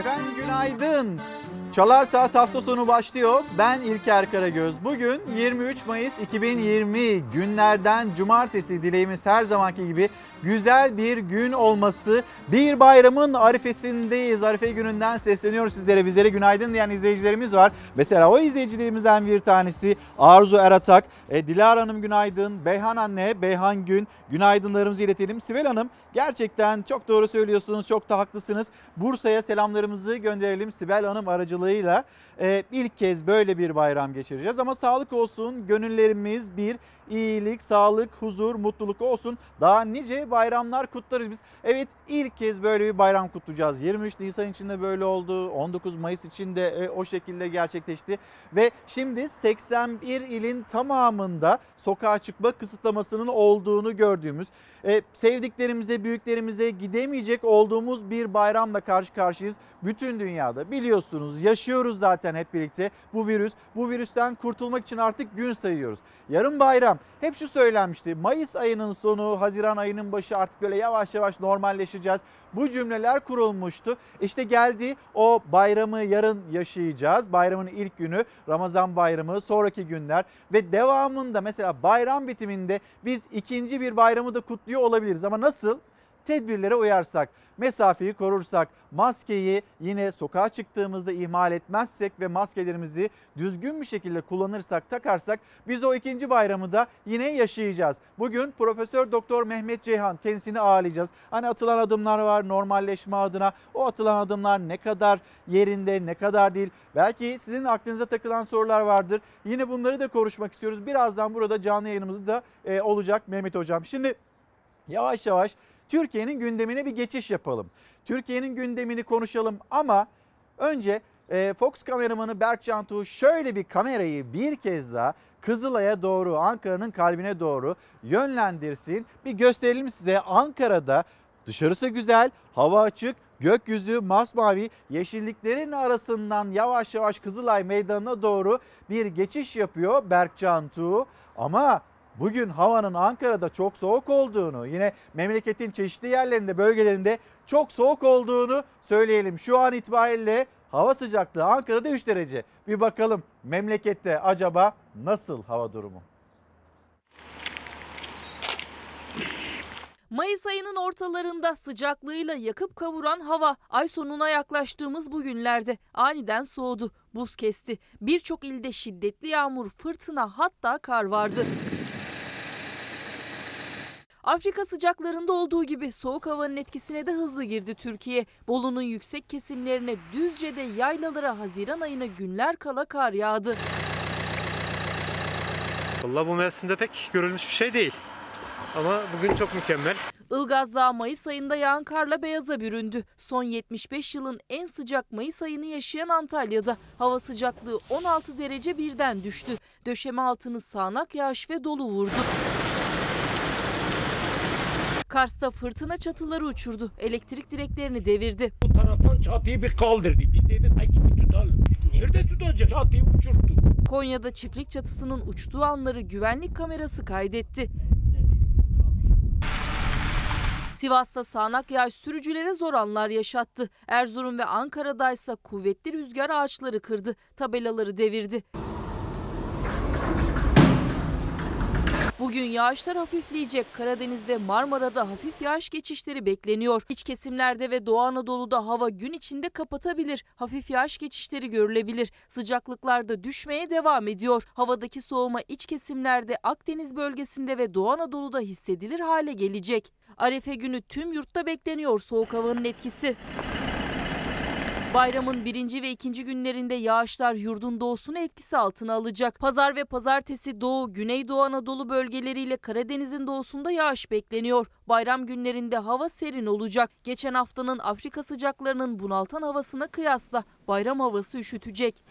Efendim günaydın. Çalar Saat hafta sonu başlıyor. Ben İlker Karagöz. Bugün 23 Mayıs 2020 günlerden cumartesi dileğimiz her zamanki gibi güzel bir gün olması. Bir bayramın arifesindeyiz. Arife gününden sesleniyoruz sizlere. Bizlere günaydın diyen izleyicilerimiz var. Mesela o izleyicilerimizden bir tanesi Arzu Eratak. E, Dilara Hanım günaydın. Beyhan anne, Beyhan Gün günaydınlarımızı iletelim. Sibel Hanım gerçekten çok doğru söylüyorsunuz. Çok da haklısınız. Bursa'ya selamlarımızı gönderelim Sibel Hanım aracılığıyla. Ee, ilk kez böyle bir bayram geçireceğiz ama sağlık olsun, gönüllerimiz bir, iyilik, sağlık, huzur, mutluluk olsun. Daha nice bayramlar kutlarız biz. Evet ilk kez böyle bir bayram kutlayacağız. 23 Nisan için de böyle oldu, 19 Mayıs için de e, o şekilde gerçekleşti. Ve şimdi 81 ilin tamamında sokağa çıkma kısıtlamasının olduğunu gördüğümüz, e, sevdiklerimize, büyüklerimize gidemeyecek olduğumuz bir bayramla karşı karşıyayız. Bütün dünyada biliyorsunuz yaşıyoruz zaten hep birlikte bu virüs. Bu virüsten kurtulmak için artık gün sayıyoruz. Yarın bayram. Hep şu söylenmişti. Mayıs ayının sonu, Haziran ayının başı artık böyle yavaş yavaş normalleşeceğiz. Bu cümleler kurulmuştu. İşte geldi o bayramı yarın yaşayacağız. Bayramın ilk günü Ramazan bayramı, sonraki günler ve devamında mesela bayram bitiminde biz ikinci bir bayramı da kutluyor olabiliriz. Ama nasıl? Tedbirlere uyarsak, mesafeyi korursak, maskeyi yine sokağa çıktığımızda ihmal etmezsek ve maskelerimizi düzgün bir şekilde kullanırsak, takarsak biz o ikinci bayramı da yine yaşayacağız. Bugün Profesör Doktor Mehmet Ceyhan kendisini ağırlayacağız. Hani atılan adımlar var normalleşme adına. O atılan adımlar ne kadar yerinde, ne kadar değil. Belki sizin aklınıza takılan sorular vardır. Yine bunları da konuşmak istiyoruz. Birazdan burada canlı yayınımız da e, olacak Mehmet Hocam. Şimdi yavaş yavaş Türkiye'nin gündemine bir geçiş yapalım. Türkiye'nin gündemini konuşalım ama önce e, Fox kameramanı Berk Cantu şöyle bir kamerayı bir kez daha Kızılay'a doğru, Ankara'nın kalbine doğru yönlendirsin. Bir gösterelim size Ankara'da dışarısı güzel, hava açık, gökyüzü masmavi, yeşilliklerin arasından yavaş yavaş Kızılay Meydanı'na doğru bir geçiş yapıyor Berk Cantu. Ama bugün havanın Ankara'da çok soğuk olduğunu, yine memleketin çeşitli yerlerinde, bölgelerinde çok soğuk olduğunu söyleyelim. Şu an itibariyle hava sıcaklığı Ankara'da 3 derece. Bir bakalım memlekette acaba nasıl hava durumu? Mayıs ayının ortalarında sıcaklığıyla yakıp kavuran hava ay sonuna yaklaştığımız bu günlerde aniden soğudu. Buz kesti. Birçok ilde şiddetli yağmur, fırtına hatta kar vardı. Afrika sıcaklarında olduğu gibi soğuk havanın etkisine de hızlı girdi Türkiye. Bolu'nun yüksek kesimlerine Düzce'de yaylalara Haziran ayına günler kala kar yağdı. Vallahi bu mevsimde pek görülmüş bir şey değil. Ama bugün çok mükemmel. Ilgaz Dağı Mayıs ayında yağan karla beyaza büründü. Son 75 yılın en sıcak Mayıs ayını yaşayan Antalya'da hava sıcaklığı 16 derece birden düştü. Döşeme altını sağanak yağış ve dolu vurdu. Kars'ta fırtına çatıları uçurdu. Elektrik direklerini devirdi. Bu taraftan çatıyı bir kaldırdı. Biz dedik ay kimi tutalım. Nerede tutacak? Çatıyı uçurttu. Konya'da çiftlik çatısının uçtuğu anları güvenlik kamerası kaydetti. Sivas'ta sağanak yağış sürücülere zor anlar yaşattı. Erzurum ve Ankara'da ise kuvvetli rüzgar ağaçları kırdı, tabelaları devirdi. Bugün yağışlar hafifleyecek. Karadeniz ve Marmara'da hafif yağış geçişleri bekleniyor. İç kesimlerde ve Doğu Anadolu'da hava gün içinde kapatabilir. Hafif yağış geçişleri görülebilir. Sıcaklıklar da düşmeye devam ediyor. Havadaki soğuma iç kesimlerde Akdeniz bölgesinde ve Doğu Anadolu'da hissedilir hale gelecek. Arefe günü tüm yurtta bekleniyor soğuk havanın etkisi. Bayramın birinci ve ikinci günlerinde yağışlar yurdun doğusunu etkisi altına alacak. Pazar ve pazartesi Doğu, Güneydoğu Anadolu bölgeleriyle Karadeniz'in doğusunda yağış bekleniyor. Bayram günlerinde hava serin olacak. Geçen haftanın Afrika sıcaklarının bunaltan havasına kıyasla bayram havası üşütecek.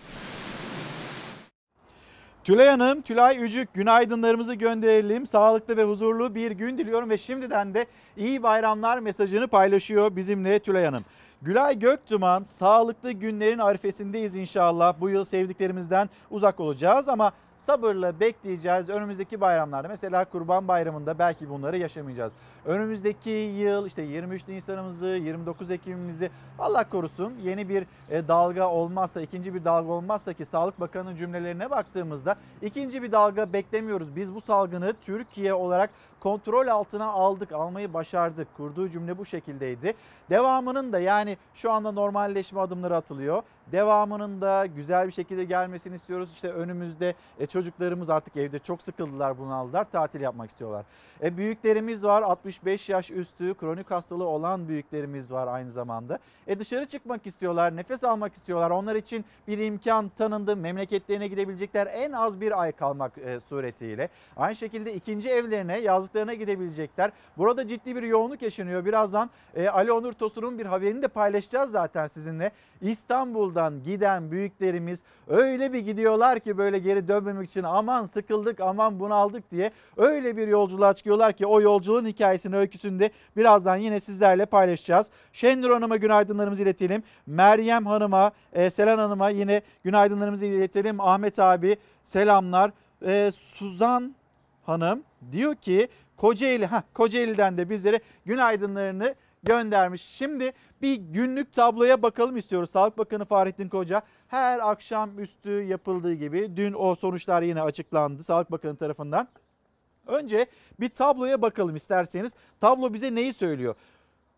Tülay Hanım, Tülay Ücük günaydınlarımızı gönderelim. Sağlıklı ve huzurlu bir gün diliyorum ve şimdiden de iyi bayramlar mesajını paylaşıyor bizimle Tülay Hanım. Gülay Göktuman, sağlıklı günlerin arifesindeyiz inşallah. Bu yıl sevdiklerimizden uzak olacağız ama sabırla bekleyeceğiz. Önümüzdeki bayramlarda mesela Kurban Bayramı'nda belki bunları yaşamayacağız. Önümüzdeki yıl işte 23 Nisan'ımızı, 29 Ekim'imizi Allah korusun yeni bir e, dalga olmazsa, ikinci bir dalga olmazsa ki Sağlık Bakanı'nın cümlelerine baktığımızda ikinci bir dalga beklemiyoruz. Biz bu salgını Türkiye olarak kontrol altına aldık, almayı başardık. Kurduğu cümle bu şekildeydi. Devamının da yani şu anda normalleşme adımları atılıyor. Devamının da güzel bir şekilde gelmesini istiyoruz. İşte önümüzde e, çocuklarımız artık evde çok sıkıldılar, bunaldılar, tatil yapmak istiyorlar. E, büyüklerimiz var, 65 yaş üstü kronik hastalığı olan büyüklerimiz var aynı zamanda. E, dışarı çıkmak istiyorlar, nefes almak istiyorlar. Onlar için bir imkan tanındı. Memleketlerine gidebilecekler en az bir ay kalmak e, suretiyle. Aynı şekilde ikinci evlerine, yazlıklarına gidebilecekler. Burada ciddi bir yoğunluk yaşanıyor. Birazdan e, Ali Onur Tosun'un bir haberini de paylaşacağız zaten sizinle. İstanbul'dan giden büyüklerimiz öyle bir gidiyorlar ki böyle geri dönmemek için aman sıkıldık aman bunaldık diye öyle bir yolculuğa çıkıyorlar ki o yolculuğun hikayesini öyküsünde birazdan yine sizlerle paylaşacağız. Şenur Hanım'a günaydınlarımızı iletelim. Meryem Hanım'a, e, Selen Hanım'a yine günaydınlarımızı iletelim. Ahmet abi selamlar. E, Suzan Hanım diyor ki Kocaeli, ha Kocaeli'den de bizlere günaydınlarını göndermiş. Şimdi bir günlük tabloya bakalım istiyoruz. Sağlık Bakanı Fahrettin Koca her akşam üstü yapıldığı gibi dün o sonuçlar yine açıklandı Sağlık Bakanı tarafından. Önce bir tabloya bakalım isterseniz. Tablo bize neyi söylüyor?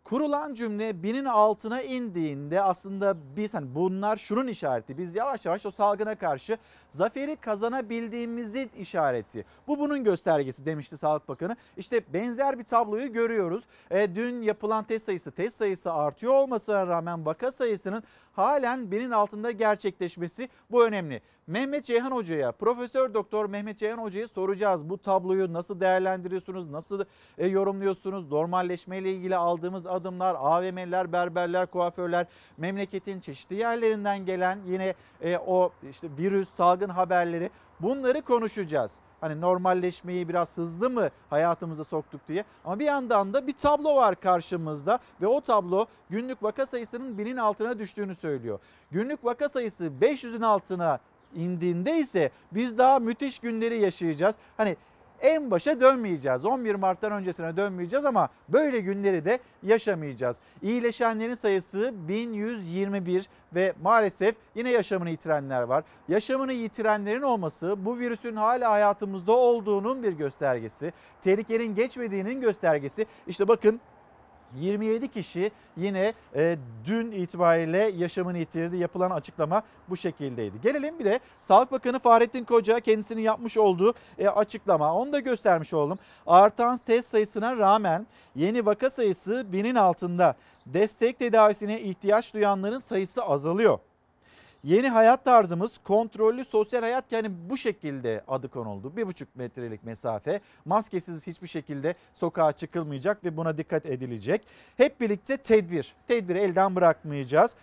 Kurulan cümle binin altına indiğinde aslında biz hani bunlar şunun işareti. Biz yavaş yavaş o salgına karşı zaferi kazanabildiğimizin işareti. Bu bunun göstergesi demişti Sağlık Bakanı. İşte benzer bir tabloyu görüyoruz. E, dün yapılan test sayısı, test sayısı artıyor olmasına rağmen vaka sayısının halen binin altında gerçekleşmesi bu önemli. Mehmet Ceyhan Hoca'ya, Profesör Doktor Mehmet Ceyhan Hoca'ya soracağız. Bu tabloyu nasıl değerlendiriyorsunuz, nasıl e, yorumluyorsunuz? Normalleşme ile ilgili aldığımız adımlar, AVM'ler, berberler, kuaförler, memleketin çeşitli yerlerinden gelen yine e, o işte virüs, salgın haberleri bunları konuşacağız. Hani normalleşmeyi biraz hızlı mı hayatımıza soktuk diye. Ama bir yandan da bir tablo var karşımızda ve o tablo günlük vaka sayısının binin altına düştüğünü söylüyor. Günlük vaka sayısı 500'ün altına indiğinde ise biz daha müthiş günleri yaşayacağız. Hani en başa dönmeyeceğiz. 11 Mart'tan öncesine dönmeyeceğiz ama böyle günleri de yaşamayacağız. İyileşenlerin sayısı 1121 ve maalesef yine yaşamını yitirenler var. Yaşamını yitirenlerin olması bu virüsün hala hayatımızda olduğunun bir göstergesi. Tehlikenin geçmediğinin göstergesi. İşte bakın 27 kişi yine e, dün itibariyle yaşamını yitirdi. Yapılan açıklama bu şekildeydi. Gelelim bir de Sağlık Bakanı Fahrettin Koca kendisinin yapmış olduğu e, açıklama. Onu da göstermiş oldum. Artan test sayısına rağmen yeni vaka sayısı binin altında. Destek tedavisine ihtiyaç duyanların sayısı azalıyor. Yeni hayat tarzımız kontrollü sosyal hayat yani bu şekilde adı konuldu. Bir buçuk metrelik mesafe maskesiz hiçbir şekilde sokağa çıkılmayacak ve buna dikkat edilecek. Hep birlikte tedbir, tedbiri elden bırakmayacağız.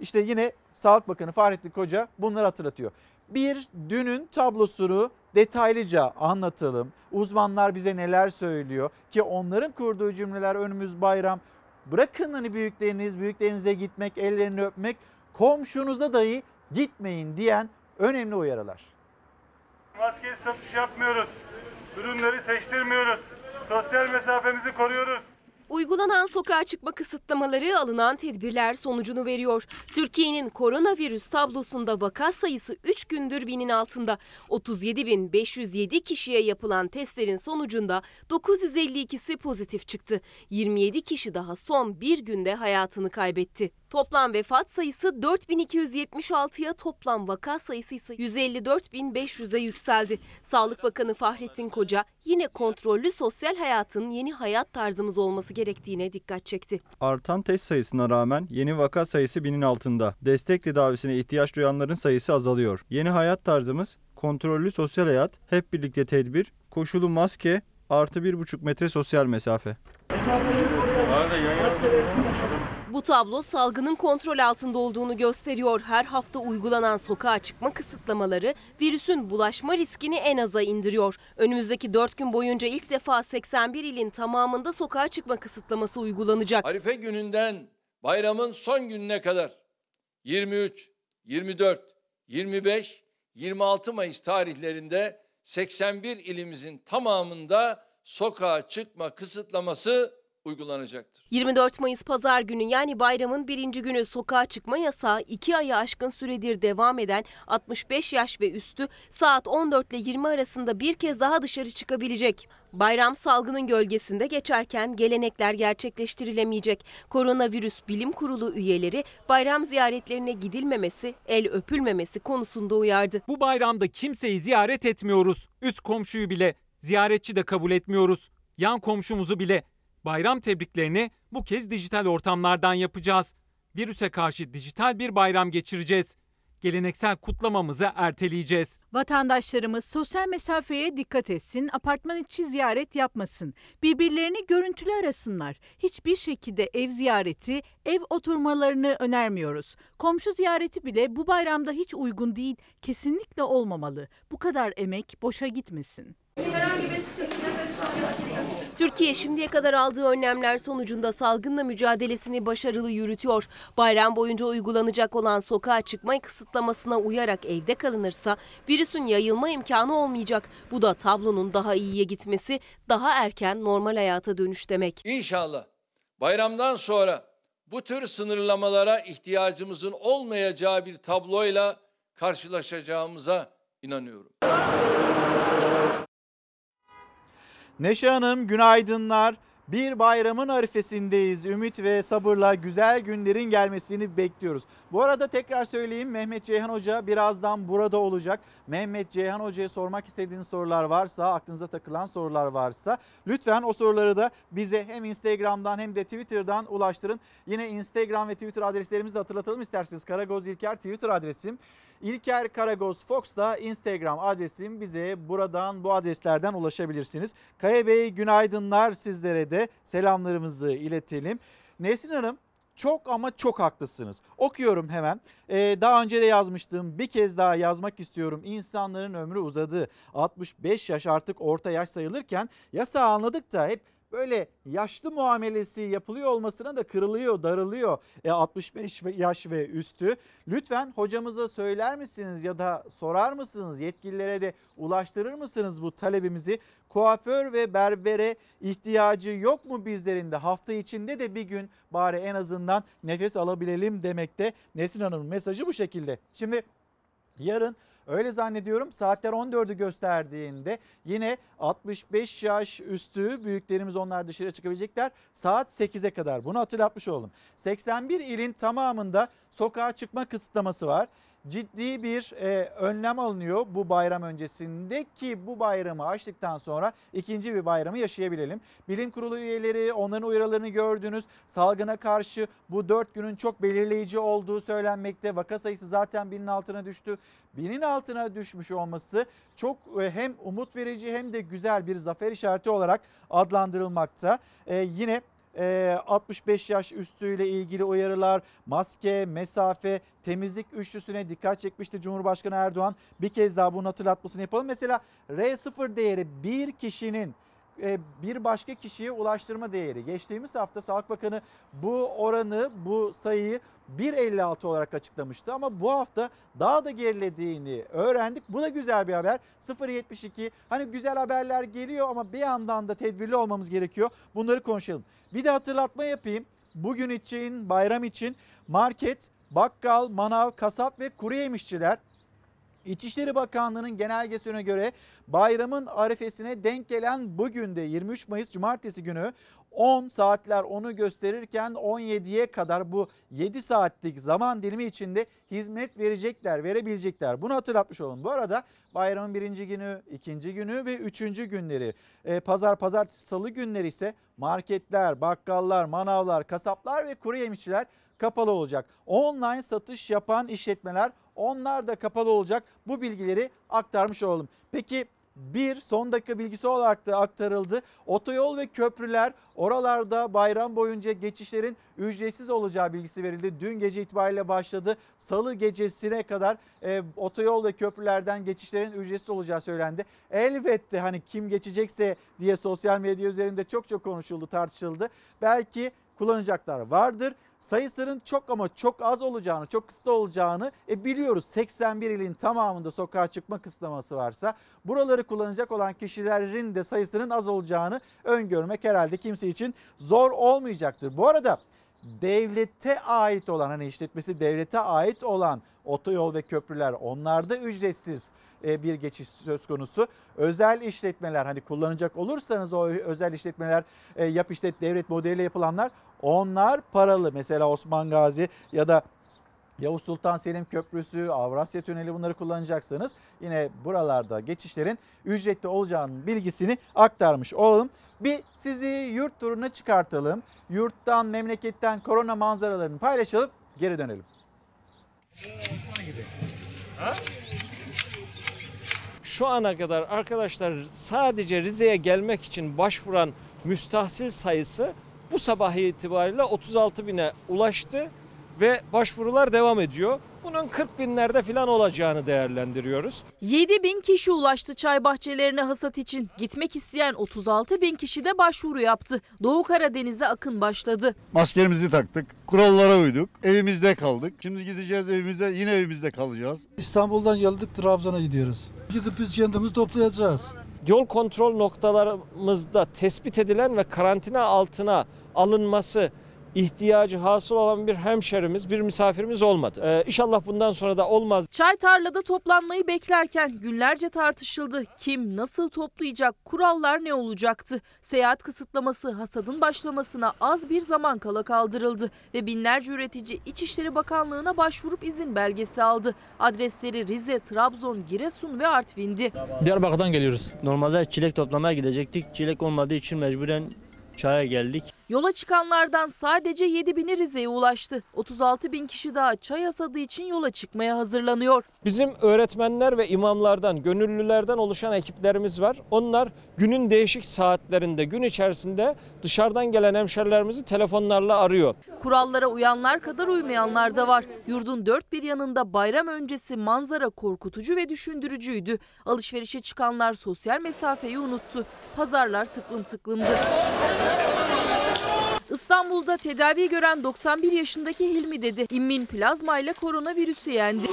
İşte yine Sağlık Bakanı Fahrettin Koca bunları hatırlatıyor. Bir dünün tablosunu detaylıca anlatalım. Uzmanlar bize neler söylüyor ki onların kurduğu cümleler önümüz bayram. Bırakın hani büyükleriniz, büyüklerinize gitmek, ellerini öpmek komşunuza dahi gitmeyin diyen önemli uyarılar. Maske satış yapmıyoruz. Ürünleri seçtirmiyoruz. Sosyal mesafemizi koruyoruz. Uygulanan sokağa çıkma kısıtlamaları alınan tedbirler sonucunu veriyor. Türkiye'nin koronavirüs tablosunda vaka sayısı 3 gündür binin altında. 37.507 kişiye yapılan testlerin sonucunda 952'si pozitif çıktı. 27 kişi daha son bir günde hayatını kaybetti. Toplam vefat sayısı 4276'ya toplam vaka sayısı ise 154.500'e yükseldi. Sağlık Bakanı Fahrettin Koca yine kontrollü sosyal hayatın yeni hayat tarzımız olması gerektiğine dikkat çekti. Artan test sayısına rağmen yeni vaka sayısı binin altında. Destek tedavisine ihtiyaç duyanların sayısı azalıyor. Yeni hayat tarzımız kontrollü sosyal hayat, hep birlikte tedbir, koşulu maske, artı bir buçuk metre sosyal mesafe. Bu tablo salgının kontrol altında olduğunu gösteriyor. Her hafta uygulanan sokağa çıkma kısıtlamaları virüsün bulaşma riskini en aza indiriyor. Önümüzdeki 4 gün boyunca ilk defa 81 ilin tamamında sokağa çıkma kısıtlaması uygulanacak. Arife gününden bayramın son gününe kadar 23, 24, 25, 26 Mayıs tarihlerinde 81 ilimizin tamamında sokağa çıkma kısıtlaması uygulanacaktır. 24 Mayıs pazar günü yani bayramın birinci günü sokağa çıkma yasağı 2 ayı aşkın süredir devam eden 65 yaş ve üstü saat 14 ile 20 arasında bir kez daha dışarı çıkabilecek. Bayram salgının gölgesinde geçerken gelenekler gerçekleştirilemeyecek. Koronavirüs Bilim Kurulu üyeleri bayram ziyaretlerine gidilmemesi, el öpülmemesi konusunda uyardı. Bu bayramda kimseyi ziyaret etmiyoruz. Üst komşuyu bile, ziyaretçi de kabul etmiyoruz. Yan komşumuzu bile. Bayram tebriklerini bu kez dijital ortamlardan yapacağız. Virüse karşı dijital bir bayram geçireceğiz. Geleneksel kutlamamızı erteleyeceğiz. Vatandaşlarımız sosyal mesafeye dikkat etsin, apartman içi ziyaret yapmasın. Birbirlerini görüntülü arasınlar. Hiçbir şekilde ev ziyareti, ev oturmalarını önermiyoruz. Komşu ziyareti bile bu bayramda hiç uygun değil, kesinlikle olmamalı. Bu kadar emek boşa gitmesin. Türkiye şimdiye kadar aldığı önlemler sonucunda salgınla mücadelesini başarılı yürütüyor. Bayram boyunca uygulanacak olan sokağa çıkma kısıtlamasına uyarak evde kalınırsa virüsün yayılma imkanı olmayacak. Bu da tablonun daha iyiye gitmesi, daha erken normal hayata dönüş demek. İnşallah bayramdan sonra bu tür sınırlamalara ihtiyacımızın olmayacağı bir tabloyla karşılaşacağımıza inanıyorum. Neşe Hanım günaydınlar. Bir bayramın arifesindeyiz. Ümit ve sabırla güzel günlerin gelmesini bekliyoruz. Bu arada tekrar söyleyeyim Mehmet Ceyhan Hoca birazdan burada olacak. Mehmet Ceyhan Hoca'ya sormak istediğiniz sorular varsa, aklınıza takılan sorular varsa lütfen o soruları da bize hem Instagram'dan hem de Twitter'dan ulaştırın. Yine Instagram ve Twitter adreslerimizi de hatırlatalım isterseniz. Karagoz İlker Twitter adresim. İlker Karagoz Fox da Instagram adresim. Bize buradan bu adreslerden ulaşabilirsiniz. Kaya Bey günaydınlar sizlere de selamlarımızı iletelim. Nesrin Hanım çok ama çok haklısınız. Okuyorum hemen. Ee, daha önce de yazmıştım. Bir kez daha yazmak istiyorum. İnsanların ömrü uzadı. 65 yaş artık orta yaş sayılırken yasağı anladık da hep böyle yaşlı muamelesi yapılıyor olmasına da kırılıyor, darılıyor. E, 65 ve- yaş ve üstü. Lütfen hocamıza söyler misiniz ya da sorar mısınız? Yetkililere de ulaştırır mısınız bu talebimizi? Kuaför ve berbere ihtiyacı yok mu bizlerin de? Hafta içinde de bir gün bari en azından nefes alabilelim demekte. Nesin Hanım'ın mesajı bu şekilde. Şimdi Yarın öyle zannediyorum saatler 14'ü gösterdiğinde yine 65 yaş üstü büyüklerimiz onlar dışarı çıkabilecekler. Saat 8'e kadar bunu hatırlatmış oldum. 81 ilin tamamında sokağa çıkma kısıtlaması var. Ciddi bir e, önlem alınıyor bu bayram öncesinde ki bu bayramı açtıktan sonra ikinci bir bayramı yaşayabilelim. Bilim kurulu üyeleri onların uyarılarını gördünüz. Salgına karşı bu 4 günün çok belirleyici olduğu söylenmekte. Vaka sayısı zaten binin altına düştü. Binin altına düşmüş olması çok e, hem umut verici hem de güzel bir zafer işareti olarak adlandırılmakta. E, yine 65 yaş üstüyle ilgili uyarılar, maske, mesafe, temizlik üçlüsüne dikkat çekmişti Cumhurbaşkanı Erdoğan. Bir kez daha bunun hatırlatmasını yapalım. Mesela R0 değeri bir kişinin bir başka kişiye ulaştırma değeri. Geçtiğimiz hafta Sağlık Bakanı bu oranı, bu sayıyı 1.56 olarak açıklamıştı ama bu hafta daha da gerilediğini öğrendik. Bu da güzel bir haber. 0.72 hani güzel haberler geliyor ama bir yandan da tedbirli olmamız gerekiyor. Bunları konuşalım. Bir de hatırlatma yapayım. Bugün için, bayram için market, bakkal, manav, kasap ve kuru yemişçiler İçişleri Bakanlığı'nın genelgesine göre bayramın arifesine denk gelen bugün de 23 Mayıs Cumartesi günü 10 saatler onu gösterirken 17'ye kadar bu 7 saatlik zaman dilimi içinde hizmet verecekler, verebilecekler. Bunu hatırlatmış olun. Bu arada bayramın birinci günü, ikinci günü ve üçüncü günleri, e, pazar, pazartesi, salı günleri ise marketler, bakkallar, manavlar, kasaplar ve kuru yemişçiler kapalı olacak. Online satış yapan işletmeler onlar da kapalı olacak. Bu bilgileri aktarmış olalım. Peki bir son dakika bilgisi olarak da aktarıldı. Otoyol ve köprüler oralarda bayram boyunca geçişlerin ücretsiz olacağı bilgisi verildi. Dün gece itibariyle başladı. Salı gecesine kadar e, otoyol ve köprülerden geçişlerin ücretsiz olacağı söylendi. Elbette hani kim geçecekse diye sosyal medya üzerinde çok çok konuşuldu, tartışıldı. Belki kullanacaklar vardır. Sayısının çok ama çok az olacağını, çok kısıtlı olacağını e, biliyoruz. 81 ilin tamamında sokağa çıkma kısıtlaması varsa buraları kullanacak olan kişilerin de sayısının az olacağını öngörmek herhalde kimse için zor olmayacaktır. Bu arada devlete ait olan hani işletmesi devlete ait olan otoyol ve köprüler onlarda ücretsiz e, bir geçiş söz konusu. Özel işletmeler hani kullanacak olursanız o özel işletmeler e, yap işlet devlet modeliyle yapılanlar onlar paralı. Mesela Osman Gazi ya da Yavuz Sultan Selim Köprüsü, Avrasya Tüneli bunları kullanacaksanız yine buralarda geçişlerin ücretli olacağının bilgisini aktarmış olalım. Bir sizi yurt turuna çıkartalım. Yurttan, memleketten korona manzaralarını paylaşalım. Geri dönelim. Şu ana kadar arkadaşlar sadece Rize'ye gelmek için başvuran müstahsil sayısı bu sabah itibariyle 36 bine ulaştı ve başvurular devam ediyor. Bunun 40 binlerde falan olacağını değerlendiriyoruz. 7 bin kişi ulaştı çay bahçelerine hasat için. Gitmek isteyen 36 bin kişi de başvuru yaptı. Doğu Karadeniz'e akın başladı. Maskerimizi taktık, kurallara uyduk, evimizde kaldık. Şimdi gideceğiz evimize, yine evimizde kalacağız. İstanbul'dan geldik Trabzon'a gidiyoruz. Gidip biz kendimiz toplayacağız. Yol kontrol noktalarımızda tespit edilen ve karantina altına alınması ihtiyacı hasıl olan bir hemşerimiz, bir misafirimiz olmadı. Ee, inşallah bundan sonra da olmaz. Çay tarlada toplanmayı beklerken günlerce tartışıldı. Kim nasıl toplayacak, kurallar ne olacaktı? Seyahat kısıtlaması hasadın başlamasına az bir zaman kala kaldırıldı ve binlerce üretici İçişleri Bakanlığı'na başvurup izin belgesi aldı. Adresleri Rize, Trabzon, Giresun ve Artvin'di. Diyarbakır'dan geliyoruz. Normalde çilek toplamaya gidecektik. Çilek olmadığı için mecburen çaya geldik. Yola çıkanlardan sadece 7 bini Rize'ye ulaştı. 36 bin kişi daha çay hasadı için yola çıkmaya hazırlanıyor. Bizim öğretmenler ve imamlardan, gönüllülerden oluşan ekiplerimiz var. Onlar günün değişik saatlerinde, gün içerisinde dışarıdan gelen hemşerilerimizi telefonlarla arıyor. Kurallara uyanlar kadar uymayanlar da var. Yurdun dört bir yanında bayram öncesi manzara korkutucu ve düşündürücüydü. Alışverişe çıkanlar sosyal mesafeyi unuttu. Pazarlar tıklım tıklımdı. İstanbul'da tedavi gören 91 yaşındaki Hilmi dedi. İmmin plazma ile koronavirüsü yendi.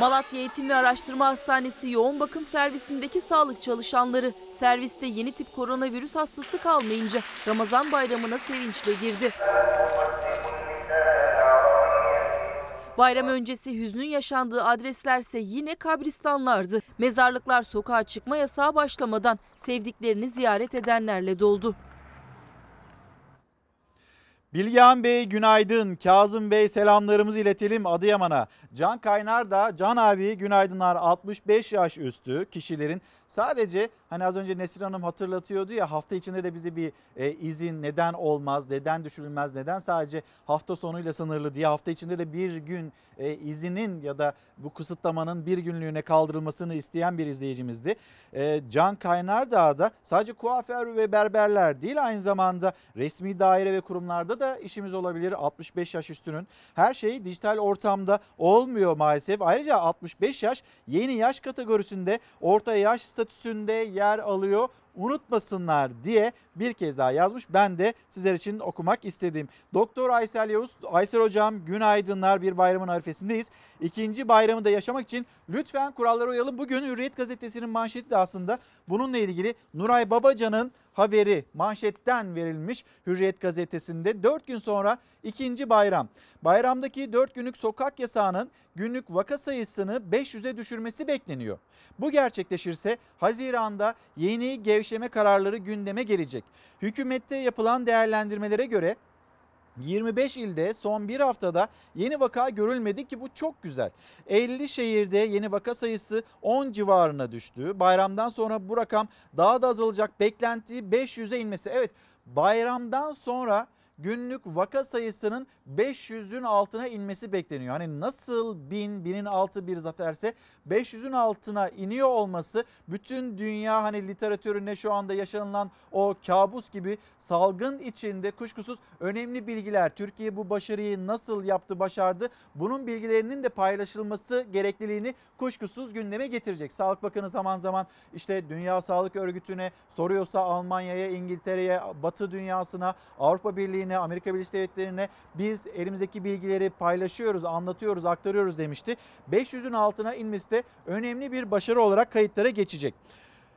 Malatya Eğitim ve Araştırma Hastanesi yoğun bakım servisindeki sağlık çalışanları serviste yeni tip koronavirüs hastası kalmayınca Ramazan bayramına sevinçle girdi. Bayram öncesi hüznün yaşandığı adreslerse yine kabristanlardı. Mezarlıklar sokağa çıkma yasağı başlamadan sevdiklerini ziyaret edenlerle doldu. Bilgehan Bey günaydın. Kazım Bey selamlarımızı iletelim Adıyaman'a. Can Kaynar da Can abi günaydınlar 65 yaş üstü kişilerin sadece hani az önce Nesrin Hanım hatırlatıyordu ya hafta içinde de bize bir e, izin neden olmaz, neden düşürülmez, neden sadece hafta sonuyla sınırlı diye hafta içinde de bir gün e, izinin ya da bu kısıtlamanın bir günlüğüne kaldırılmasını isteyen bir izleyicimizdi. E, Can Kaynar da sadece kuaför ve berberler değil aynı zamanda resmi daire ve kurumlarda da işimiz olabilir 65 yaş üstünün. Her şey dijital ortamda olmuyor maalesef. Ayrıca 65 yaş yeni yaş kategorisinde orta yaş statüsünde yer alıyor unutmasınlar diye bir kez daha yazmış. Ben de sizler için okumak istedim. Doktor Aysel Yavuz, Aysel Hocam günaydınlar bir bayramın arifesindeyiz. İkinci bayramı da yaşamak için lütfen kurallara uyalım. Bugün Hürriyet Gazetesi'nin manşeti de aslında bununla ilgili Nuray Babacan'ın haberi manşetten verilmiş Hürriyet gazetesinde 4 gün sonra ikinci bayram. Bayramdaki 4 günlük sokak yasağının günlük vaka sayısını 500'e düşürmesi bekleniyor. Bu gerçekleşirse Haziran'da yeni gevşeme kararları gündeme gelecek. Hükümette yapılan değerlendirmelere göre 25 ilde son bir haftada yeni vaka görülmedi ki bu çok güzel. 50 şehirde yeni vaka sayısı 10 civarına düştü. Bayramdan sonra bu rakam daha da azalacak. Beklenti 500'e inmesi. Evet bayramdan sonra günlük vaka sayısının 500'ün altına inmesi bekleniyor. Hani nasıl 1000, 1000'in altı bir zaferse 500'ün altına iniyor olması bütün dünya hani literatüründe şu anda yaşanılan o kabus gibi salgın içinde kuşkusuz önemli bilgiler. Türkiye bu başarıyı nasıl yaptı, başardı? Bunun bilgilerinin de paylaşılması gerekliliğini kuşkusuz gündeme getirecek. Sağlık Bakanı zaman zaman işte Dünya Sağlık Örgütü'ne soruyorsa Almanya'ya, İngiltere'ye, Batı dünyasına, Avrupa Birliği'ne, Amerika Birleşik Devletleri'ne biz elimizdeki bilgileri paylaşıyoruz, anlatıyoruz, aktarıyoruz demişti. 500'ün altına inmesi de önemli bir başarı olarak kayıtlara geçecek.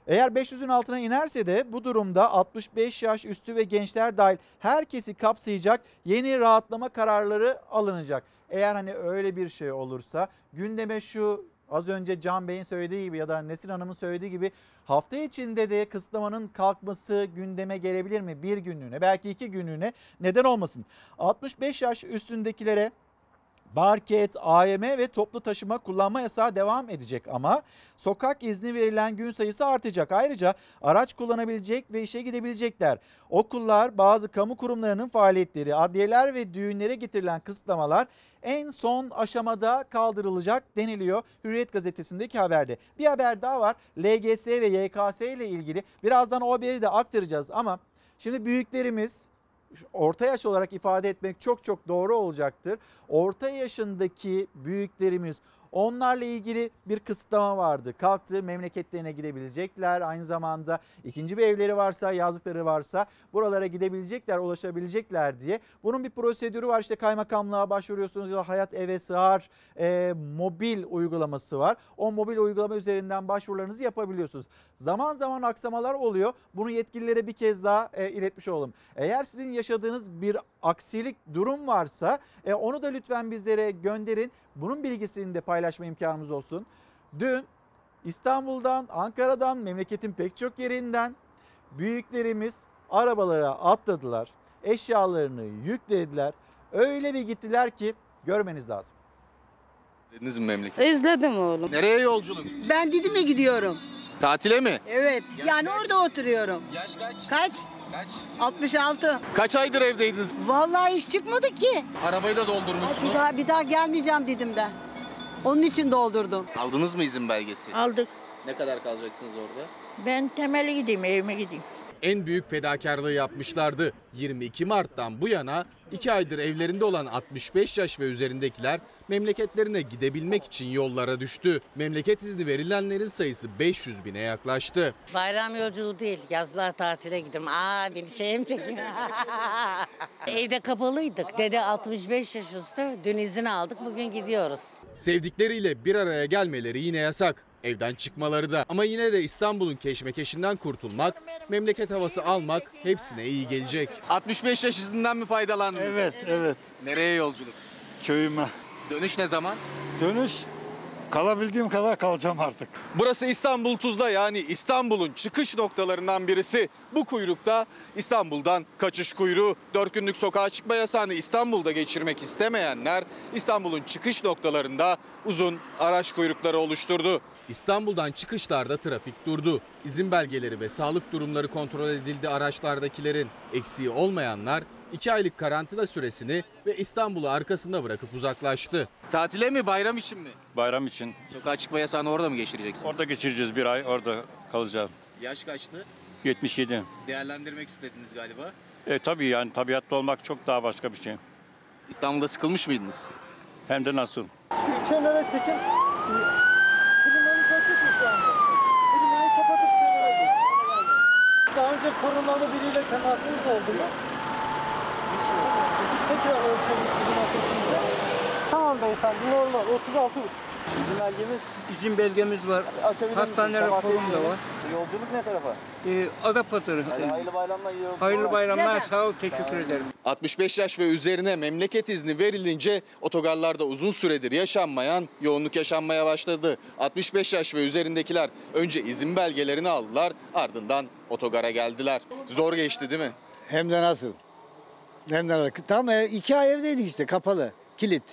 Eğer 500'ün altına inerse de bu durumda 65 yaş üstü ve gençler dahil herkesi kapsayacak yeni rahatlama kararları alınacak. Eğer hani öyle bir şey olursa gündeme şu az önce Can Bey'in söylediği gibi ya da Nesin Hanım'ın söylediği gibi hafta içinde de kısıtlamanın kalkması gündeme gelebilir mi? Bir günlüğüne belki iki günlüğüne neden olmasın? 65 yaş üstündekilere Barket, AYM ve toplu taşıma kullanma yasağı devam edecek ama sokak izni verilen gün sayısı artacak. Ayrıca araç kullanabilecek ve işe gidebilecekler. Okullar, bazı kamu kurumlarının faaliyetleri, adliyeler ve düğünlere getirilen kısıtlamalar en son aşamada kaldırılacak deniliyor Hürriyet gazetesindeki haberde. Bir haber daha var. LGS ve YKS ile ilgili birazdan o haberi de aktaracağız ama şimdi büyüklerimiz orta yaş olarak ifade etmek çok çok doğru olacaktır. Orta yaşındaki büyüklerimiz onlarla ilgili bir kısıtlama vardı. Kalktı memleketlerine gidebilecekler. Aynı zamanda ikinci bir evleri varsa, yazlıkları varsa buralara gidebilecekler, ulaşabilecekler diye. Bunun bir prosedürü var. İşte kaymakamlığa başvuruyorsunuz ya Hayat Eve Sığar e, mobil uygulaması var. O mobil uygulama üzerinden başvurularınızı yapabiliyorsunuz. Zaman zaman aksamalar oluyor. Bunu yetkililere bir kez daha e, iletmiş olalım. Eğer sizin yaşadığınız bir aksilik durum varsa e, onu da lütfen bizlere gönderin. Bunun bilgisini de paylaşma imkanımız olsun. Dün İstanbul'dan, Ankara'dan, memleketin pek çok yerinden büyüklerimiz arabalara atladılar. Eşyalarını yüklediler. Öyle bir gittiler ki görmeniz lazım. Dediniz mi memleket? İzledim oğlum. Nereye yolculuk? Ben Didim'e gidiyorum. Tatile mi? Evet. yani orada oturuyorum. Yaş kaç? Kaç? Kaç? 66. Kaç aydır evdeydiniz? Vallahi iş çıkmadı ki. Arabayı da Ay, doldurmuşsunuz. Bir daha bir daha gelmeyeceğim Didim'den. Onun için doldurdum. Aldınız mı izin belgesi? Aldık. Ne kadar kalacaksınız orada? Ben temeli gideyim, evime gideyim. En büyük fedakarlığı yapmışlardı. 22 Mart'tan bu yana 2 aydır evlerinde olan 65 yaş ve üzerindekiler memleketlerine gidebilmek için yollara düştü. Memleket izni verilenlerin sayısı 500 bine yaklaştı. Bayram yolculuğu değil, yazlığa tatile gidiyorum. Aa beni şeye mi çekiyor? Evde kapalıydık. Dede 65 yaş üstü. Dün izin aldık, bugün gidiyoruz. Sevdikleriyle bir araya gelmeleri yine yasak. Evden çıkmaları da. Ama yine de İstanbul'un keşmekeşinden kurtulmak, memleket havası almak hepsine iyi gelecek. 65 yaş izinden mi faydalandınız? Evet, evet. Nereye yolculuk? Köyüme. Dönüş ne zaman? Dönüş kalabildiğim kadar kalacağım artık. Burası İstanbul Tuzla yani İstanbul'un çıkış noktalarından birisi. Bu kuyrukta İstanbul'dan kaçış kuyruğu, 4 günlük sokağa çıkma yasağını İstanbul'da geçirmek istemeyenler İstanbul'un çıkış noktalarında uzun araç kuyrukları oluşturdu. İstanbul'dan çıkışlarda trafik durdu. İzin belgeleri ve sağlık durumları kontrol edildi araçlardakilerin. Eksiği olmayanlar 2 aylık karantina süresini ve İstanbul'u arkasında bırakıp uzaklaştı. Tatile mi bayram için mi? Bayram için. Sokağa çıkma yasağını orada mı geçireceksiniz? Orada geçireceğiz bir ay, orada kalacağım. Yaş kaçtı? 77. Değerlendirmek istediniz galiba. E tabii yani tabiatta olmak çok daha başka bir şey. İstanbul'da sıkılmış mıydınız? Hem de nasıl? Şu kenara çekin. Mı şu anda? Klimayı kapatıp kenara gidin. Daha önce koronalı biriyle temasınız oldu mu? Tekrar ölçelim sizin ateşinizi. Tamam beyefendi normal 36 İzin belgemiz? İzin belgemiz var. Hastane raporum da var. Yolculuk ne tarafa? Ee, Adapazarı. hayırlı bayramlar. iyi yolculuklar. Hayırlı bayramlar. Sağ ol. Teşekkür ederim. 65 yaş ve üzerine memleket izni verilince otogarlarda uzun süredir yaşanmayan yoğunluk yaşanmaya başladı. 65 yaş ve üzerindekiler önce izin belgelerini aldılar ardından otogara geldiler. Zor geçti değil mi? Hem de nasıl? Hem de nasıl? Tam e, iki ay evdeydik işte kapalı, kilit.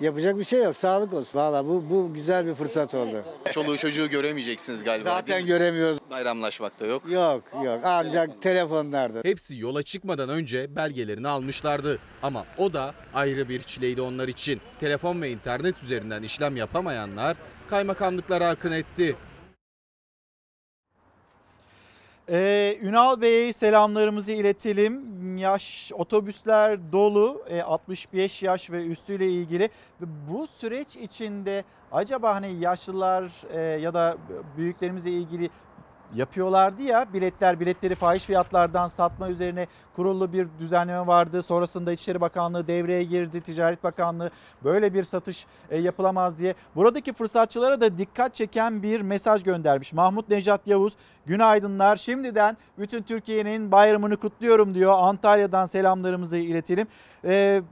Yapacak bir şey yok. Sağlık olsun. Valla bu, bu güzel bir fırsat oldu. Çoluğu çocuğu göremeyeceksiniz galiba. Zaten değil mi? göremiyoruz. Bayramlaşmak da yok. Yok yok ancak telefonlarda. Hepsi yola çıkmadan önce belgelerini almışlardı. Ama o da ayrı bir çileydi onlar için. Telefon ve internet üzerinden işlem yapamayanlar kaymakamlıklara akın etti. Ee, Ünal Bey'e selamlarımızı iletelim. Yaş otobüsler dolu e, 65 yaş ve üstüyle ilgili. Bu süreç içinde acaba hani yaşlılar e, ya da büyüklerimizle ilgili yapıyorlardı ya biletler biletleri fahiş fiyatlardan satma üzerine kurullu bir düzenleme vardı. Sonrasında İçişleri Bakanlığı devreye girdi. Ticaret Bakanlığı böyle bir satış e, yapılamaz diye. Buradaki fırsatçılara da dikkat çeken bir mesaj göndermiş. Mahmut Nejat Yavuz günaydınlar. Şimdiden bütün Türkiye'nin bayramını kutluyorum diyor. Antalya'dan selamlarımızı iletelim. Ee,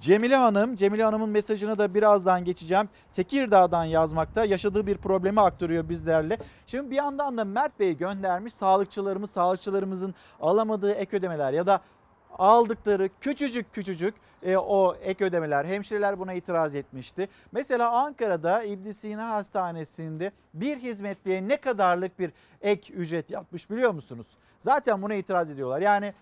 Cemile Hanım, Cemile Hanım'ın mesajına da birazdan geçeceğim. Tekirdağ'dan yazmakta yaşadığı bir problemi aktarıyor bizlerle. Şimdi bir yandan da Mert Bey göndermiş sağlıkçılarımız, sağlıkçılarımızın alamadığı ek ödemeler ya da aldıkları küçücük küçücük e, o ek ödemeler hemşireler buna itiraz etmişti. Mesela Ankara'da İbn Sina Hastanesi'nde bir hizmetliye ne kadarlık bir ek ücret yapmış biliyor musunuz? Zaten buna itiraz ediyorlar. Yani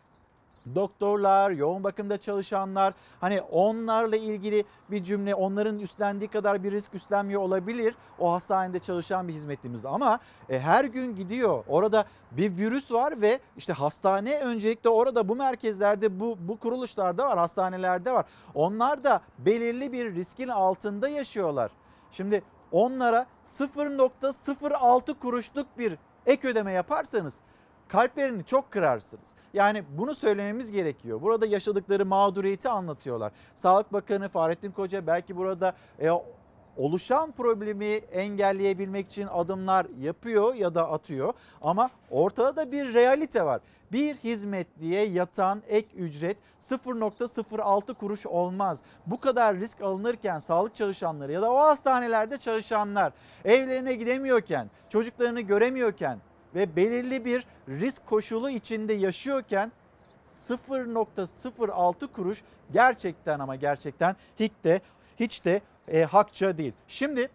doktorlar, yoğun bakımda çalışanlar hani onlarla ilgili bir cümle onların üstlendiği kadar bir risk üstlenmiyor olabilir. O hastanede çalışan bir hizmetlimiz ama e, her gün gidiyor. Orada bir virüs var ve işte hastane öncelikle orada bu merkezlerde bu, bu kuruluşlarda var hastanelerde var. Onlar da belirli bir riskin altında yaşıyorlar. Şimdi onlara 0.06 kuruşluk bir ek ödeme yaparsanız kalplerini çok kırarsınız. Yani bunu söylememiz gerekiyor. Burada yaşadıkları mağduriyeti anlatıyorlar. Sağlık Bakanı Fahrettin Koca belki burada e, oluşan problemi engelleyebilmek için adımlar yapıyor ya da atıyor. Ama ortada da bir realite var. Bir hizmetliye yatan ek ücret 0.06 kuruş olmaz. Bu kadar risk alınırken sağlık çalışanları ya da o hastanelerde çalışanlar evlerine gidemiyorken, çocuklarını göremiyorken ve belirli bir risk koşulu içinde yaşıyorken 0.06 kuruş gerçekten ama gerçekten hiç de hiç de e, hakça değil. Şimdi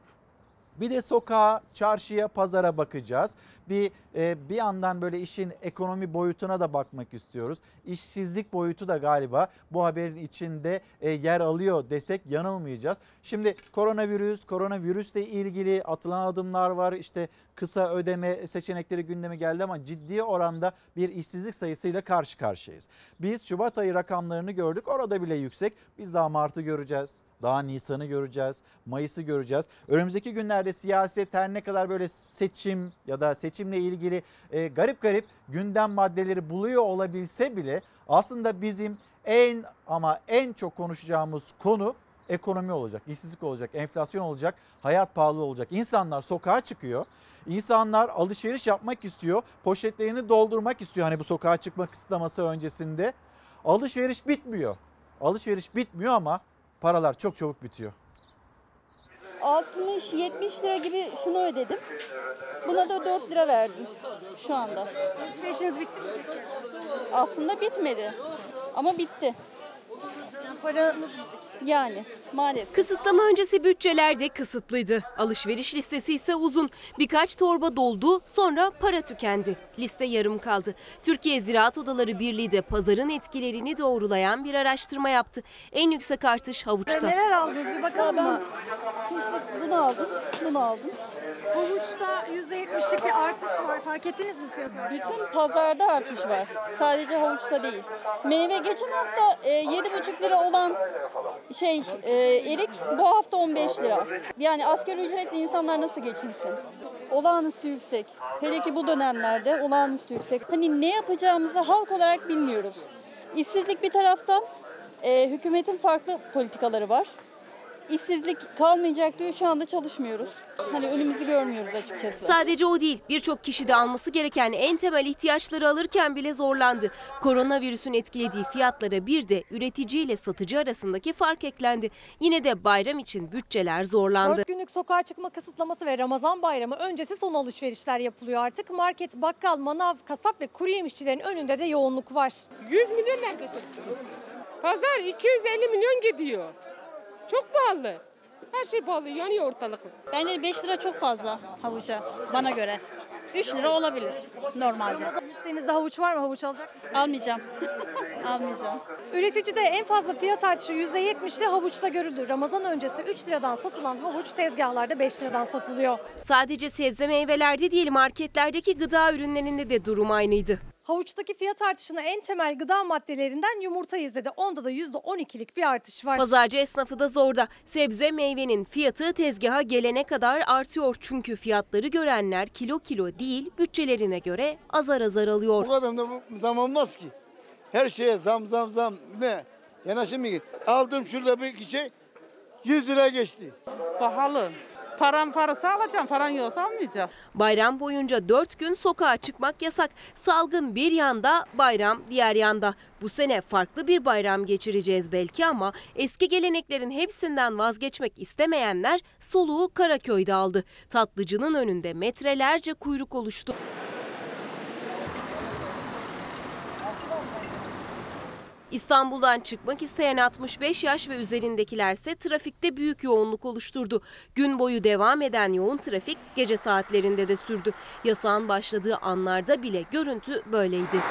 bir de sokağa, çarşıya, pazara bakacağız. Bir e, bir yandan böyle işin ekonomi boyutuna da bakmak istiyoruz. İşsizlik boyutu da galiba bu haberin içinde e, yer alıyor desek yanılmayacağız. Şimdi koronavirüs, koronavirüsle ilgili atılan adımlar var. İşte kısa ödeme seçenekleri gündeme geldi ama ciddi oranda bir işsizlik sayısıyla karşı karşıyayız. Biz Şubat ayı rakamlarını gördük. Orada bile yüksek. Biz daha Mart'ı göreceğiz. Daha Nisan'ı göreceğiz, Mayıs'ı göreceğiz. Önümüzdeki günlerde siyaset her ne kadar böyle seçim ya da seçimle ilgili e, garip garip gündem maddeleri buluyor olabilse bile aslında bizim en ama en çok konuşacağımız konu ekonomi olacak, işsizlik olacak, enflasyon olacak, hayat pahalı olacak. İnsanlar sokağa çıkıyor. İnsanlar alışveriş yapmak istiyor, poşetlerini doldurmak istiyor hani bu sokağa çıkma kısıtlaması öncesinde. Alışveriş bitmiyor. Alışveriş bitmiyor ama paralar çok çabuk bitiyor. 60-70 lira gibi şunu ödedim. Buna da 4 lira verdim şu anda. Alışverişiniz bitti mi? Aslında bitmedi ama bitti. Para Yani maalesef. Kısıtlama öncesi bütçeler de kısıtlıydı. Alışveriş listesi ise uzun. Birkaç torba doldu, sonra para tükendi. Liste yarım kaldı. Türkiye Ziraat Odaları Birliği de pazarın etkilerini doğrulayan bir araştırma yaptı. En yüksek artış havuçta. neler aldınız bir bakalım Ben mı? kışlık bunu aldım, bunu aldım. Havuçta %70'lik bir artış var. Fark ettiniz mi fiyatı? Bütün pazarda artış var. Sadece havuçta değil. Meyve geçen hafta e, 7,5 lira olan şey e, erik bu hafta 15 lira. Yani asgari ücretli insanlar nasıl geçinsin? Olağanüstü yüksek. Hele ki bu dönemlerde olağanüstü yüksek. Hani ne yapacağımızı halk olarak bilmiyoruz. İşsizlik bir taraftan, e, hükümetin farklı politikaları var. İşsizlik kalmayacak diyor şu anda çalışmıyoruz. Hani önümüzü görmüyoruz açıkçası. Sadece o değil, birçok kişi de alması gereken en temel ihtiyaçları alırken bile zorlandı. Koronavirüsün etkilediği fiyatlara bir de üretici ile satıcı arasındaki fark eklendi. Yine de bayram için bütçeler zorlandı. 4 günlük sokağa çıkma kısıtlaması ve Ramazan bayramı öncesi son alışverişler yapılıyor artık. Market, bakkal, manav, kasap ve kuru yemişçilerin önünde de yoğunluk var. 100 milyon neredesin? Pazar 250 milyon gidiyor. Çok pahalı. Her şey pahalı. Yanıyor ortalık. Bence 5 lira çok fazla havuca bana göre. 3 lira olabilir normalde. Listenizde havuç var mı? Havuç alacak mısınız? Almayacağım. Almayacağım. Üreticide en fazla fiyat artışı %70'li havuçta görüldü. Ramazan öncesi 3 liradan satılan havuç tezgahlarda 5 liradan satılıyor. Sadece sebze meyvelerde değil marketlerdeki gıda ürünlerinde de durum aynıydı. Havuçtaki fiyat artışını en temel gıda maddelerinden yumurta izledi. Onda da %12'lik bir artış var. Pazarcı esnafı da zorda. Sebze meyvenin fiyatı tezgaha gelene kadar artıyor. Çünkü fiyatları görenler kilo kilo değil bütçelerine göre azar azar alıyor. Bu kadar da bu zam olmaz ki. Her şeye zam zam zam. Ne? Yanaşım mı git? Aldım şurada bir şey 100 lira geçti. Pahalı. Param parası alacağım, paran yoksa almayacağım. Bayram boyunca 4 gün sokağa çıkmak yasak. Salgın bir yanda, bayram diğer yanda. Bu sene farklı bir bayram geçireceğiz belki ama eski geleneklerin hepsinden vazgeçmek istemeyenler soluğu Karaköy'de aldı. Tatlıcının önünde metrelerce kuyruk oluştu. İstanbul'dan çıkmak isteyen 65 yaş ve üzerindekilerse trafikte büyük yoğunluk oluşturdu. Gün boyu devam eden yoğun trafik gece saatlerinde de sürdü. Yasağın başladığı anlarda bile görüntü böyleydi.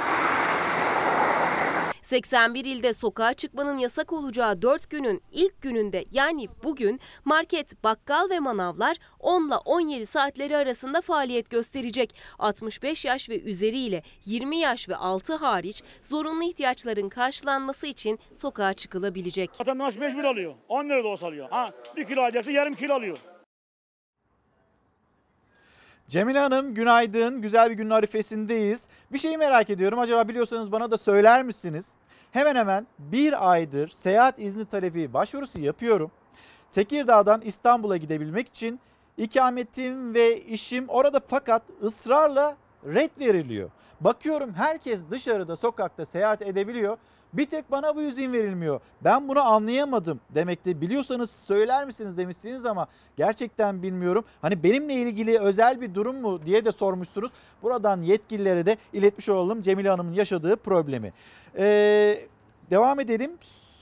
81 ilde sokağa çıkmanın yasak olacağı 4 günün ilk gününde yani bugün market, bakkal ve manavlar 10 ile 17 saatleri arasında faaliyet gösterecek. 65 yaş ve üzeriyle 20 yaş ve altı hariç zorunlu ihtiyaçların karşılanması için sokağa çıkılabilecek. Vatandaş mecbur alıyor. 10 lira da olsa alıyor. Ha, bir kilo alacaksa yarım kilo alıyor. Cemile Hanım günaydın. Güzel bir günün arifesindeyiz. Bir şeyi merak ediyorum. Acaba biliyorsanız bana da söyler misiniz? Hemen hemen bir aydır seyahat izni talebi başvurusu yapıyorum. Tekirdağ'dan İstanbul'a gidebilmek için ikametim ve işim orada fakat ısrarla red veriliyor. Bakıyorum herkes dışarıda sokakta seyahat edebiliyor. Bir tek bana bu izin verilmiyor. Ben bunu anlayamadım demekti. Biliyorsanız söyler misiniz demişsiniz ama gerçekten bilmiyorum. Hani benimle ilgili özel bir durum mu diye de sormuşsunuz. Buradan yetkililere de iletmiş olalım Cemile Hanım'ın yaşadığı problemi. Ee, devam edelim.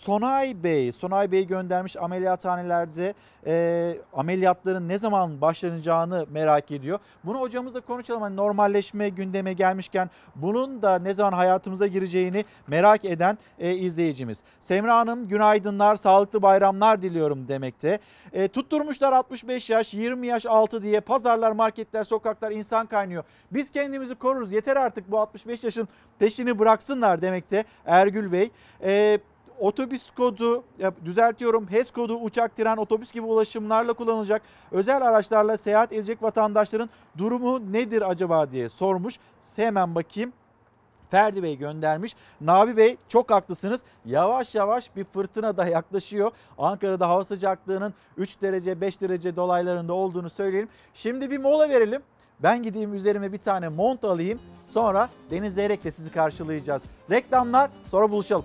Sonay Bey, Sonay Bey göndermiş ameliyathanelerde e, ameliyatların ne zaman başlanacağını merak ediyor. Bunu hocamızla konuşalım. Hani normalleşme gündeme gelmişken bunun da ne zaman hayatımıza gireceğini merak eden e, izleyicimiz. Semra Hanım günaydınlar, sağlıklı bayramlar diliyorum demekte. E, tutturmuşlar 65 yaş, 20 yaş altı diye pazarlar, marketler, sokaklar insan kaynıyor. Biz kendimizi koruruz yeter artık bu 65 yaşın peşini bıraksınlar demekte Ergül Bey. E, otobüs kodu düzeltiyorum HES kodu uçak, tren, otobüs gibi ulaşımlarla kullanılacak özel araçlarla seyahat edecek vatandaşların durumu nedir acaba diye sormuş. Hemen bakayım. Ferdi Bey göndermiş. Nabi Bey çok haklısınız. Yavaş yavaş bir fırtına da yaklaşıyor. Ankara'da hava sıcaklığının 3 derece 5 derece dolaylarında olduğunu söyleyelim. Şimdi bir mola verelim. Ben gideyim üzerime bir tane mont alayım. Sonra Deniz Zeyrek'le sizi karşılayacağız. Reklamlar sonra buluşalım.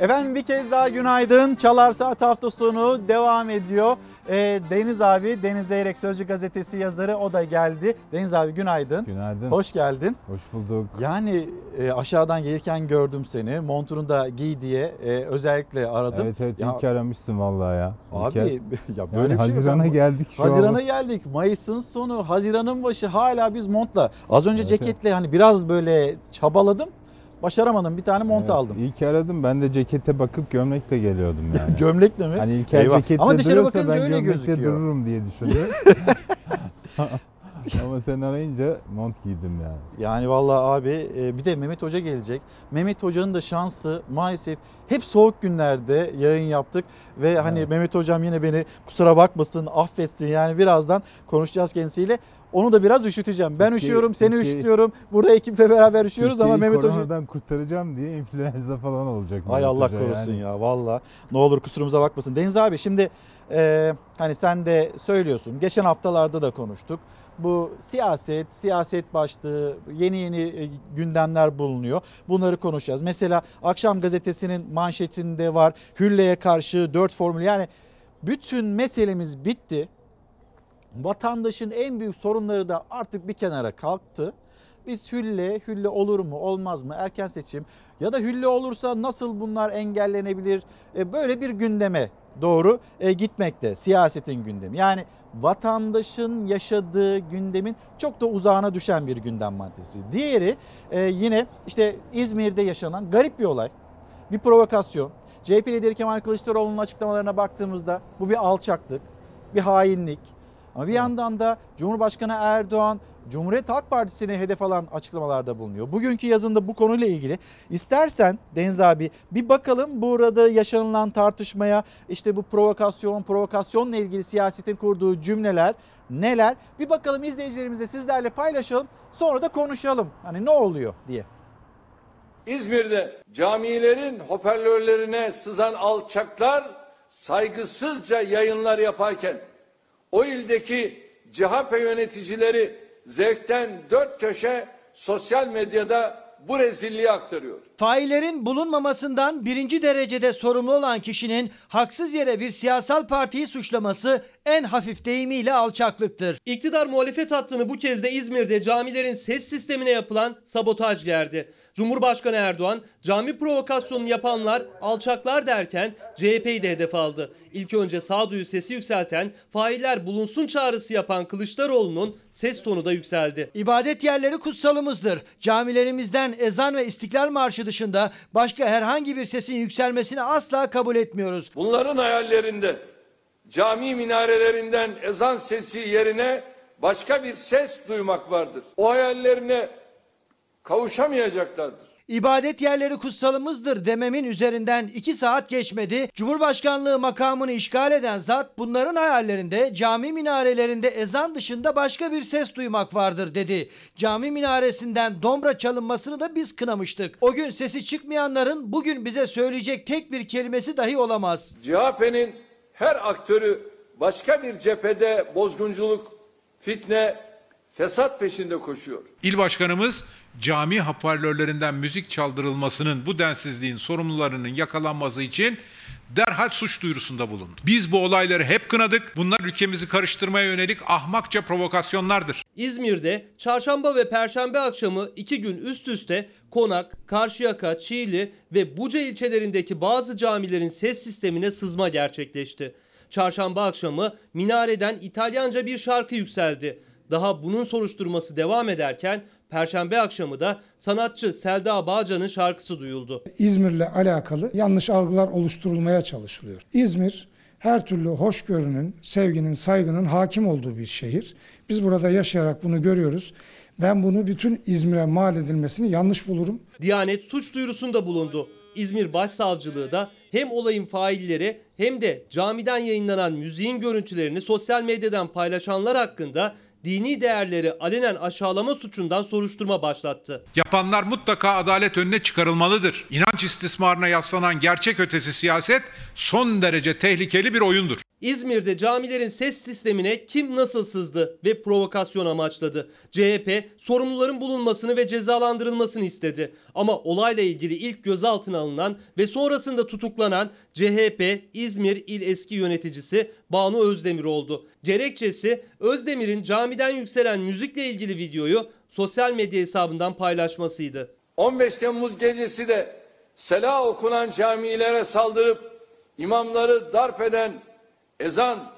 Efendim bir kez daha günaydın. Çalar Saat hafta sonu devam ediyor. Ee, Deniz abi, Deniz Zeyrek Sözcü Gazetesi yazarı o da geldi. Deniz abi günaydın. Günaydın. Hoş geldin. Hoş bulduk. Yani e, aşağıdan gelirken gördüm seni. Montunu da giy diye e, özellikle aradım. Evet evet Ya- ki aramışsın vallahi ya. Abi ki- ya böyle Yani bir şey Haziran'a ama. geldik şu Hazirana an. geldik. Mayıs'ın sonu, Haziran'ın başı hala biz montla. Az önce Evet, ceketle hani biraz böyle çabaladım. Başaramadım. Bir tane mont Evet, aldım. İyi ki aradım. Ben de cekete bakıp gömlekle geliyordum yani. Gömlekle mi? Hani İlker Eyvah. ceketle Ama dışarı duruyorsa bakınca ben öyle gömlekle gözüküyor. dururum diye düşündüm. Ama sen arayınca mont giydim yani. Yani vallahi abi e, bir de Mehmet Hoca gelecek. Mehmet Hoca'nın da şansı maalesef hep soğuk günlerde yayın yaptık ve hani Mehmet Hocam yine beni kusura bakmasın, affetsin. Yani birazdan konuşacağız kendisiyle. Onu da biraz üşüteceğim. Ben Peki- üşüyorum, seni peki- üşütüyorum. Burada ekiple beraber üşüyoruz ama Türkiye'yi Mehmet Hoca koronadan kurtaracağım diye influenza falan olacak. Ay Mehmet Allah Hoca korusun yani. ya valla. Ne olur kusurumuza bakmasın. Deniz abi şimdi e, hani sen de söylüyorsun. Geçen haftalarda da konuştuk. Bu siyaset, siyaset başlığı, yeni yeni e, gündemler bulunuyor. Bunları konuşacağız. Mesela Akşam Gazetesi'nin manşetinde var. Hülle'ye karşı dört formül. Yani bütün meselemiz bitti. Vatandaşın en büyük sorunları da artık bir kenara kalktı. Biz hülle, hülle olur mu olmaz mı erken seçim ya da hülle olursa nasıl bunlar engellenebilir E, böyle bir gündeme doğru e, gitmekte siyasetin gündemi. Yani vatandaşın yaşadığı gündemin çok da uzağına düşen bir gündem maddesi. Diğeri e, yine işte İzmir'de yaşanan garip bir olay. Bir provokasyon. CHP lideri Kemal Kılıçdaroğlu'nun açıklamalarına baktığımızda bu bir alçaklık, bir hainlik. Ama bir yandan da Cumhurbaşkanı Erdoğan Cumhuriyet Halk Partisi'ne hedef alan açıklamalarda bulunuyor. Bugünkü yazında bu konuyla ilgili istersen Deniz abi bir bakalım burada yaşanılan tartışmaya işte bu provokasyon, provokasyonla ilgili siyasetin kurduğu cümleler neler? Bir bakalım izleyicilerimizle sizlerle paylaşalım sonra da konuşalım. Hani ne oluyor diye. İzmir'de camilerin hoparlörlerine sızan alçaklar saygısızca yayınlar yaparken o ildeki CHP yöneticileri zevkten dört köşe sosyal medyada bu rezilliği aktarıyor. Faillerin bulunmamasından birinci derecede sorumlu olan kişinin haksız yere bir siyasal partiyi suçlaması en hafif deyimiyle alçaklıktır. İktidar muhalefet hattını bu kez de İzmir'de camilerin ses sistemine yapılan sabotaj gerdi. Cumhurbaşkanı Erdoğan cami provokasyonunu yapanlar alçaklar derken CHP'yi de hedef aldı. İlk önce sağduyu sesi yükselten failler bulunsun çağrısı yapan Kılıçdaroğlu'nun ses tonu da yükseldi. İbadet yerleri kutsalımızdır. Camilerimizden ezan ve istiklal marşı dışında başka herhangi bir sesin yükselmesini asla kabul etmiyoruz. Bunların hayallerinde cami minarelerinden ezan sesi yerine başka bir ses duymak vardır. O hayallerine kavuşamayacaklardır. İbadet yerleri kutsalımızdır dememin üzerinden 2 saat geçmedi. Cumhurbaşkanlığı makamını işgal eden zat bunların hayallerinde cami minarelerinde ezan dışında başka bir ses duymak vardır dedi. Cami minaresinden dombra çalınmasını da biz kınamıştık. O gün sesi çıkmayanların bugün bize söyleyecek tek bir kelimesi dahi olamaz. CHP'nin her aktörü başka bir cephede bozgunculuk, fitne, fesat peşinde koşuyor. İl başkanımız cami hoparlörlerinden müzik çaldırılmasının bu densizliğin sorumlularının yakalanması için derhal suç duyurusunda bulundu. Biz bu olayları hep kınadık. Bunlar ülkemizi karıştırmaya yönelik ahmakça provokasyonlardır. İzmir'de çarşamba ve perşembe akşamı iki gün üst üste Konak, Karşıyaka, Çiğli ve Buca ilçelerindeki bazı camilerin ses sistemine sızma gerçekleşti. Çarşamba akşamı minareden İtalyanca bir şarkı yükseldi. Daha bunun soruşturması devam ederken Perşembe akşamı da sanatçı Selda Bağcan'ın şarkısı duyuldu. İzmir'le alakalı yanlış algılar oluşturulmaya çalışılıyor. İzmir her türlü hoşgörünün, sevginin, saygının hakim olduğu bir şehir. Biz burada yaşayarak bunu görüyoruz. Ben bunu bütün İzmir'e mal edilmesini yanlış bulurum. Diyanet suç duyurusunda bulundu. İzmir Başsavcılığı da hem olayın failleri hem de camiden yayınlanan müziğin görüntülerini sosyal medyadan paylaşanlar hakkında dini değerleri alenen aşağılama suçundan soruşturma başlattı. Yapanlar mutlaka adalet önüne çıkarılmalıdır. İnanç istismarına yaslanan gerçek ötesi siyaset son derece tehlikeli bir oyundur. İzmir'de camilerin ses sistemine kim nasıl sızdı ve provokasyon amaçladı? CHP sorumluların bulunmasını ve cezalandırılmasını istedi. Ama olayla ilgili ilk gözaltına alınan ve sonrasında tutuklanan CHP İzmir İl Eski Yöneticisi Banu Özdemir oldu. Gerekçesi Özdemir'in camiden yükselen müzikle ilgili videoyu sosyal medya hesabından paylaşmasıydı. 15 Temmuz gecesi de sela okunan camilere saldırıp imamları darp eden ezan,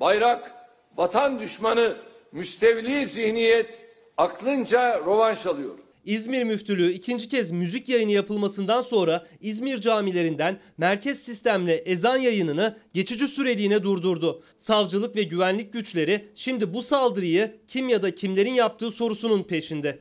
bayrak, vatan düşmanı, müstevli zihniyet aklınca rovanş alıyor. İzmir Müftülüğü ikinci kez müzik yayını yapılmasından sonra İzmir camilerinden merkez sistemle ezan yayınını geçici süreliğine durdurdu. Savcılık ve güvenlik güçleri şimdi bu saldırıyı kim ya da kimlerin yaptığı sorusunun peşinde.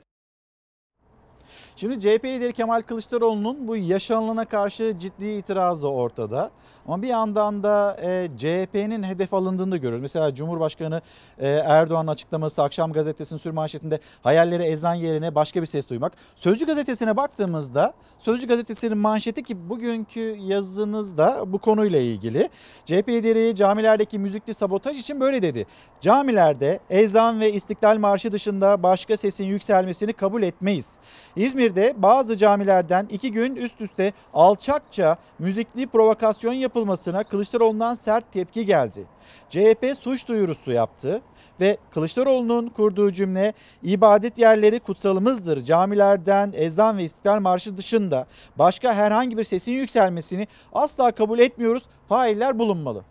Şimdi CHP lideri Kemal Kılıçdaroğlu'nun bu yaşanılana karşı ciddi itirazı ortada. Ama bir yandan da e, CHP'nin hedef alındığını görüyoruz. Mesela Cumhurbaşkanı e, Erdoğan'ın açıklaması Akşam Gazetesi'nin sürmanşetinde hayalleri ezan yerine başka bir ses duymak. Sözcü Gazetesi'ne baktığımızda Sözcü Gazetesi'nin manşeti ki bugünkü yazınızda bu konuyla ilgili. CHP lideri camilerdeki müzikli sabotaj için böyle dedi. Camilerde ezan ve istiklal marşı dışında başka sesin yükselmesini kabul etmeyiz. İzmir İzmir'de bazı camilerden iki gün üst üste alçakça müzikli provokasyon yapılmasına Kılıçdaroğlu'ndan sert tepki geldi. CHP suç duyurusu yaptı ve Kılıçdaroğlu'nun kurduğu cümle ibadet yerleri kutsalımızdır. Camilerden ezan ve istiklal marşı dışında başka herhangi bir sesin yükselmesini asla kabul etmiyoruz. Failler bulunmalı.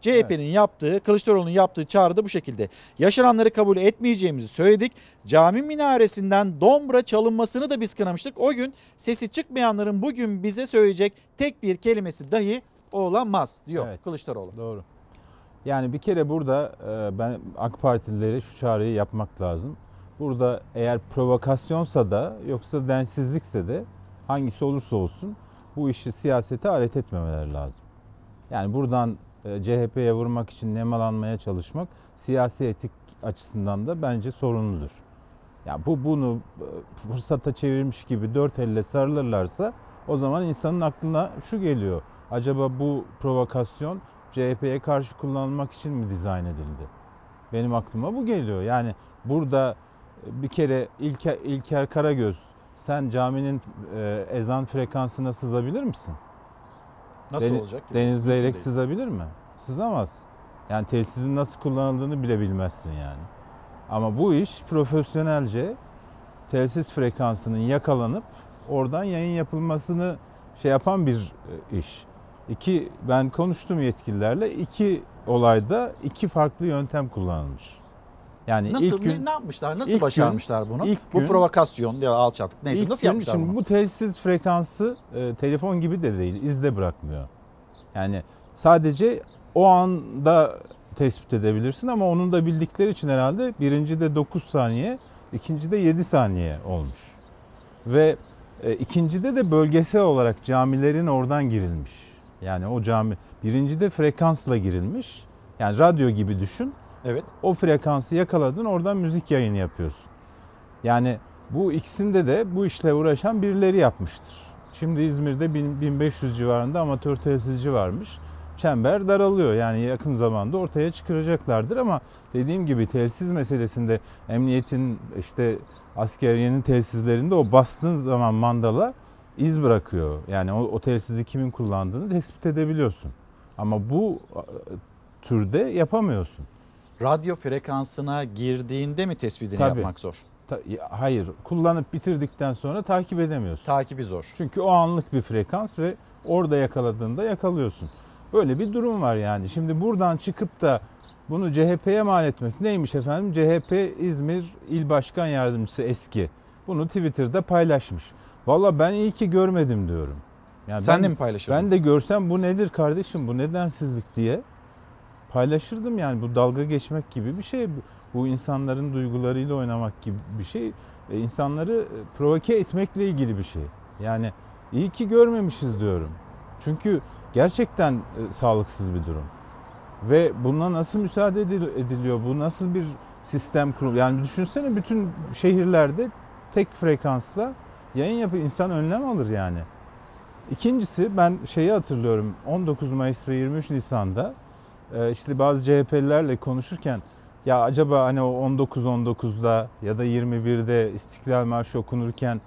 CHP'nin yaptığı, Kılıçdaroğlu'nun yaptığı çağrı da bu şekilde. Yaşananları kabul etmeyeceğimizi söyledik. Cami minaresinden dombra çalınmasını da biz kınamıştık. O gün sesi çıkmayanların bugün bize söyleyecek tek bir kelimesi dahi olamaz diyor Evet. Kılıçdaroğlu. Doğru. Yani bir kere burada e, ben AK Partililere şu çağrıyı yapmak lazım. Burada eğer provokasyonsa da yoksa densizlikse de hangisi olursa olsun bu işi siyasete alet etmemeleri lazım. Yani buradan CHP'ye vurmak için nemalanmaya çalışmak siyasi etik açısından da bence sorunludur. Ya bu bunu e, fırsata çevirmiş gibi dört elle sarılırlarsa o zaman insanın aklına şu geliyor. Acaba bu provokasyon CHP'ye karşı kullanılmak için mi dizayn edildi? Benim aklıma bu geliyor. Yani burada e, bir kere İlker, İlker Karagöz sen caminin e, ezan frekansına sızabilir misin? Nasıl Deni- olacak ki? Deniz Zeyrek değil. sızabilir mi? Sızamaz. Yani telsizin nasıl kullanıldığını bile bilmezsin yani. Ama bu iş profesyonelce telsiz frekansının yakalanıp oradan yayın yapılmasını şey yapan bir e, iş. İki, ben konuştum yetkililerle. iki olayda iki farklı yöntem kullanılmış. Yani Nasıl ilk gün, ne, yapmışlar? Nasıl ilk gün- başarmışlar bunu? ilk bu gün- provokasyon ya alçaklık neyse nasıl gün yapmışlar şimdi bunu? bu telsiz frekansı e, telefon gibi de değil, izde bırakmıyor. Yani sadece o anda tespit edebilirsin ama onun da bildikleri için herhalde birinci de 9 saniye, ikinci de 7 saniye olmuş. Ve e, ikincide de bölgesel olarak camilerin oradan girilmiş. Yani o cami birincide frekansla girilmiş. Yani radyo gibi düşün. Evet. O frekansı yakaladın oradan müzik yayını yapıyorsun. Yani bu ikisinde de bu işle uğraşan birileri yapmıştır. Şimdi İzmir'de 1000 1500 civarında amatör telsizci varmış. Çember daralıyor yani yakın zamanda ortaya çıkaracaklardır ama dediğim gibi telsiz meselesinde emniyetin işte askeriyenin telsizlerinde o bastığın zaman mandala iz bırakıyor. Yani o, o telsizi kimin kullandığını tespit edebiliyorsun. Ama bu türde yapamıyorsun. Radyo frekansına girdiğinde mi tespitini Tabii. yapmak zor? Ta- hayır, kullanıp bitirdikten sonra takip edemiyorsun. Takibi zor. Çünkü o anlık bir frekans ve orada yakaladığında yakalıyorsun. Böyle bir durum var yani. Şimdi buradan çıkıp da bunu CHP'ye mal etmek neymiş efendim? CHP İzmir İl Başkan Yardımcısı eski. Bunu Twitter'da paylaşmış. Valla ben iyi ki görmedim diyorum. Yani Sen ben, de mi paylaşırdın? Ben de görsem bu nedir kardeşim bu nedensizlik diye paylaşırdım yani bu dalga geçmek gibi bir şey. Bu, insanların duygularıyla oynamak gibi bir şey. E, insanları e, provoke etmekle ilgili bir şey. Yani iyi ki görmemişiz diyorum. Çünkü gerçekten e, sağlıksız bir durum. Ve buna nasıl müsaade edil- ediliyor? Bu nasıl bir sistem kurulu? Yani düşünsene bütün şehirlerde tek frekansla yayın yapıyor. İnsan önlem alır yani. İkincisi ben şeyi hatırlıyorum 19 Mayıs ve 23 Nisan'da işte bazı CHP'lilerle konuşurken ya acaba hani o 19-19'da ya da 21'de İstiklal Marşı okunurken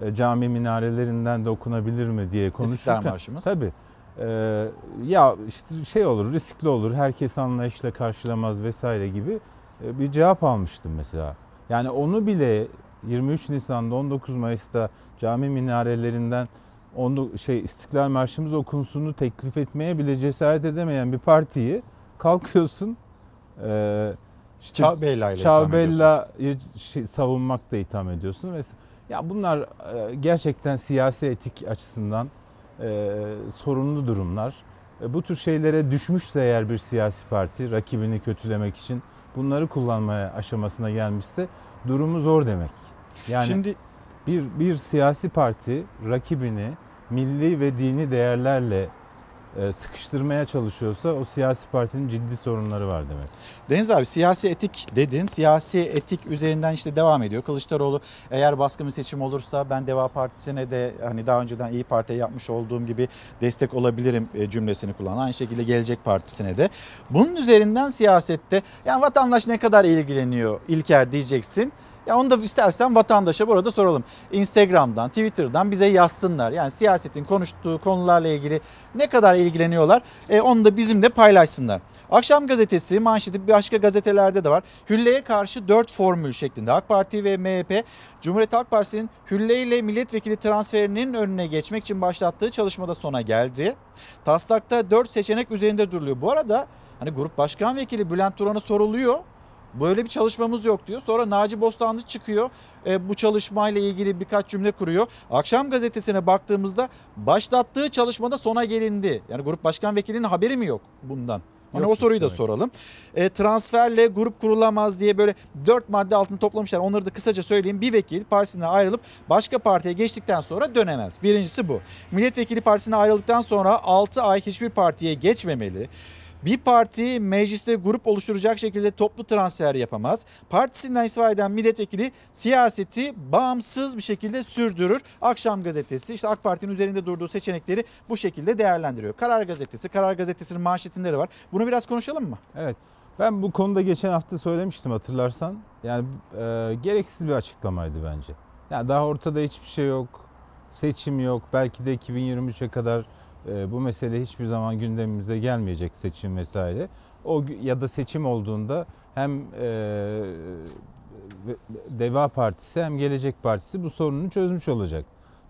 e, cami minarelerinden de okunabilir mi diye konuşurken. İstiklal Marşımız. Tabii. E, ya işte şey olur riskli olur herkes anlayışla karşılamaz vesaire gibi e, bir cevap almıştım mesela. Yani onu bile 23 Nisan'da 19 Mayıs'ta cami minarelerinden onu şey İstiklal Marşımız okunsunu teklif etmeye bile cesaret edemeyen bir partiyi kalkıyorsun e, işte Çağbella'yla itham Çağbella'yı şey, savunmakla itham ediyorsun ve ya bunlar e, gerçekten siyasi etik açısından e, sorunlu durumlar. E, bu tür şeylere düşmüşse eğer bir siyasi parti rakibini kötülemek için bunları kullanmaya aşamasına gelmişse durumu zor demek. Yani Şimdi bir bir siyasi parti rakibini milli ve dini değerlerle e, sıkıştırmaya çalışıyorsa o siyasi partinin ciddi sorunları var demek. Deniz abi siyasi etik dedin. Siyasi etik üzerinden işte devam ediyor. Kılıçdaroğlu eğer baskın bir seçim olursa ben Deva Partisi'ne de hani daha önceden İyi Parti'ye yapmış olduğum gibi destek olabilirim e, cümlesini kullanan. Aynı şekilde Gelecek Partisi'ne de. Bunun üzerinden siyasette yani vatandaş ne kadar ilgileniyor İlker diyeceksin. Ya onu da istersen vatandaşa burada soralım. Instagram'dan, Twitter'dan bize yazsınlar. Yani siyasetin konuştuğu konularla ilgili ne kadar ilgileniyorlar e, onu da bizimle paylaşsınlar. Akşam gazetesi manşeti başka gazetelerde de var. Hülle'ye karşı 4 formül şeklinde AK Parti ve MHP Cumhuriyet Halk Partisi'nin Hülle ile milletvekili transferinin önüne geçmek için başlattığı çalışmada sona geldi. Taslakta 4 seçenek üzerinde duruluyor. Bu arada hani grup başkan vekili Bülent Turan'a soruluyor. Böyle bir çalışmamız yok diyor. Sonra Naci Bostanlı çıkıyor. E, bu çalışmayla ilgili birkaç cümle kuruyor. Akşam gazetesine baktığımızda başlattığı çalışmada sona gelindi. Yani grup başkan vekilinin haberi mi yok bundan? Hani o soruyu da demek. soralım. E, transferle grup kurulamaz diye böyle dört madde altını toplamışlar. Onları da kısaca söyleyeyim. Bir vekil partisinden ayrılıp başka partiye geçtikten sonra dönemez. Birincisi bu. Milletvekili partisine ayrıldıktan sonra 6 ay hiçbir partiye geçmemeli. Bir parti mecliste grup oluşturacak şekilde toplu transfer yapamaz. Partisinden istifa eden milletvekili siyaseti bağımsız bir şekilde sürdürür. Akşam gazetesi işte AK Parti'nin üzerinde durduğu seçenekleri bu şekilde değerlendiriyor. Karar gazetesi, Karar gazetesinin manşetinde de var. Bunu biraz konuşalım mı? Evet. Ben bu konuda geçen hafta söylemiştim hatırlarsan. Yani e, gereksiz bir açıklamaydı bence. Yani daha ortada hiçbir şey yok. Seçim yok. Belki de 2023'e kadar bu mesele hiçbir zaman gündemimize gelmeyecek seçim vesaire. O ya da seçim olduğunda hem e, Deva Partisi hem Gelecek Partisi bu sorununu çözmüş olacak.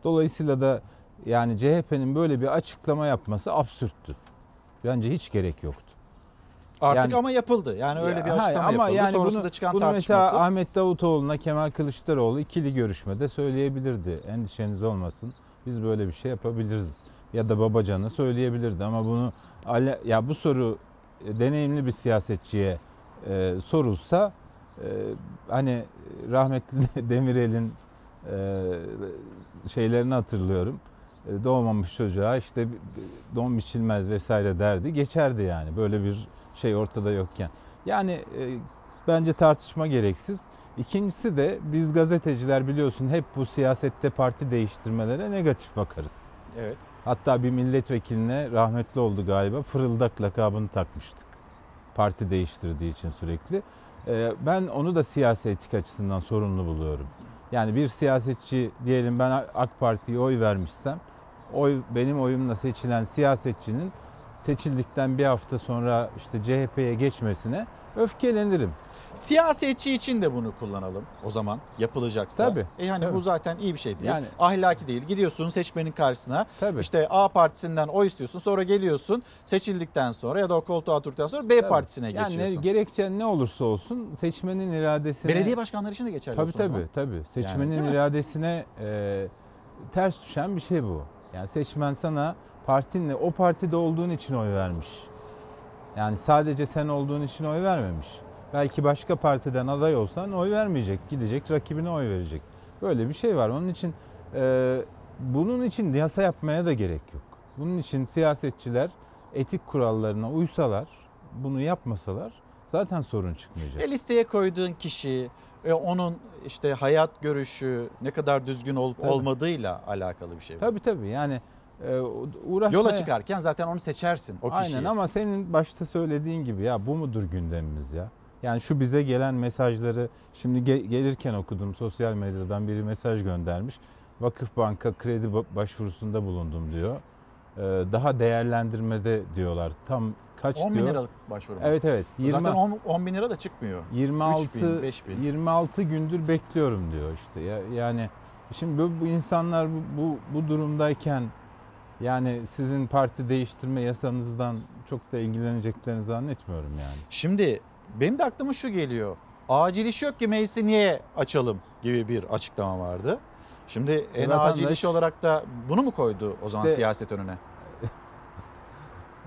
Dolayısıyla da yani CHP'nin böyle bir açıklama yapması absürttü. Bence hiç gerek yoktu. Artık Yani- ama yapıldı. Yani öyle bir Ya, açıklama hayır, ama yapıldı. yani Sonrasında bunu, çıkan bunu tartışması. mesela Ahmet Davutoğlu'na Kemal Kılıçdaroğlu ikili görüşmede söyleyebilirdi. Endişeniz olmasın. Biz böyle bir şey yapabiliriz. Ya da Babacan'a söyleyebilirdi ama bunu ya bu soru deneyimli bir siyasetçiye e, sorulsa e, hani rahmetli Demirel'in e, şeylerini hatırlıyorum. E, doğmamış çocuğa işte don biçilmez vesaire derdi. Geçerdi yani böyle bir şey ortada yokken. Yani e, bence tartışma gereksiz. İkincisi de biz gazeteciler biliyorsun hep bu siyasette parti değiştirmelere negatif bakarız. Evet. Hatta bir milletvekiline rahmetli oldu galiba fırıldak lakabını takmıştık. Parti değiştirdiği için sürekli. Ee, Ben onu da siyasi etik açısından sorumlu buluyorum. Yani bir siyasetçi diyelim ben AK Parti'ye oy vermişsem oy benim oyumla seçilen siyasetçinin seçildikten bir hafta sonra işte CHP'ye geçmesine öfkelenirim. Siyasetçi için de bunu kullanalım o zaman yapılacaksa. Tabii, E hani tabii. bu zaten iyi bir şey değil. Yani- Ahlaki değil. Gidiyorsun seçmenin karşısına. Tabii. İşte A partisinden oy istiyorsun. Sonra geliyorsun seçildikten sonra ya da o koltuğa oturduktan sonra B Tabii. partisine yani geçiyorsun. ne, gerekçen ne olursa olsun seçmenin iradesine... Belediye başkanları için de geçerli Tabii o tabii zaman. tabii. Yani Seçmenin mi? iradesine e, ters düşen bir şey bu. Yani seçmen sana partinle o partide olduğun için oy vermiş. Yani sadece sen olduğun için oy vermemiş. Belki başka partiden aday olsan oy vermeyecek. Gidecek rakibine oy verecek. Böyle bir şey var. Onun için e, bunun için yasa yapmaya da gerek yok. Bunun için siyasetçiler etik kurallarına uysalar, bunu yapmasalar zaten sorun çıkmayacak. E listeye koyduğun kişi, e, onun işte hayat görüşü ne kadar düzgün olup Tabii. olmadığıyla alakalı bir şey. Tabii tabii yani uğraşmaya... Yola çıkarken zaten onu seçersin o kişiyi. Aynen ama senin başta söylediğin gibi ya bu mudur gündemimiz ya? Yani şu bize gelen mesajları şimdi ge- gelirken okudum sosyal medyadan biri mesaj göndermiş. Vakıf Banka kredi ba- başvurusunda bulundum diyor. Ee, daha değerlendirmede diyorlar. Tam kaç 10 bin diyor? liralık başvuru. Evet evet. Zaten 10, 10 bin lira da çıkmıyor. 26 3 bin, 5 bin. 26 gündür bekliyorum diyor işte. Ya, yani şimdi bu, bu insanlar bu, bu bu durumdayken yani sizin parti değiştirme yasanızdan çok da ilgileneceklerini zannetmiyorum yani. Şimdi benim de aklıma şu geliyor. Acil iş yok ki meclisi niye açalım gibi bir açıklama vardı. Şimdi en vatandaş- acil iş olarak da bunu mu koydu o zaman İşte- siyaset önüne?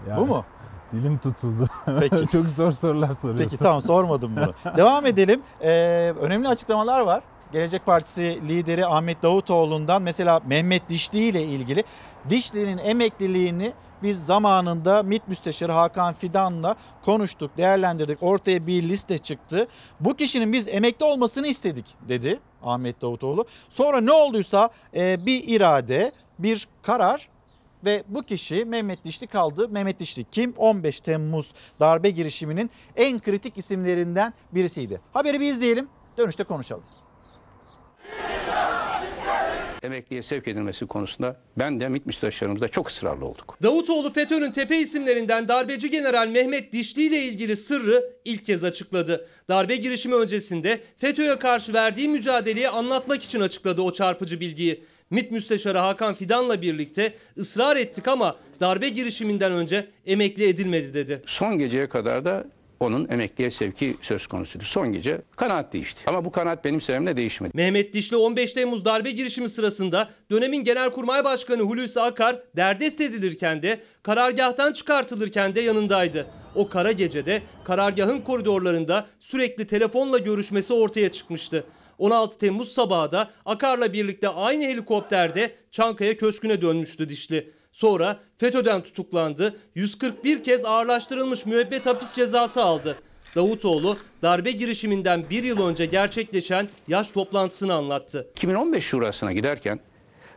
Yani Bu mu? Dilim tutuldu. Peki. çok zor sorular soruyorsun. Peki tamam sormadım bunu. Devam edelim. Ee, önemli açıklamalar var. Gelecek Partisi lideri Ahmet Davutoğlu'ndan mesela Mehmet Dişli ile ilgili Dişli'nin emekliliğini biz zamanında MİT Müsteşarı Hakan Fidan'la konuştuk, değerlendirdik. Ortaya bir liste çıktı. Bu kişinin biz emekli olmasını istedik dedi Ahmet Davutoğlu. Sonra ne olduysa e, bir irade, bir karar ve bu kişi Mehmet Dişli kaldı. Mehmet Dişli kim? 15 Temmuz darbe girişiminin en kritik isimlerinden birisiydi. Haberi bir izleyelim, dönüşte konuşalım. Emekliye sevk edilmesi konusunda ben de MİT müsteşarımızda çok ısrarlı olduk. Davutoğlu FETÖ'nün tepe isimlerinden darbeci general Mehmet Dişli ile ilgili sırrı ilk kez açıkladı. Darbe girişimi öncesinde FETÖ'ye karşı verdiği mücadeleyi anlatmak için açıkladı o çarpıcı bilgiyi. MİT Müsteşarı Hakan Fidan'la birlikte ısrar ettik ama darbe girişiminden önce emekli edilmedi dedi. Son geceye kadar da onun emekliye sevki söz konusuydu. Son gece kanaat değişti. Ama bu kanaat benim sevimle değişmedi. Mehmet Dişli 15 Temmuz darbe girişimi sırasında dönemin Genelkurmay Başkanı Hulusi Akar derdest edilirken de karargahtan çıkartılırken de yanındaydı. O kara gecede karargahın koridorlarında sürekli telefonla görüşmesi ortaya çıkmıştı. 16 Temmuz sabahı da Akar'la birlikte aynı helikopterde Çankaya Köşkü'ne dönmüştü Dişli. Sonra FETÖ'den tutuklandı. 141 kez ağırlaştırılmış müebbet hapis cezası aldı. Davutoğlu darbe girişiminden bir yıl önce gerçekleşen yaş toplantısını anlattı. 2015 şurasına giderken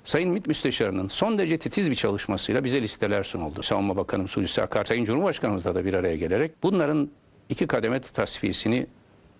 Sayın MİT Müsteşarı'nın son derece titiz bir çalışmasıyla bize listeler sunuldu. Savunma Bakanımız Hulusi Akar, Sayın Cumhurbaşkanımızla da bir araya gelerek bunların iki kademe tasfiyesini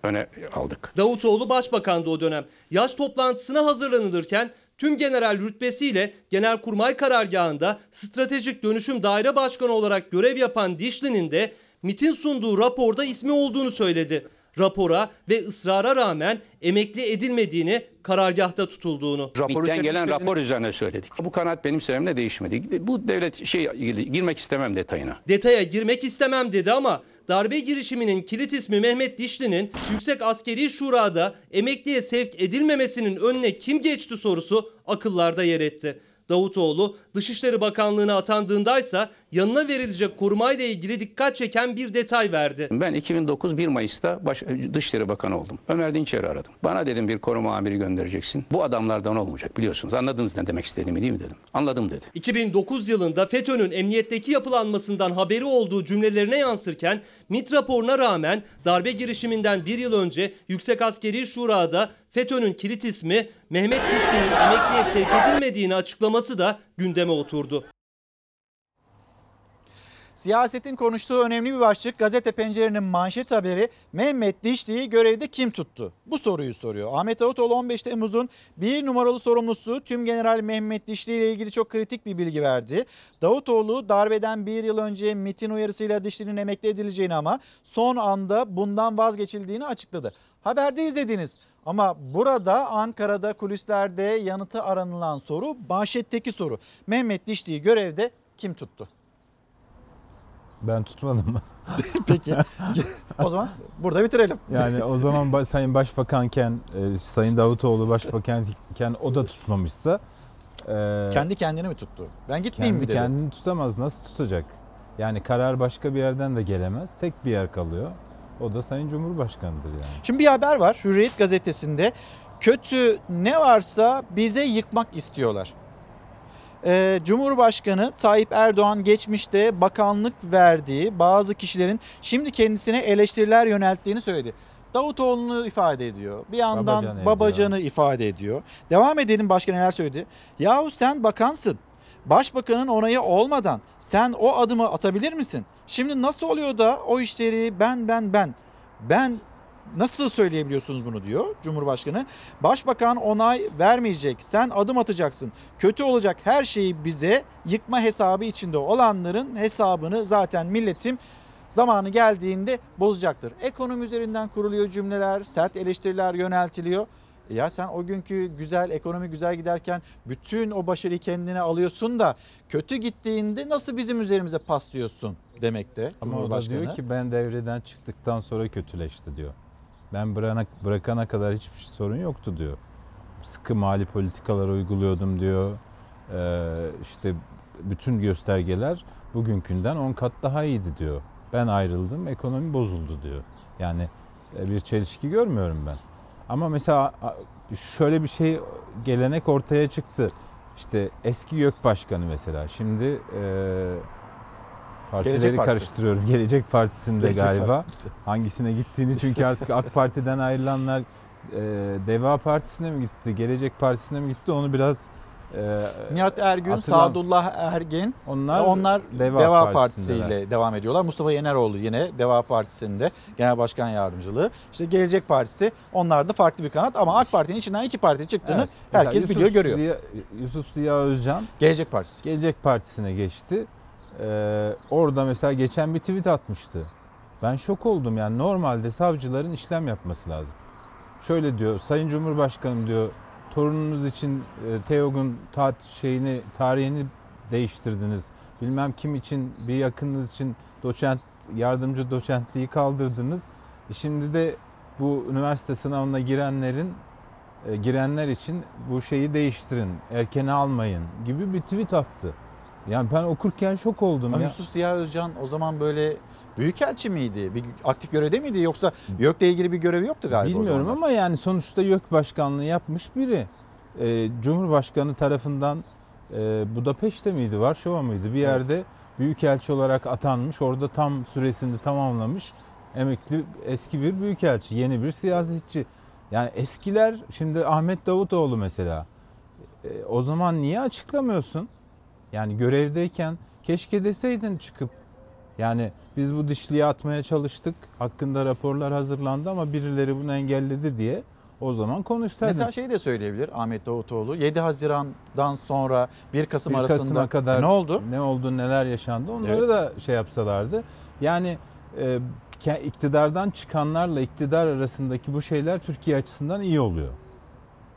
öne aldık. Davutoğlu başbakandı o dönem. Yaş toplantısına hazırlanılırken tüm general rütbesiyle Genelkurmay karargahında stratejik dönüşüm daire başkanı olarak görev yapan Dişli'nin de MIT'in sunduğu raporda ismi olduğunu söyledi. Rapora ve ısrara rağmen emekli edilmediğini, karargahta tutulduğunu. MİT'ten gelen rapor üzerine söyledik. Bu kanaat benim sevimle değişmedi. Bu devlet şey girmek istemem detayına. Detaya girmek istemem dedi ama darbe girişiminin kilit ismi Mehmet Dişli'nin Yüksek Askeri Şura'da emekliye sevk edilmemesinin önüne kim geçti sorusu akıllarda yer etti. Davutoğlu Dışişleri Bakanlığı'na atandığındaysa yanına verilecek korumayla ilgili dikkat çeken bir detay verdi. Ben 2009 1 Mayıs'ta baş, Dışişleri Bakanı oldum. Ömer Dinçer'i aradım. Bana dedim bir koruma amiri göndereceksin. Bu adamlardan olmayacak biliyorsunuz. Anladınız ne demek istediğimi değil mi dedim. Anladım dedi. 2009 yılında FETÖ'nün emniyetteki yapılanmasından haberi olduğu cümlelerine yansırken MİT raporuna rağmen darbe girişiminden bir yıl önce Yüksek Askeri Şura'da FETÖ'nün kilit ismi Mehmet Dişli'nin emekliye sevk edilmediğini açıklaması da gündeme oturdu. Siyasetin konuştuğu önemli bir başlık gazete pencerenin manşet haberi Mehmet Dişli'yi görevde kim tuttu? Bu soruyu soruyor. Ahmet Davutoğlu 15 Temmuz'un bir numaralı sorumlusu Tüm General Mehmet Dişli ile ilgili çok kritik bir bilgi verdi. Davutoğlu darbeden bir yıl önce MIT'in uyarısıyla Dişli'nin emekli edileceğini ama son anda bundan vazgeçildiğini açıkladı. Haberde izlediniz. Ama burada Ankara'da kulislerde yanıtı aranılan soru manşetteki soru. Mehmet Dişli'yi görevde kim tuttu? Ben tutmadım mı? Peki. o zaman burada bitirelim. Yani o zaman Sayın Başbakanken, e, Sayın Davutoğlu Başbakanken o da tutmamışsa... E, kendi kendini mi tuttu? Ben gitmeyeyim kendi mi dedi? kendini tutamaz. Nasıl tutacak? Yani karar başka bir yerden de gelemez. Tek bir yer kalıyor. O da Sayın Cumhurbaşkanı'dır yani. Şimdi bir haber var Hürriyet gazetesinde. Kötü ne varsa bize yıkmak istiyorlar. Ee, Cumhurbaşkanı Tayyip Erdoğan geçmişte bakanlık verdiği bazı kişilerin şimdi kendisine eleştiriler yönelttiğini söyledi. Davutoğlu'nu ifade ediyor. Bir yandan Babacan'ı Babacan'ı ifade ediyor. Devam edelim başka neler söyledi. Yahu sen bakansın. Başbakanın onayı olmadan sen o adımı atabilir misin? Şimdi nasıl oluyor da o işleri ben ben ben ben nasıl söyleyebiliyorsunuz bunu diyor Cumhurbaşkanı. Başbakan onay vermeyecek. Sen adım atacaksın. Kötü olacak her şeyi bize yıkma hesabı içinde olanların hesabını zaten milletim zamanı geldiğinde bozacaktır. Ekonomi üzerinden kuruluyor cümleler, sert eleştiriler yöneltiliyor. Ya sen o günkü güzel ekonomi güzel giderken bütün o başarıyı kendine alıyorsun da kötü gittiğinde nasıl bizim üzerimize paslıyorsun demekte Ama o da diyor ki ben devreden çıktıktan sonra kötüleşti diyor. Ben bırakana, bırakana kadar hiçbir şey sorun yoktu diyor. Sıkı mali politikalar uyguluyordum diyor. Ee, işte bütün göstergeler bugünkünden 10 kat daha iyiydi diyor. Ben ayrıldım ekonomi bozuldu diyor. Yani e, bir çelişki görmüyorum ben. Ama mesela şöyle bir şey gelenek ortaya çıktı. İşte eski YÖK Başkanı mesela şimdi e, partileri Gelecek Partisi. karıştırıyorum. Gelecek Partisi'nde Gelecek galiba. Partisi'nde. Hangisine gittiğini çünkü artık AK Parti'den ayrılanlar e, Deva Partisi'ne mi gitti, Gelecek Partisi'ne mi gitti onu biraz e, Nihat Ergün, atılan- Sadullah Ergin Onlar onlar Deva Deva. Partisi ile devam ediyorlar. Mustafa Yeneroğlu yine Deva Partisi'nde genel başkan yardımcılığı. İşte Gelecek Partisi onlar da farklı bir kanat ama AK Parti'nin içinden iki parti çıktığını Evet. Mesela herkes Yusuf biliyor, görüyor. Ziya, Yusuf Ziya Özcan Gelecek Partisi. Gelecek Partisi'ne geçti. Ee, orada mesela geçen bir tweet atmıştı. Ben şok oldum yani normalde savcıların işlem yapması lazım. Şöyle diyor Sayın Cumhurbaşkanım diyor torununuz için e, TEOG'un tat şeyini tarihini değiştirdiniz. Bilmem kim için bir yakınınız için doçent yardımcı doçentliği kaldırdınız. E şimdi de bu üniversite sınavına girenlerin e, girenler için bu şeyi değiştirin, erkene almayın gibi bir tweet attı. Yani ben okurken şok oldum Ama ya. Yusuf Ziya Özcan o zaman böyle büyükelçi miydi? Bir aktif görevde miydi yoksa YÖK'le ilgili bir görevi yoktu galiba Bilmiyorum ama yani sonuçta YÖK başkanlığı yapmış biri. Ee, Cumhurbaşkanı tarafından e, Budapeşte miydi, Varşova mıydı? Bir yerde büyükelçi olarak atanmış. Orada tam süresini tamamlamış. Emekli eski bir büyükelçi, yeni bir siyasetçi. Yani eskiler şimdi Ahmet Davutoğlu mesela. E, o zaman niye açıklamıyorsun? Yani görevdeyken keşke deseydin çıkıp yani biz bu dişliği atmaya çalıştık. Hakkında raporlar hazırlandı ama birileri bunu engelledi diye o zaman konuşsaydın. Mesela şeyi de söyleyebilir Ahmet Davutoğlu. 7 Haziran'dan sonra 1 Kasım 1 arasında Kasım'a kadar E, ne oldu? Ne oldu, neler yaşandı onları Evet. da şey yapsalardı. Yani e, iktidardan çıkanlarla iktidar arasındaki bu şeyler Türkiye açısından iyi oluyor.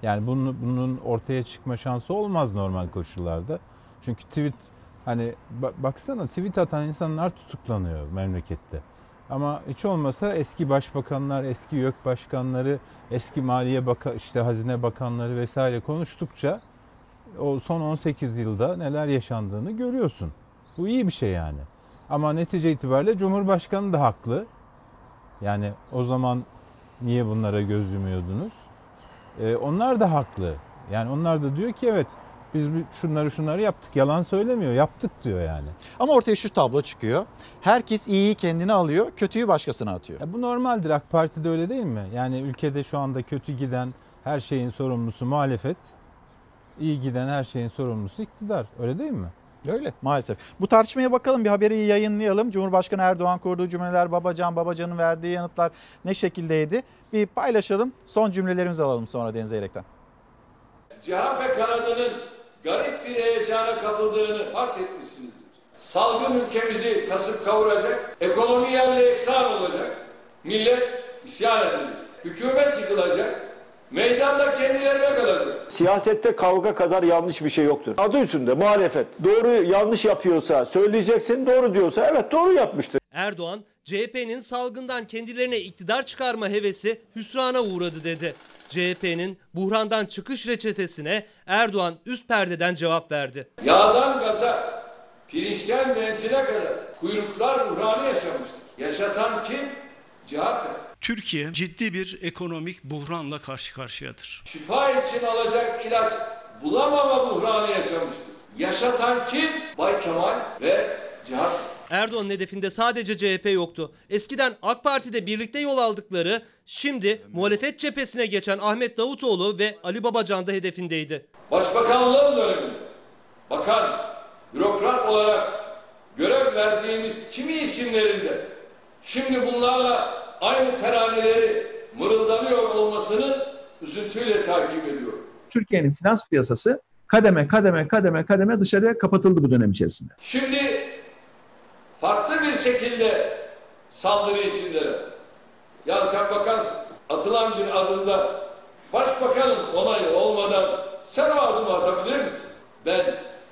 Yani bunun, bunun ortaya çıkma şansı olmaz normal koşullarda. Çünkü tweet hani ba- baksana tweet atan insanlar tutuklanıyor memlekette. Ama hiç olmasa eski başbakanlar, eski YÖK başkanları, eski maliye baka işte hazine bakanları vesaire konuştukça o son 18 yılda neler yaşandığını görüyorsun. Bu iyi bir şey yani. Ama netice itibariyle Cumhurbaşkanı da haklı. Yani o zaman niye bunlara göz yumuyordunuz? Ee, onlar da haklı. Yani onlar da diyor ki evet biz bir- şunları şunları yaptık. Yalan söylemiyor. Yaptık diyor yani. Ama ortaya şu tablo çıkıyor. Herkes iyiyi kendine alıyor, kötüyü başkasına atıyor. Ya bu normaldir. AK Parti'de öyle değil mi? Yani ülkede şu anda kötü giden her şeyin sorumlusu muhalefet. iyi giden her şeyin sorumlusu iktidar. Öyle değil mi? Öyle maalesef. Bu tartışmaya bakalım bir haberi yayınlayalım. Cumhurbaşkanı Erdoğan kurduğu cümleler Babacan, Babacan'ın verdiği yanıtlar ne şekildeydi? Bir paylaşalım. Son cümlelerimizi alalım sonra Deniz Eyrek'ten. CHP kanadının garip bir heyecana kapıldığını fark etmişsinizdir. Salgın ülkemizi kasıp kavuracak, ekonomi yerle eksan olacak, millet isyan edecek, hükümet yıkılacak, meydanda kendilerine kalacak. Siyasette kavga kadar yanlış bir şey yoktur. Adı üstünde muhalefet. Doğru yanlış yapıyorsa söyleyeceksin, doğru diyorsa evet doğru yapmıştır. Erdoğan, CHP'nin salgından kendilerine iktidar çıkarma hevesi hüsrana uğradı dedi. CHP'nin buhrandan çıkış reçetesine Erdoğan üst perdeden cevap verdi. Yağdan gaza, pirinçten benzine kadar kuyruklar buhranı yaşamıştır. Yaşatan kim? CHP. Türkiye ciddi bir ekonomik buhranla karşı karşıyadır. Şifa için alacak ilaç bulamama buhranı yaşamıştır. Yaşatan kim? Bay Kemal ve CHP. Erdoğan'ın hedefinde sadece CHP yoktu. Eskiden AK Parti'de birlikte yol aldıkları, şimdi muhalefet cephesine geçen Ahmet Davutoğlu ve Ali Babacan da hedefindeydi. Başbakanlığım döneminde bakan, bürokrat olarak görev verdiğimiz kimi isimlerinde şimdi bunlarla aynı teraneleri mırıldanıyor olmasını üzüntüyle takip ediyorum. Türkiye'nin finans piyasası kademe kademe kademe kademe dışarıya kapatıldı bu dönem içerisinde. Şimdi farklı bir şekilde saldırı içindeler. Ya sen bakarsın atılan bir adımda başbakanın onayı olmadan sen o adımı atabilir misin? Ben,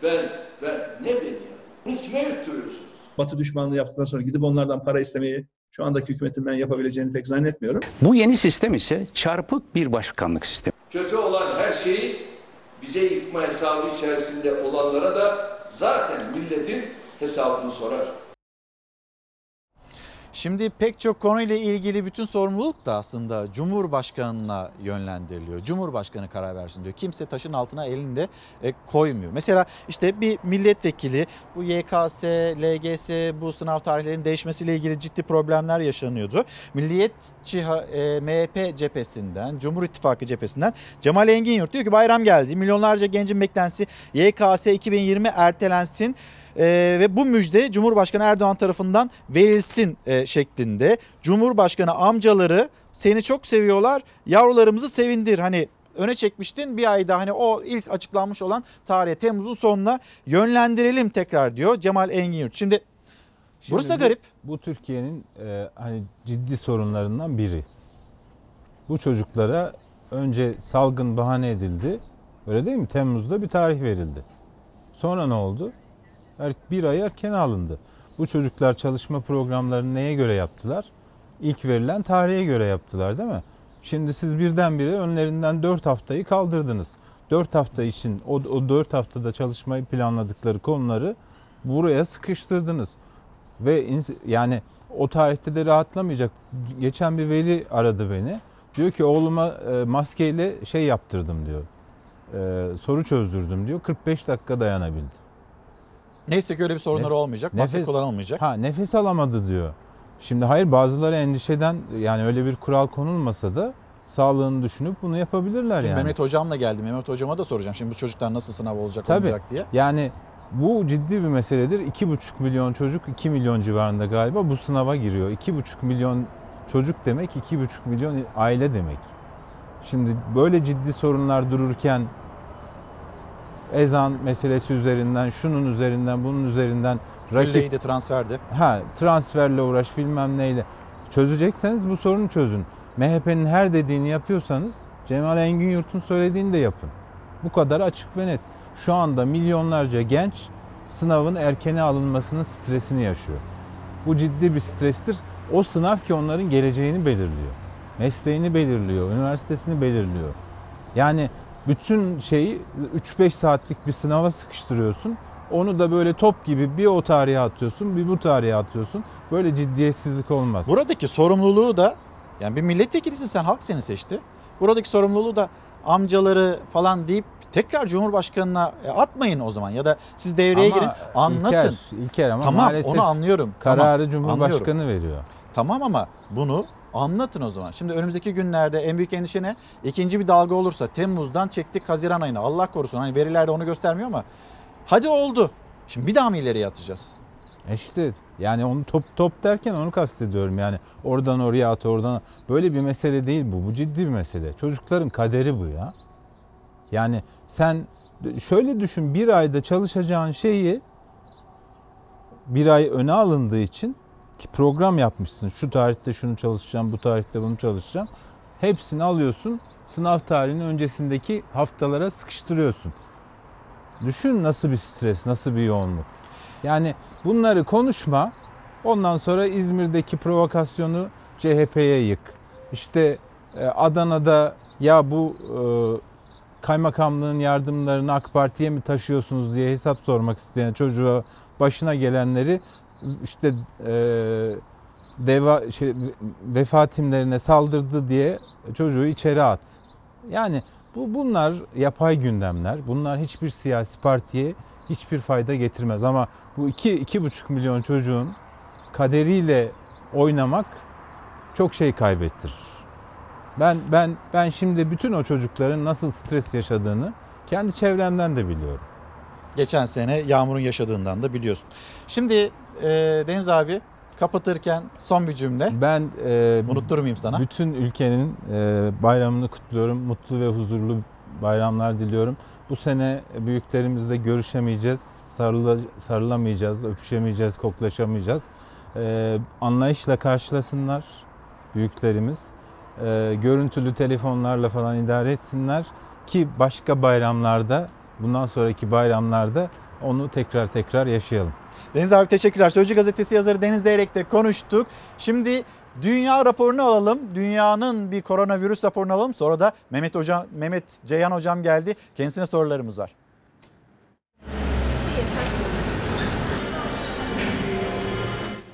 ben, ben ne beni ya? Bunu kime yutturuyorsunuz? Batı düşmanlığı yaptıktan sonra gidip onlardan para istemeyi şu andaki hükümetin ben yapabileceğini pek zannetmiyorum. Bu yeni sistem ise çarpık bir başkanlık sistemi. Kötü olan her şeyi bize yıkma hesabı içerisinde olanlara da zaten milletin hesabını sorar. Şimdi pek çok konuyla ilgili bütün sorumluluk da aslında Cumhurbaşkanı'na yönlendiriliyor. Cumhurbaşkanı karar versin diyor. Kimse taşın altına elini de e, koymuyor. Mesela işte bir milletvekili bu YKS, LGS bu sınav tarihlerinin değişmesiyle ilgili ciddi problemler yaşanıyordu. Milliyetçi e, MHP cephesinden, Cumhur İttifakı cephesinden Cemal Engin Yurt diyor ki bayram geldi. Milyonlarca gencin beklentisi YKS 2020 ertelensin. Ee, ve bu müjde Cumhurbaşkanı Erdoğan tarafından verilsin e, şeklinde. Cumhurbaşkanı amcaları seni çok seviyorlar yavrularımızı sevindir. Hani öne çekmiştin bir ayda hani o ilk açıklanmış olan tarihe Temmuz'un sonuna yönlendirelim tekrar diyor Cemal Engin Yurt. Şimdi, burası da Şimdi bu- garip. Bu, Türkiye'nin e, hani ciddi sorunlarından biri. Bu çocuklara önce salgın bahane edildi. Öyle değil mi? Temmuz'da bir tarih verildi. Sonra ne oldu? Er- Bir ay erken alındı. Bu çocuklar çalışma programlarını neye göre yaptılar? İlk verilen tarihe göre yaptılar değil mi? Şimdi siz birdenbire önlerinden 4 haftayı kaldırdınız. 4 hafta için o, o 4 haftada çalışmayı planladıkları konuları buraya sıkıştırdınız. Ve yani o tarihte de rahatlamayacak. Geçen bir veli aradı beni. Diyor ki oğluma e, maskeyle şey yaptırdım diyor. E, soru çözdürdüm diyor. 45 dakika dayanabildi. Neyse ki öyle bir sorunları Nef- olmayacak. Maske nefes- kullanılmayacak. Ha nefes alamadı diyor. Şimdi hayır bazıları endişeden yani öyle bir kural konulmasa da sağlığını düşünüp bunu yapabilirler Şimdi yani. Mehmet Hocam'la geldi. Mehmet Hocama da soracağım. Şimdi bu çocuklar nasıl sınav olacak Tabii. olmayacak diye. Yani bu ciddi bir meseledir. 2,5 milyon çocuk 2 milyon civarında galiba bu sınava giriyor. 2,5 milyon çocuk demek 2,5 milyon aile demek. Şimdi böyle ciddi sorunlar dururken ezan meselesi üzerinden, şunun üzerinden, bunun üzerinden rakip Rakip... transferdi. Ha transferle uğraş bilmem neyle. Çözecekseniz bu sorunu çözün. MHP'nin her dediğini yapıyorsanız Cemal Engin Yurt'un söylediğini de yapın. Bu kadar açık ve net. Şu anda milyonlarca genç sınavın erkene alınmasının stresini yaşıyor. Bu ciddi bir strestir. O sınav ki onların geleceğini belirliyor. Mesleğini belirliyor, üniversitesini belirliyor. Yani bütün şeyi 3-5 saatlik bir sınava sıkıştırıyorsun. Onu da böyle top gibi bir o tarihe atıyorsun, bir bu tarihe atıyorsun. Böyle ciddiyetsizlik olmaz. Buradaki sorumluluğu da yani bir milletvekilisin sen halk seni seçti. Buradaki sorumluluğu da amcaları falan deyip tekrar Cumhurbaşkanı'na e, atmayın o zaman ya da siz devreye Ama girin anlatın. İlker, İlker ama tamam maalesef onu anlıyorum. kararı tamam, Cumhurbaşkanı anlıyorum. veriyor. Tamam ama bunu anlatın o zaman. Şimdi önümüzdeki günlerde en büyük endişe ne? İkinci bir dalga olursa Temmuz'dan çektik Haziran ayına. Allah korusun hani veriler de onu göstermiyor ama hadi oldu. Şimdi bir daha mı ileriye atacağız? E yani onu top top derken onu kastediyorum yani oradan oraya at oradan böyle bir mesele değil bu bu ciddi bir mesele çocukların kaderi bu ya yani sen şöyle düşün bir ayda çalışacağın şeyi bir ay öne alındığı için program yapmışsın şu tarihte şunu çalışacağım bu tarihte bunu çalışacağım hepsini alıyorsun sınav tarihinin öncesindeki haftalara sıkıştırıyorsun düşün nasıl bir stres nasıl bir yoğunluk yani bunları konuşma. Ondan sonra İzmir'deki provokasyonu CHP'ye yık. İşte e, Adana'da ya bu e, kaymakamlığın yardımlarını AK Parti'ye mi taşıyorsunuz diye hesap sormak isteyen çocuğa başına gelenleri işte e, deva şey, vefa saldırdı diye çocuğu içeri at. Yani bu bunlar yapay gündemler. Bunlar hiçbir siyasi partiye hiçbir fayda getirmez ama bu iki, iki buçuk milyon çocuğun kaderiyle oynamak çok şey kaybettirir. Ben ben ben şimdi bütün o çocukların nasıl stres yaşadığını kendi çevremden de biliyorum. Geçen sene Yağmur'un yaşadığından da biliyorsun. Şimdi e, Deniz abi kapatırken son bir cümle. Ben e, unutturmayayım sana. Bütün ülkenin e, bayramını kutluyorum. Mutlu ve huzurlu bayramlar diliyorum. Bu sene büyüklerimizle görüşemeyeceğiz, sarıla, sarılamayacağız, öpüşemeyeceğiz, koklaşamayacağız. E, anlayışla karşılasınlar büyüklerimiz. E, görüntülü telefonlarla falan idare etsinler ki başka bayramlarda, bundan sonraki bayramlarda onu tekrar tekrar yaşayalım. Deniz abi teşekkürler. Sözcü gazetesi yazarı Deniz Zeyrek'le konuştuk. Şimdi dünya raporunu alalım. Dünyanın bir koronavirüs raporunu alalım. Sonra da Mehmet hocam Mehmet Ceyhan hocam geldi. Kendisine sorularımız var.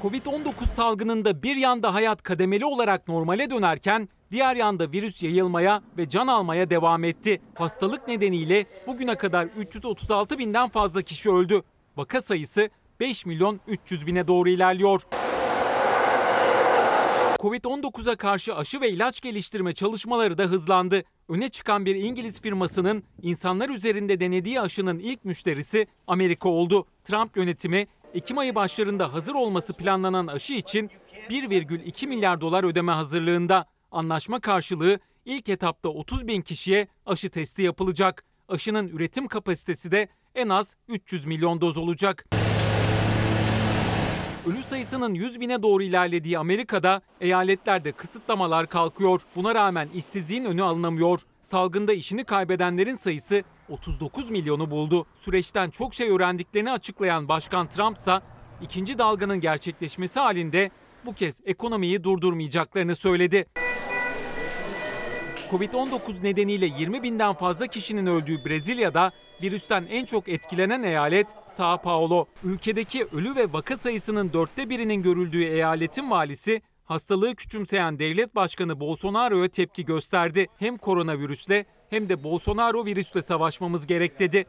Covid-19 salgınında bir yanda hayat kademeli olarak normale dönerken diğer yanda virüs yayılmaya ve can almaya devam etti. Hastalık nedeniyle bugüne kadar 336 binden fazla kişi öldü. Vaka sayısı 5 milyon 300 bine doğru ilerliyor. Covid-19'a karşı aşı ve ilaç geliştirme çalışmaları da hızlandı. Öne çıkan bir İngiliz firmasının insanlar üzerinde denediği aşının ilk müşterisi Amerika oldu. Trump yönetimi Ekim ayı başlarında hazır olması planlanan aşı için 1,2 milyar dolar ödeme hazırlığında. Anlaşma karşılığı ilk etapta 30 bin kişiye aşı testi yapılacak. Aşının üretim kapasitesi de en az 300 milyon doz olacak. Ölü sayısının 100 bine doğru ilerlediği Amerika'da eyaletlerde kısıtlamalar kalkıyor. Buna rağmen işsizliğin önü alınamıyor. Salgında işini kaybedenlerin sayısı 39 milyonu buldu. Süreçten çok şey öğrendiklerini açıklayan Başkan Trump ise ikinci dalganın gerçekleşmesi halinde bu kez ekonomiyi durdurmayacaklarını söyledi. Covid-19 nedeniyle 20 binden fazla kişinin öldüğü Brezilya'da virüsten en çok etkilenen eyalet Sao Paulo. Ülkedeki ölü ve vaka sayısının dörtte birinin görüldüğü eyaletin valisi hastalığı küçümseyen devlet başkanı Bolsonaro'ya tepki gösterdi. Hem koronavirüsle hem de Bolsonaro virüsle savaşmamız gerek dedi.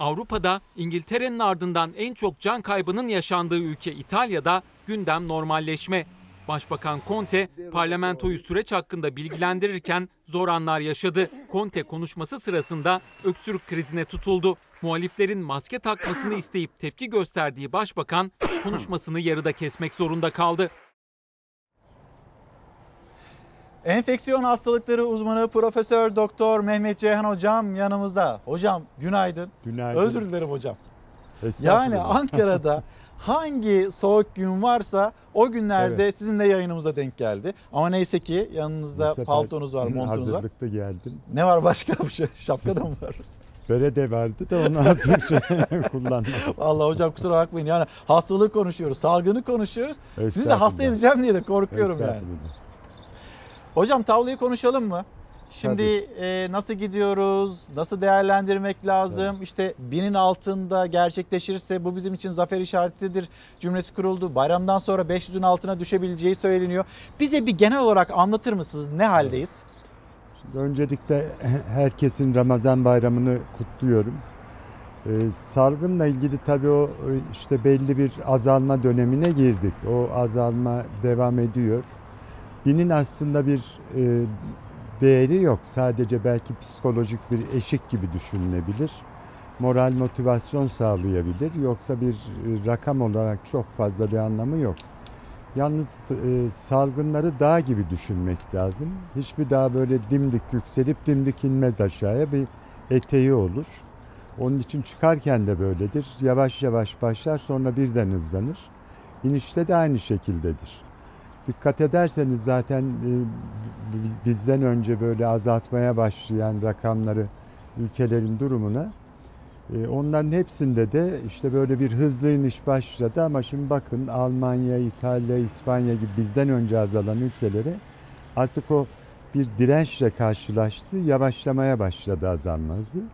Avrupa'da İngiltere'nin ardından en çok can kaybının yaşandığı ülke İtalya'da gündem normalleşme. Başbakan Conte parlamentoyu süreç hakkında bilgilendirirken zor anlar yaşadı. Conte konuşması sırasında öksürük krizine tutuldu. Muhaliflerin maske takmasını isteyip tepki gösterdiği başbakan konuşmasını yarıda kesmek zorunda kaldı. Enfeksiyon hastalıkları uzmanı Profesör Doktor Mehmet Ceyhan hocam yanımızda. Hocam günaydın. Günaydın. Özür dilerim hocam. Yani Ankara'da hangi soğuk gün varsa o günlerde Evet. sizin de yayınımıza denk geldi. Ama neyse ki yanınızda paltonuz var, montunuz var. Hazırlıklı geldim. Ne var başka şey? Şapka da mı var? Bere de vardı da onu artık şey kullandım. Vallahi hocam kusura bakmayın. Yani hastalığı konuşuyoruz, salgını konuşuyoruz. Sizi de hasta edeceğim diye de korkuyorum yani. Hocam tavlayı konuşalım mı? Şimdi e, nasıl gidiyoruz? Nasıl değerlendirmek lazım? İşte binin altında gerçekleşirse bu bizim için zafer işaretidir cümlesi kuruldu. Bayramdan sonra 500'ün altına düşebileceği söyleniyor. Bize bir genel olarak anlatır mısınız? Ne haldeyiz? Şimdi öncelikle herkesin Ramazan bayramını kutluyorum. Ee, salgınla ilgili tabii o işte belli bir azalma dönemine girdik. O azalma devam ediyor. Binin aslında bir e, değeri yok. Sadece belki psikolojik bir eşik gibi düşünülebilir. Moral motivasyon sağlayabilir. Yoksa bir e, rakam olarak çok fazla bir anlamı yok. Yalnız e, salgınları dağ gibi düşünmek lazım. Hiçbir dağ böyle dimdik yükselip dimdik inmez aşağıya bir eteği olur. Onun için çıkarken de böyledir. Yavaş yavaş başlar sonra birden hızlanır. İnişte de aynı şekildedir. Dikkat ederseniz zaten e, bi- bizden önce böyle azaltmaya başlayan rakamları ülkelerin durumuna e, onların hepsinde de işte böyle bir hızlı iniş başladı ama şimdi bakın Almanya, İtalya, İspanya gibi bizden önce azalan ülkelere artık o bir dirençle karşılaştı, yavaşlamaya başladı azalma hızı.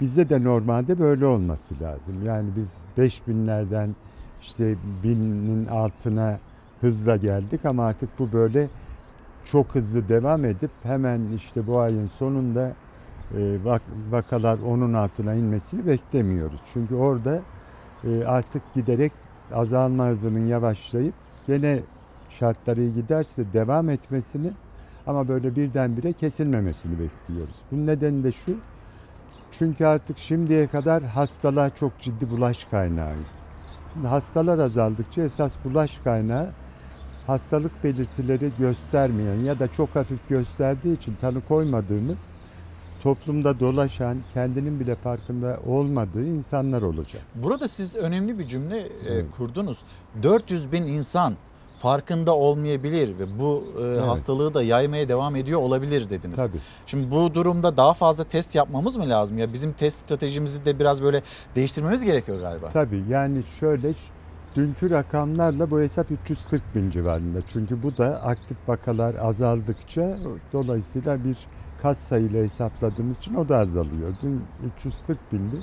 Bizde de normalde böyle olması lazım. Yani biz 5000'lerden işte binin altına hızla geldik ama artık bu böyle çok hızlı devam edip hemen işte bu ayın sonunda e, vak- vakalar onun altına inmesini beklemiyoruz. Çünkü orada e, artık giderek azalma hızının yavaşlayıp gene şartları iyi giderse devam etmesini ama böyle birdenbire kesilmemesini bekliyoruz. Bunun nedeni de şu. Çünkü artık şimdiye kadar hastalar çok ciddi bulaş kaynağıydı. Şimdi hastalar azaldıkça esas bulaş kaynağı hastalık belirtileri göstermeyen ya da çok hafif gösterdiği için tanı koymadığımız toplumda dolaşan, kendinin bile farkında olmadığı insanlar olacak. Burada siz önemli bir cümle e, Evet. kurdunuz. 400 bin insan farkında olmayabilir ve bu e, hastalığı da yaymaya devam ediyor olabilir dediniz. Tabii. Şimdi bu durumda daha fazla test yapmamız mı lazım? Ya bizim test stratejimizi de biraz böyle değiştirmemiz gerekiyor galiba. Tabii yani şöyle dünkü rakamlarla bu hesap 340 bin civarında. Çünkü bu da aktif vakalar azaldıkça dolayısıyla bir kas sayıyla hesapladığımız için o da azalıyor. Dün 340 bindi.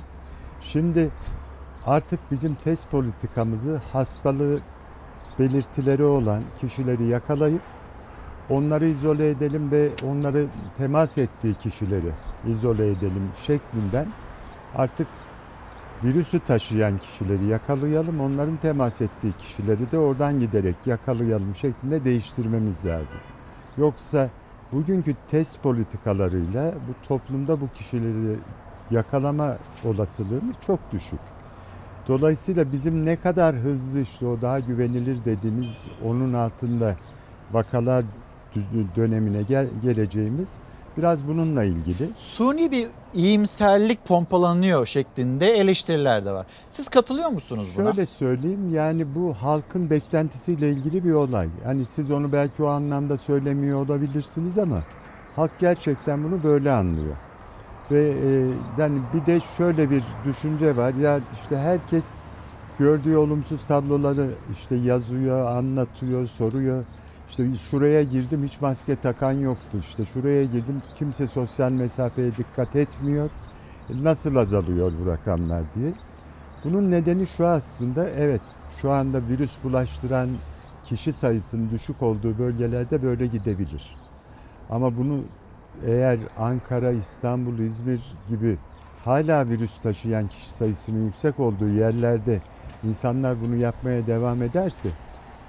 Şimdi Artık bizim test politikamızı hastalığı belirtileri olan kişileri yakalayıp onları izole edelim ve onları temas ettiği kişileri izole edelim şeklinden artık virüsü taşıyan kişileri yakalayalım, onların temas ettiği kişileri de oradan giderek yakalayalım şeklinde değiştirmemiz lazım. Yoksa bugünkü test politikalarıyla bu toplumda bu kişileri yakalama olasılığımız çok düşük. Dolayısıyla bizim ne kadar hızlı işte o daha güvenilir dediğimiz onun altında vakalar dönemine gel, geleceğimiz biraz bununla ilgili. Suni bir iyimserlik pompalanıyor şeklinde eleştiriler de var. Siz katılıyor musunuz buna? Şöyle söyleyeyim yani bu halkın beklentisiyle ilgili bir olay. Hani siz onu belki o anlamda söylemiyor olabilirsiniz ama halk gerçekten bunu böyle anlıyor. Ve e, yani bir de şöyle bir düşünce var ya işte herkes gördüğü olumsuz tabloları işte yazıyor, anlatıyor, soruyor. İşte şuraya girdim hiç maske takan yoktu. İşte şuraya girdim kimse sosyal mesafeye dikkat etmiyor. E, Nasıl azalıyor bu rakamlar diye. Bunun nedeni şu aslında evet şu anda virüs bulaştıran kişi sayısının düşük olduğu bölgelerde böyle gidebilir. Ama bunu eğer Ankara, İstanbul, İzmir gibi hala virüs taşıyan kişi sayısının yüksek olduğu yerlerde insanlar bunu yapmaya devam ederse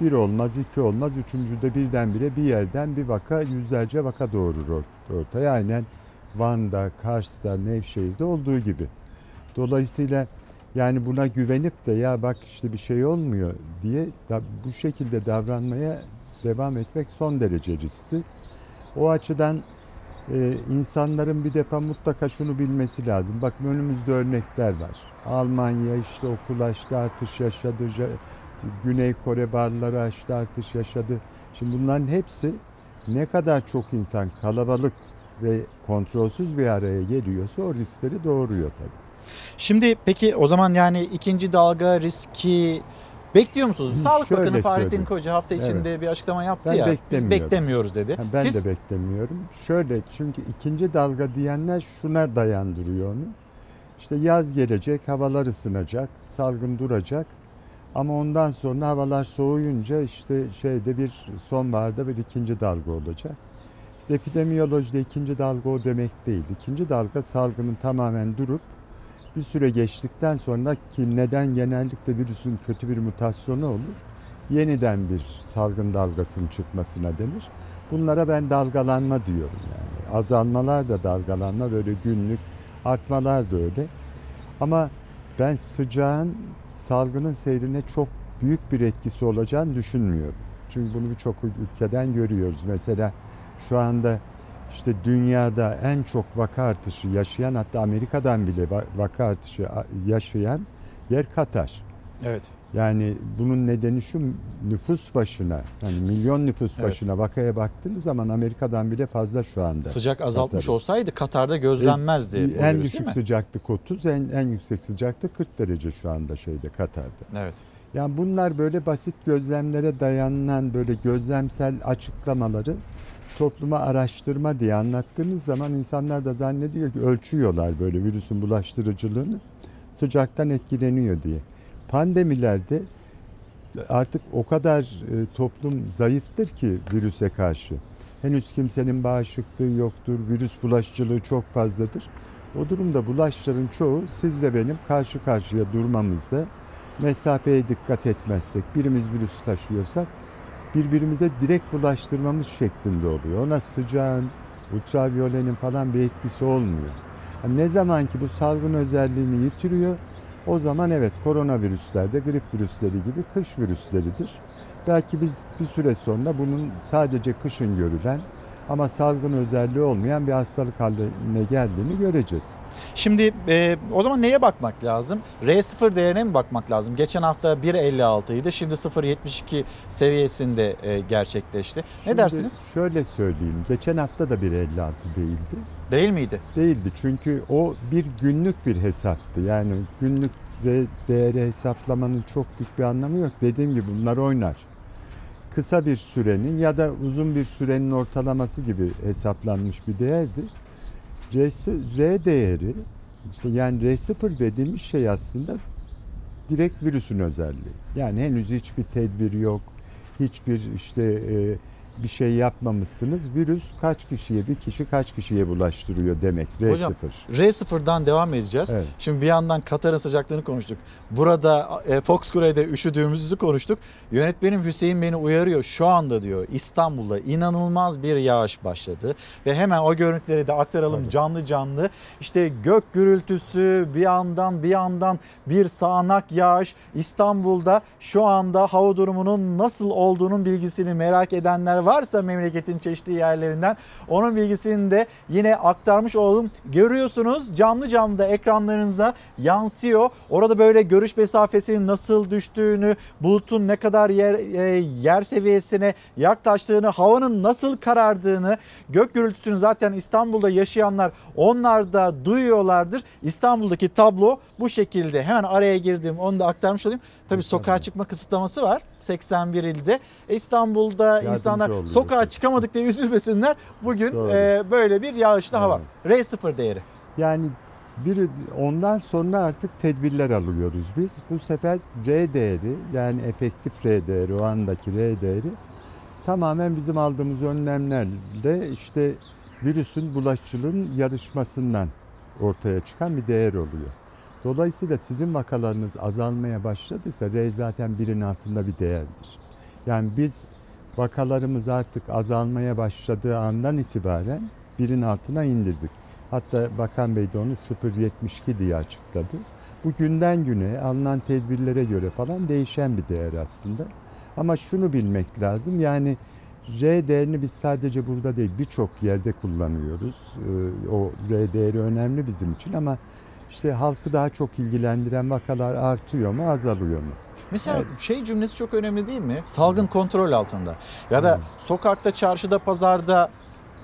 bir olmaz, iki olmaz, üçüncüde birdenbire bir yerden bir vaka, yüzlerce vaka doğurur ortaya. Aynen Van'da, Kars'ta, Nevşehir'de olduğu gibi. Dolayısıyla yani buna güvenip de ya bak işte bir şey olmuyor diye da bu şekilde davranmaya devam etmek son derece riskli. O açıdan e, insanların bir defa mutlaka şunu bilmesi lazım. Bakın önümüzde örnekler var. Almanya işte okul açtı, artış yaşadı. Güney Kore barları açtı, artış yaşadı. Şimdi bunların hepsi ne kadar çok insan kalabalık ve kontrolsüz bir araya geliyorsa o riskleri doğuruyor tabii. Şimdi peki o zaman yani ikinci dalga riski bekliyor musunuz? Sağlık şöyle Bakanı Fahrettin söyleyeyim. Koca hafta içinde Evet. bir açıklama yaptı Ben ya. Biz beklemiyoruz dedi. Ha, Ben Siz de beklemiyorum. Şöyle çünkü ikinci dalga diyenler şuna dayandırıyor onu. İşte yaz gelecek, havalar ısınacak, salgın duracak. Ama ondan sonra havalar soğuyunca işte şeyde bir sonbaharda bir ikinci dalga olacak. İşte epidemiyolojide ikinci dalga o demek değil. İkinci dalga salgının tamamen durup bir süre geçtikten sonra ki neden genellikle virüsün kötü bir mutasyonu olur. Yeniden bir salgın dalgasının çıkmasına denir. Bunlara ben dalgalanma diyorum yani. Azalmalar da dalgalanma böyle günlük, artmalar da öyle. Ama ben sıcağın salgının seyrine çok büyük bir etkisi olacağını düşünmüyorum. Çünkü bunu birçok ülkeden görüyoruz. Mesela şu anda işte dünyada en çok vaka artışı yaşayan hatta Amerika'dan bile va- vaka artışı yaşayan yer Katar. Evet. Yani bunun nedeni şu nüfus başına yani milyon nüfus Evet. başına vakaya baktığınız zaman Amerika'dan bile fazla şu anda. sıcak azaltmış Katar'ın. olsaydı Katar'da gözlenmezdi. E, en virüs, düşük sıcaklık 30, en, en yüksek sıcaklık 40 derece şu anda şeyde Katar'da. Evet. Yani bunlar böyle basit gözlemlere dayanan böyle gözlemsel açıklamaları topluma araştırma diye anlattığınız zaman insanlar da zannediyor ki ölçüyorlar böyle virüsün bulaştırıcılığını sıcaktan etkileniyor diye. Pandemilerde artık o kadar e, toplum zayıftır ki virüse karşı. Henüz kimsenin bağışıklığı yoktur, virüs bulaşıcılığı çok fazladır. O durumda bulaşların çoğu sizle benim karşı karşıya durmamızda mesafeye dikkat etmezsek, birimiz virüs taşıyorsak birbirimize direkt bulaştırmamız şeklinde oluyor. Ona sıcağın, ultraviyolenin falan bir etkisi olmuyor. Ne zaman ki bu salgın özelliğini yitiriyor, o zaman evet koronavirüsler de grip virüsleri gibi kış virüsleridir. Belki biz bir süre sonra bunun sadece kışın görülen ama salgın özelliği olmayan bir hastalık haline geldiğini göreceğiz. Şimdi e, o zaman neye bakmak lazım? R0 değerine mi bakmak lazım? Geçen hafta 1.56 idi. Şimdi 0.72 seviyesinde e, gerçekleşti. Ne Şimdi dersiniz? Şöyle söyleyeyim. Geçen hafta da 1.56 değildi. Değil miydi? Değildi çünkü o bir günlük bir hesaptı. Yani günlük ve değeri hesaplamanın çok büyük bir anlamı yok. Dediğim gibi bunlar oynar. Kısa bir sürenin ya da uzun bir sürenin ortalaması gibi hesaplanmış bir değerdi. R, R değeri işte yani R0 dediğimiz şey aslında direkt virüsün özelliği. Yani henüz hiçbir tedbir yok. Hiçbir işte e, bir şey yapmamışsınız. Virüs kaç kişiye bir kişi kaç kişiye bulaştırıyor demek. R0. Hocam R0'dan devam edeceğiz. Evet. Şimdi bir yandan Katar'ın sıcaklığını konuştuk. Burada e, Foxkure'de üşüdüğümüzü konuştuk. Yönetmenim Hüseyin beni uyarıyor. Şu anda diyor İstanbul'da inanılmaz bir yağış başladı. Ve hemen o görüntüleri de aktaralım canlı canlı. İşte gök gürültüsü bir yandan bir yandan bir sağanak yağış. İstanbul'da şu anda hava durumunun nasıl olduğunun bilgisini merak edenler varsa memleketin çeşitli yerlerinden onun bilgisini de yine aktarmış olalım. Görüyorsunuz canlı canlı da ekranlarınıza yansıyor. Orada böyle görüş mesafesinin nasıl düştüğünü, bulutun ne kadar yer, e, yer seviyesine yaklaştığını, havanın nasıl karardığını, gök gürültüsünü zaten İstanbul'da yaşayanlar onlar da duyuyorlardır. İstanbul'daki tablo bu şekilde. Hemen araya girdim onu da aktarmış olayım. Tabii sokağa çıkma kısıtlaması var 81 ilde. İstanbul'da Yardımcı insanlar oluyoruz. sokağa çıkamadık diye üzülmesinler. Bugün Doğru. e, böyle bir yağışlı hava. R0 değeri. Yani bir ondan sonra artık tedbirler alıyoruz biz. Bu sefer R değeri yani efektif R değeri o andaki R değeri tamamen bizim aldığımız önlemlerle işte virüsün bulaşıcılığın yarışmasından ortaya çıkan bir değer oluyor. Dolayısıyla sizin vakalarınız azalmaya başladıysa R zaten birin altında bir değerdir. Yani biz vakalarımız artık azalmaya başladığı andan itibaren birin altına indirdik. Hatta Bakan Bey de onu 0.72 diye açıkladı. Bu günden güne alınan tedbirlere göre falan değişen bir değer aslında. Ama şunu bilmek lazım yani R değerini biz sadece burada değil birçok yerde kullanıyoruz. Ee, O R değeri önemli bizim için ama işte halkı daha çok ilgilendiren vakalar artıyor mu azalıyor mu? Mesela Evet. şey cümlesi çok önemli değil mi? Salgın kontrol altında. Ya da sokakta, çarşıda, pazarda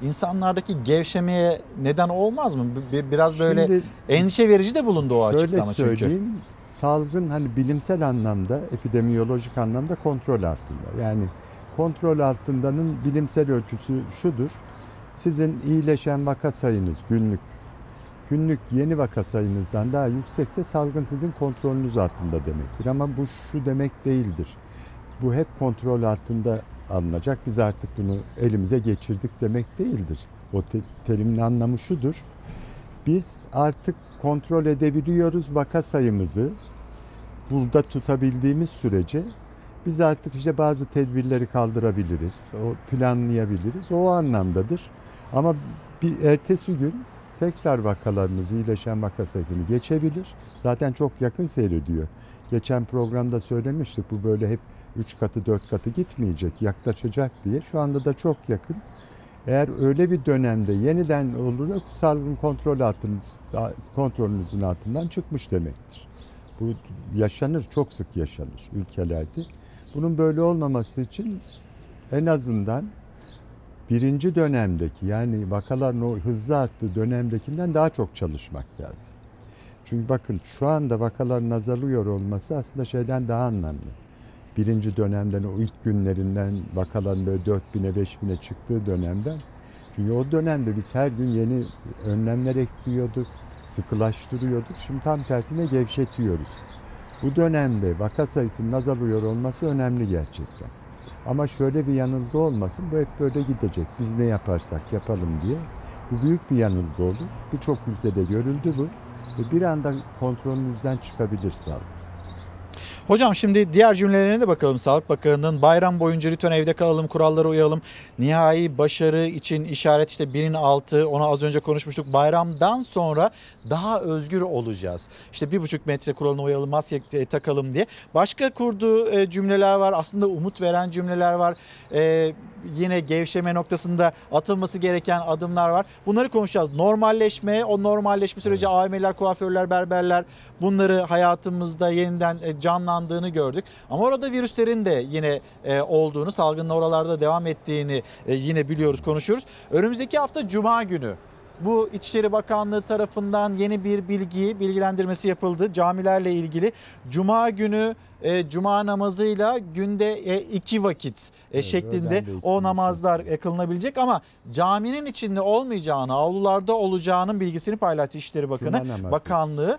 insanlardaki gevşemeye neden olmaz mı? Bir- Biraz böyle Şimdi- endişe verici de bulundu o açıklama çünkü. söyleyeyim, salgın hani bilimsel anlamda, epidemiyolojik anlamda kontrol altında. Yani kontrol altındanın bilimsel ölçüsü şudur. Sizin iyileşen vaka sayınız günlük, günlük yeni vaka sayınızdan daha yüksekse salgın sizin kontrolünüz altında demektir. Ama bu şu demek değildir. Bu hep kontrol altında alınacak. Biz artık bunu elimize geçirdik demek değildir. O te- terimin anlamı şudur biz artık kontrol edebiliyoruz vaka sayımızı. Burada tutabildiğimiz sürece biz artık işte bazı tedbirleri kaldırabiliriz, o planlayabiliriz. O anlamdadır. Ama bir ertesi gün tekrar vakalarımız iyileşen vaka sayısını geçebilir. Zaten çok yakın seyrediyor. Geçen programda söylemiştik bu böyle hep 3 katı 4 katı gitmeyecek, yaklaşacak diye. Şu anda da çok yakın. Eğer öyle bir dönemde yeniden olur salgın kontrol altınız, kontrolünüzün altından çıkmış demektir. Bu yaşanır, çok sık yaşanır ülkelerde. Bunun böyle olmaması için en azından birinci dönemdeki yani vakaların o hızlı arttığı dönemdekinden daha çok çalışmak lazım. Çünkü bakın şu anda vakaların azalıyor olması aslında şeyden daha anlamlı. Birinci dönemden o ilk günlerinden vakaların böyle 4000'e 5000'e çıktığı dönemden. Çünkü o dönemde biz her gün yeni önlemler ekliyorduk, sıkılaştırıyorduk. Şimdi tam tersine gevşetiyoruz. Bu dönemde vaka sayısının azalıyor olması önemli gerçekten. Ama şöyle bir yanılgı olmasın, bu hep böyle gidecek. Biz ne yaparsak yapalım diye. Bu büyük bir yanılgı olur. Birçok ülkede görüldü bu. Ve bir anda kontrolünüzden çıkabilir salgın. Hocam şimdi diğer cümlelerine de bakalım. Sağlık Bakanı'nın bayram boyunca lütfen evde kalalım, kurallara uyalım. Nihai başarı için işaret işte birinin altı. Onu az önce konuşmuştuk. Bayramdan sonra daha özgür olacağız. İşte bir buçuk metre kuralına uyalım, maske e, takalım diye. Başka kurduğu e, cümleler var. Aslında umut veren cümleler var. Yine gevşeme noktasında atılması gereken adımlar var. Bunları konuşacağız. Normalleşme, o normalleşme süreci AVM'ler, kuaförler, berberler bunları hayatımızda yeniden e, canlandığını gördük. Ama orada virüslerin de yine e, olduğunu, salgının oralarda devam ettiğini e, yine biliyoruz, konuşuyoruz. Önümüzdeki hafta Cuma günü bu İçişleri Bakanlığı tarafından yeni bir bilgi, bilgilendirmesi yapıldı camilerle ilgili. Cuma günü e, Cuma namazıyla günde e, iki vakit e, şeklinde öğlen de iki o namazlar e, kılınabilecek ama caminin içinde olmayacağını, avlularda olacağının bilgisini paylaştı İçişleri Bakanı. Bakanlığı.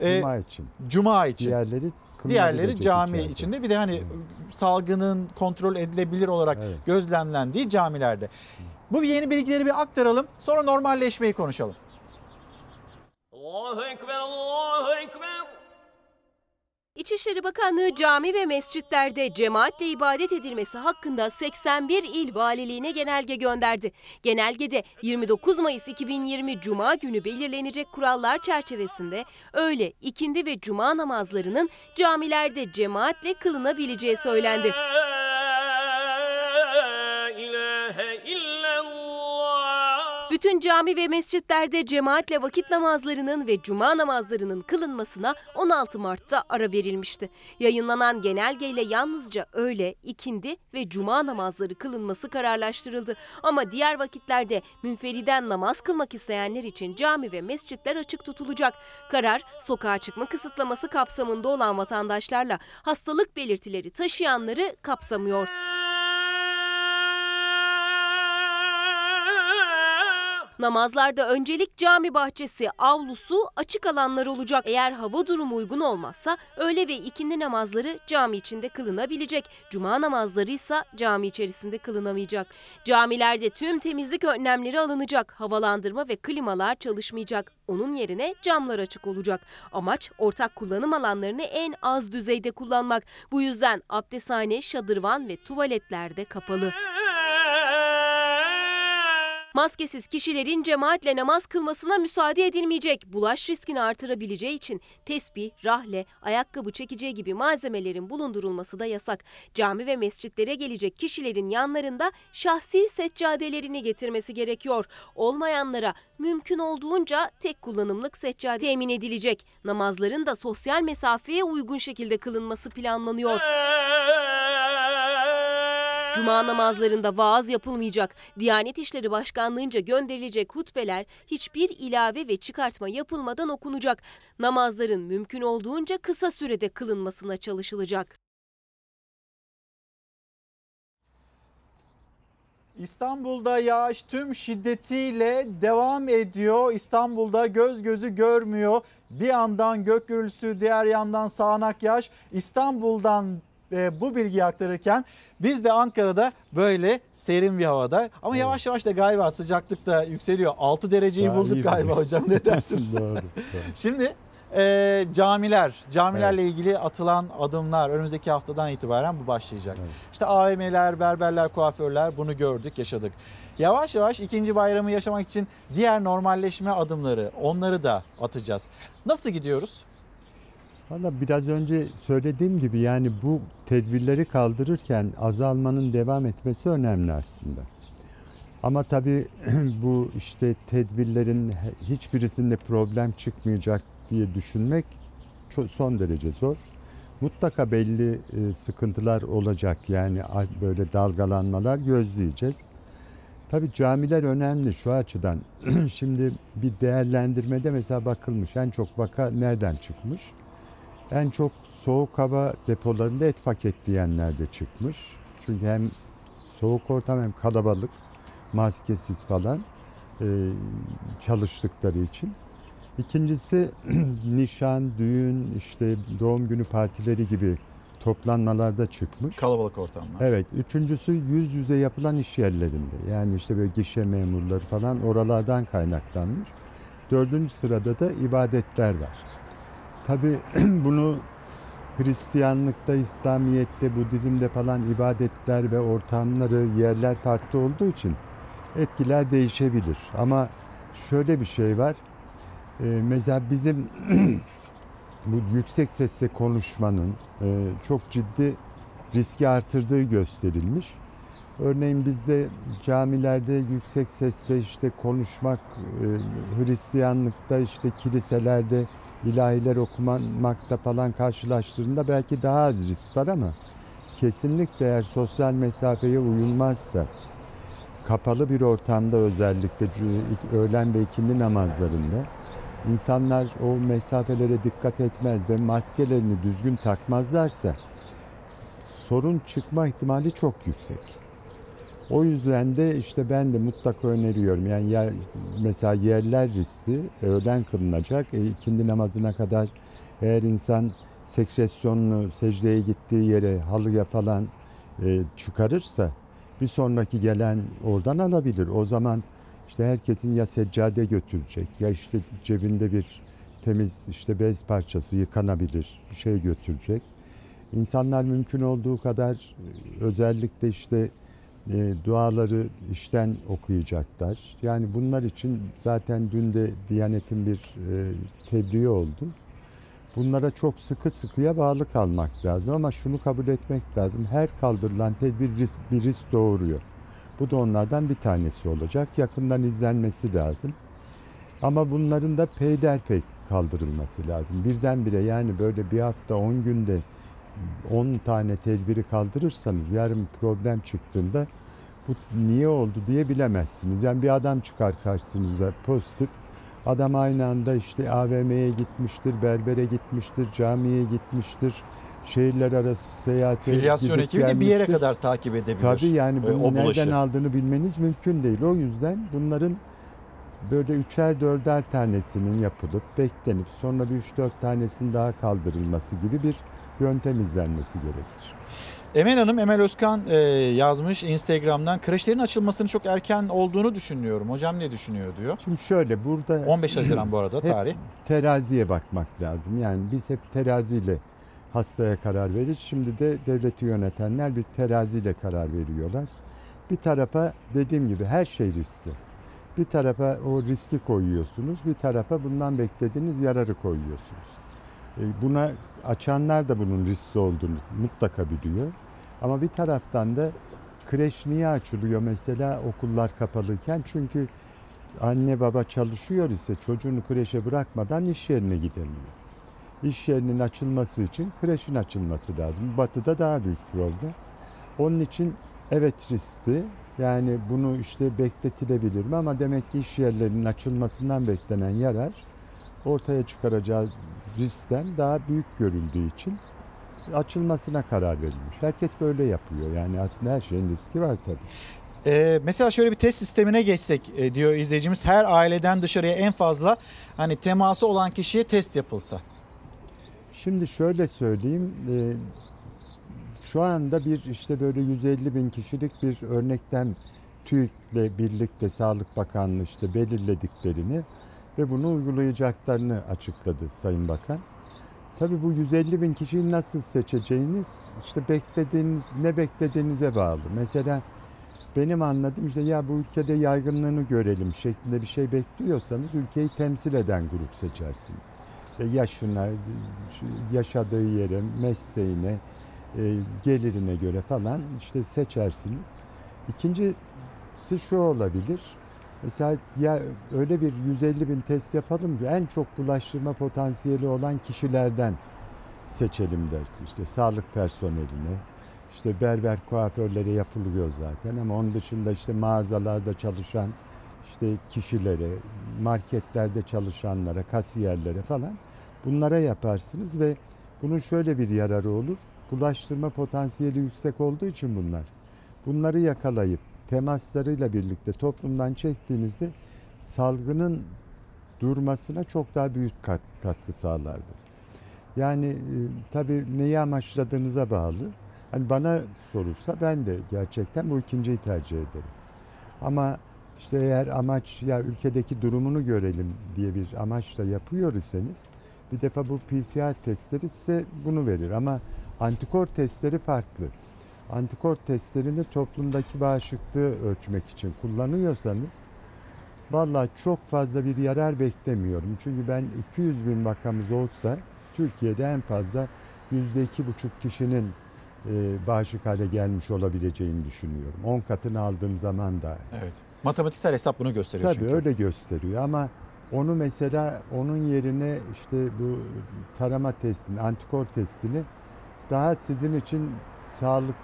e, Cuma için. Cuma için. Diğerleri Diğerleri cami içeride. içinde. Bir de hani salgının kontrol edilebilir olarak gözlemlendiği camilerde. Bu yeni bilgileri bir aktaralım. Sonra normalleşmeyi konuşalım. Allahu Ekber, Allahu Ekber. İçişleri Bakanlığı cami ve mescitlerde cemaatle ibadet edilmesi hakkında 81 il valiliğine genelge gönderdi. Genelgede 29 Mayıs 2020 Cuma günü belirlenecek kurallar çerçevesinde öğle, ikindi ve cuma namazlarının camilerde cemaatle kılınabileceği söylendi. Bütün cami ve mescitlerde cemaatle vakit namazlarının ve cuma namazlarının kılınmasına 16 Mart'ta ara verilmişti. Yayınlanan genelgeyle yalnızca öğle, ikindi ve cuma namazları kılınması kararlaştırıldı. Ama diğer vakitlerde münferiden namaz kılmak isteyenler için cami ve mescitler açık tutulacak. Karar, sokağa çıkma kısıtlaması kapsamında olan vatandaşlarla hastalık belirtileri taşıyanları kapsamıyor. Namazlarda öncelik cami bahçesi, avlusu, açık alanlar olacak. Eğer hava durumu uygun olmazsa öğle ve ikindi namazları cami içinde kılınabilecek. Cuma namazları ise cami içerisinde kılınamayacak. Camilerde tüm temizlik önlemleri alınacak. Havalandırma ve klimalar çalışmayacak. Onun yerine camlar açık olacak. Amaç ortak kullanım alanlarını en az düzeyde kullanmak. Bu yüzden abdesthane, şadırvan ve tuvaletlerde kapalı. Maskesiz kişilerin cemaatle namaz kılmasına müsaade edilmeyecek. Bulaş riskini artırabileceği için tesbih, rahle, ayakkabı çekeceği gibi malzemelerin bulundurulması da yasak. Cami ve mescitlere gelecek kişilerin yanlarında şahsi seccadelerini getirmesi gerekiyor. Olmayanlara mümkün olduğunca tek kullanımlık seccade temin edilecek. Namazların da sosyal mesafeye uygun şekilde kılınması planlanıyor. Cuma namazlarında vaaz yapılmayacak. Diyanet İşleri Başkanlığı'nca gönderilecek hutbeler hiçbir ilave ve çıkartma yapılmadan okunacak. Namazların mümkün olduğunca kısa sürede kılınmasına çalışılacak. İstanbul'da yağış tüm şiddetiyle devam ediyor. İstanbul'da göz gözü görmüyor. Bir yandan gök gürültüsü, diğer yandan sağanak yağış. İstanbul'dan e, bu bilgiyi aktarırken biz de Ankara'da böyle serin bir havada. Ama yavaş yavaş da galiba sıcaklık da yükseliyor. 6 dereceyi Daha bulduk galiba bulduk. hocam ne dersiniz? Doğru, doğru. Şimdi e, camiler, camilerle ilgili atılan adımlar önümüzdeki haftadan itibaren bu başlayacak. İşte AVM'ler, berberler, kuaförler bunu gördük, yaşadık. Yavaş yavaş ikinci bayramı yaşamak için diğer normalleşme adımları, onları da atacağız. Nasıl gidiyoruz? Valla biraz önce söylediğim gibi yani bu tedbirleri kaldırırken azalmanın devam etmesi önemli aslında. Ama tabii bu işte tedbirlerin hiçbirisinde problem çıkmayacak diye düşünmek son derece zor. Mutlaka belli e, sıkıntılar olacak yani böyle dalgalanmalar gözleyeceğiz. Tabii camiler önemli şu açıdan. Şimdi bir değerlendirmede mesela bakılmış en çok vaka nereden çıkmış? En çok soğuk hava depolarında et paketleyenlerde çıkmış. Çünkü hem soğuk ortam hem kalabalık, maskesiz falan e, çalıştıkları için. İkincisi nişan, düğün, işte doğum günü partileri gibi toplanmalarda çıkmış. Kalabalık ortamlar. Evet. Üçüncüsü yüz yüze yapılan iş yerlerinde. Yani işte böyle gişe memurları falan oralardan kaynaklanmış. Dördüncü sırada da ibadetler var. Tabii bunu Hristiyanlıkta, İslamiyet'te, Budizm'de falan ibadetler ve ortamları, yerler farklı olduğu için etkiler değişebilir. Ama şöyle bir şey var. Ee, mesela bizim bu yüksek sesle konuşmanın e, çok ciddi riski artırdığı gösterilmiş. Örneğin bizde camilerde yüksek sesle işte konuşmak, e, Hristiyanlıkta işte kiliselerde ilahiler okumakta falan karşılaştığında belki daha az risk var ama kesinlikle eğer sosyal mesafeye uyulmazsa kapalı bir ortamda özellikle öğlen ve ikindi namazlarında insanlar o mesafelere dikkat etmez ve maskelerini düzgün takmazlarsa sorun çıkma ihtimali çok yüksek. O yüzden de işte ben de mutlaka öneriyorum. Yani ya, mesela yerler riskli, öğlen kılınacak. E, ikindi namazına kadar eğer insan sekresyonunu secdeye gittiği yere halıya falan e, çıkarırsa bir sonraki gelen oradan alabilir. O zaman işte herkesin ya seccade götürecek ya işte cebinde bir temiz işte bez parçası yıkanabilir bir şey götürecek. İnsanlar mümkün olduğu kadar e, özellikle işte e, duaları işten okuyacaklar. Yani bunlar için zaten dün de Diyanet'in bir e, tebliği oldu. Bunlara çok sıkı sıkıya bağlı kalmak lazım ama şunu kabul etmek lazım. Her kaldırılan tedbir risk, bir risk doğuruyor. Bu da onlardan bir tanesi olacak. Yakından izlenmesi lazım. Ama bunların da peyderpey kaldırılması lazım. Birdenbire yani böyle bir hafta 10 günde 10 tane tedbiri kaldırırsanız yarın problem çıktığında bu niye oldu diye bilemezsiniz. Yani bir adam çıkar karşınıza pozitif. Adam aynı anda işte AVM'ye gitmiştir, berbere gitmiştir, camiye gitmiştir. Şehirler arası seyahate Filyasyon ekibi de bir yere gelmiştir. kadar takip edebilir. Tabii yani e, bunu nereden aldığını bilmeniz mümkün değil. O yüzden bunların böyle üçer dörder tanesinin yapılıp beklenip sonra bir üç dört tanesinin daha kaldırılması gibi bir yöntem izlenmesi gerekir. Emel Hanım, Emel Özkan e, yazmış Instagram'dan. Kreşlerin açılmasının çok erken olduğunu düşünüyorum. Hocam ne düşünüyor diyor. Şimdi şöyle burada 15 Haziran bu arada tarih. teraziye bakmak lazım. Yani biz hep teraziyle hastaya karar veririz. Şimdi de devleti yönetenler bir teraziyle karar veriyorlar. Bir tarafa dediğim gibi her şey riskli. Bir tarafa o riski koyuyorsunuz, bir tarafa bundan beklediğiniz yararı koyuyorsunuz. E, Buna açanlar da bunun riskli olduğunu mutlaka biliyor. Ama bir taraftan da kreş niye açılıyor mesela okullar kapalıyken? Çünkü anne baba çalışıyor ise çocuğunu kreşe bırakmadan iş yerine gidemiyor. İş yerinin açılması için kreşin açılması lazım. Batı'da daha büyük problem. Onun için evet riskli. Yani bunu işte bekletilebilir mi ama demek ki iş yerlerinin açılmasından beklenen yarar ortaya çıkaracağı riskten daha büyük görüldüğü için açılmasına karar verilmiş. Herkes böyle yapıyor. Yani aslında her şeyin riski var tabii. Ee, mesela şöyle bir test sistemine geçsek e, diyor izleyicimiz. Her aileden dışarıya en fazla hani teması olan kişiye test yapılsa. Şimdi şöyle söyleyeyim. e, Şu anda bir işte böyle 150 bin kişilik bir örnekten TÜİK'le birlikte Sağlık Bakanlığı işte belirlediklerini ve bunu uygulayacaklarını açıkladı Sayın Bakan. Tabii bu 150 bin kişiyi nasıl seçeceğiniz işte beklediğiniz ne beklediğinize bağlı. Mesela benim anladığım işte ya bu ülkede yaygınlığını görelim şeklinde bir şey bekliyorsanız ülkeyi temsil eden grup seçersiniz. İşte yaşına, yaşadığı yere, mesleğine, e, gelirine göre falan işte seçersiniz. İkincisi şu olabilir. Mesela ya öyle bir 150 bin test yapalım ki en çok bulaştırma potansiyeli olan kişilerden seçelim dersin. İşte sağlık personeline, işte berber kuaförlere yapılıyor zaten ama onun dışında işte mağazalarda çalışan işte kişilere, marketlerde çalışanlara, kasiyerlere falan bunlara yaparsınız ve bunun şöyle bir yararı olur. Bulaştırma potansiyeli yüksek olduğu için bunlar. Bunları yakalayıp temaslarıyla birlikte toplumdan çektiğinizde salgının durmasına çok daha büyük kat, katkı sağlardı. Yani e, tabii neyi amaçladığınıza bağlı. Hani bana sorulsa ben de gerçekten bu ikinciyi tercih ederim. Ama işte eğer amaç ya ülkedeki durumunu görelim diye bir amaçla yapıyor iseniz bir defa bu PCR testleri size bunu verir ama antikor testleri farklı. Antikor testlerini toplumdaki bağışıklığı ölçmek için kullanıyorsanız vallahi çok fazla bir yarar beklemiyorum. Çünkü ben 200 bin vakamız olsa Türkiye'de en fazla yüzde iki buçuk kişinin e, bağışık hale gelmiş olabileceğini düşünüyorum. 10 katını aldığım zaman da. Evet. Matematiksel hesap bunu gösteriyor Tabii çünkü. öyle gösteriyor ama onu mesela onun yerine işte bu tarama testini, antikor testini daha sizin için sağlık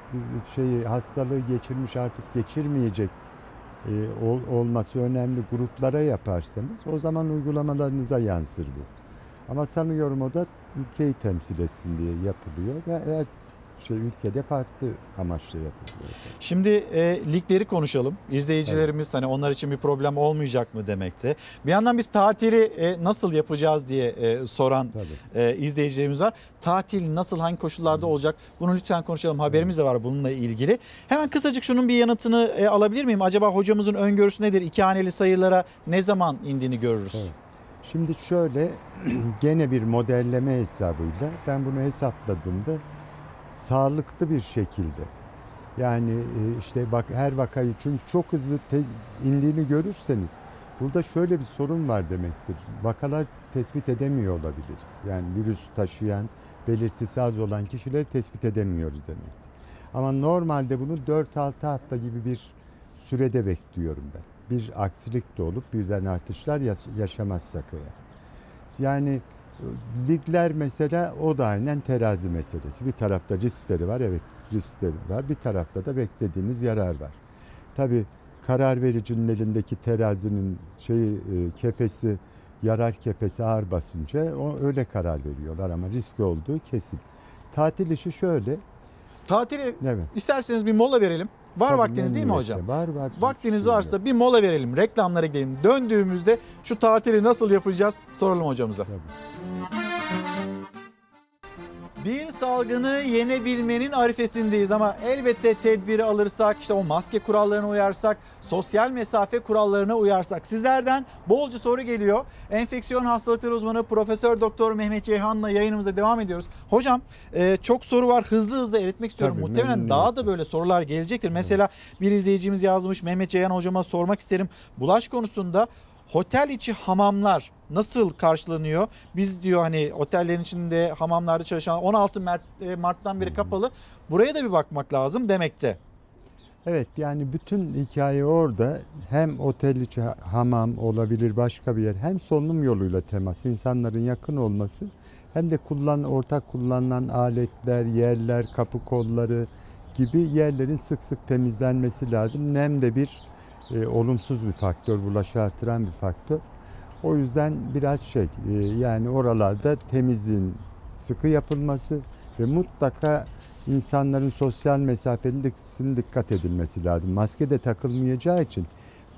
şeyi hastalığı geçirmiş artık geçirmeyecek e, ol, olması önemli gruplara yaparsanız o zaman uygulamalarınıza yansır bu. Ama sanıyorum o da ülkeyi temsil etsin diye yapılıyor ve eğer şey ülkede farklı amaçla yapılıyor. Şimdi e, ligleri konuşalım. İzleyicilerimiz hani onlar için bir problem olmayacak mı demekte. Bir yandan biz tatili e, nasıl yapacağız diye e, soran e, izleyicilerimiz var. Tatil nasıl hangi koşullarda olacak? Bunu lütfen konuşalım. Haberimiz de var bununla ilgili. Hemen kısacık şunun bir yanıtını e, alabilir miyim? Acaba hocamızın öngörüsü nedir? İki haneli sayılara ne zaman indiğini görürüz? Evet. Şimdi şöyle gene bir modelleme hesabıyla ben bunu hesapladığımda sağlıklı bir şekilde yani e, işte bak her vakayı çünkü çok hızlı te- indiğini görürseniz burada şöyle bir sorun var demektir. Vakalar tespit edemiyor olabiliriz. Yani virüs taşıyan, belirtisi az olan kişileri tespit edemiyoruz demektir. Ama normalde bunu 4-6 hafta gibi bir sürede bekliyorum ben. Bir aksilik de olup birden artışlar yaş- yaşamazsak eğer. Yani ligler mesela o da aynen terazi meselesi. Bir tarafta riskleri var, evet riskleri var. Bir tarafta da beklediğimiz yarar var. Tabii karar vericinin elindeki terazinin şeyi e, kefesi yarar kefesi ağır basınca o öyle karar veriyorlar ama risk olduğu kesin. Tatil işi şöyle. Tatili Evet. isterseniz bir mola verelim. Var Tabii, vaktiniz değil mi hocam? Var var. Vaktiniz varsa bir mola verelim. Reklamlara gidelim. Döndüğümüzde şu tatili nasıl yapacağız soralım hocamıza. Bir salgını yenebilmenin arifesindeyiz ama elbette tedbiri alırsak, işte o maske kurallarına uyarsak, sosyal mesafe kurallarına uyarsak. Sizlerden bolca soru geliyor. Enfeksiyon hastalıkları uzmanı Profesör Doktor Mehmet Ceyhan'la yayınımıza devam ediyoruz. Hocam e, çok soru var. Hızlı hızlı eritmek istiyorum. Tabii, Muhtemelen memnuniyetle. daha da böyle sorular gelecektir. Mesela bir izleyicimiz yazmış. Mehmet Ceyhan hocama sormak isterim. Bulaş konusunda Otel içi hamamlar nasıl karşılanıyor? Biz diyor hani otellerin içinde hamamlarda çalışan 16 Mart, e, Mart'tan beri kapalı. Buraya da bir bakmak lazım demekte. Evet yani bütün hikaye orada hem otel içi ha- hamam olabilir başka bir yer hem solunum yoluyla temas insanların yakın olması hem de kullan ortak kullanılan aletler, yerler, kapı kolları gibi yerlerin sık sık temizlenmesi lazım. Nem de bir e, olumsuz bir faktör, bulaşı bir faktör. O yüzden biraz şey e, yani oralarda temizliğin sıkı yapılması ve mutlaka insanların sosyal mesafesine dikkat edilmesi lazım. Maske de takılmayacağı için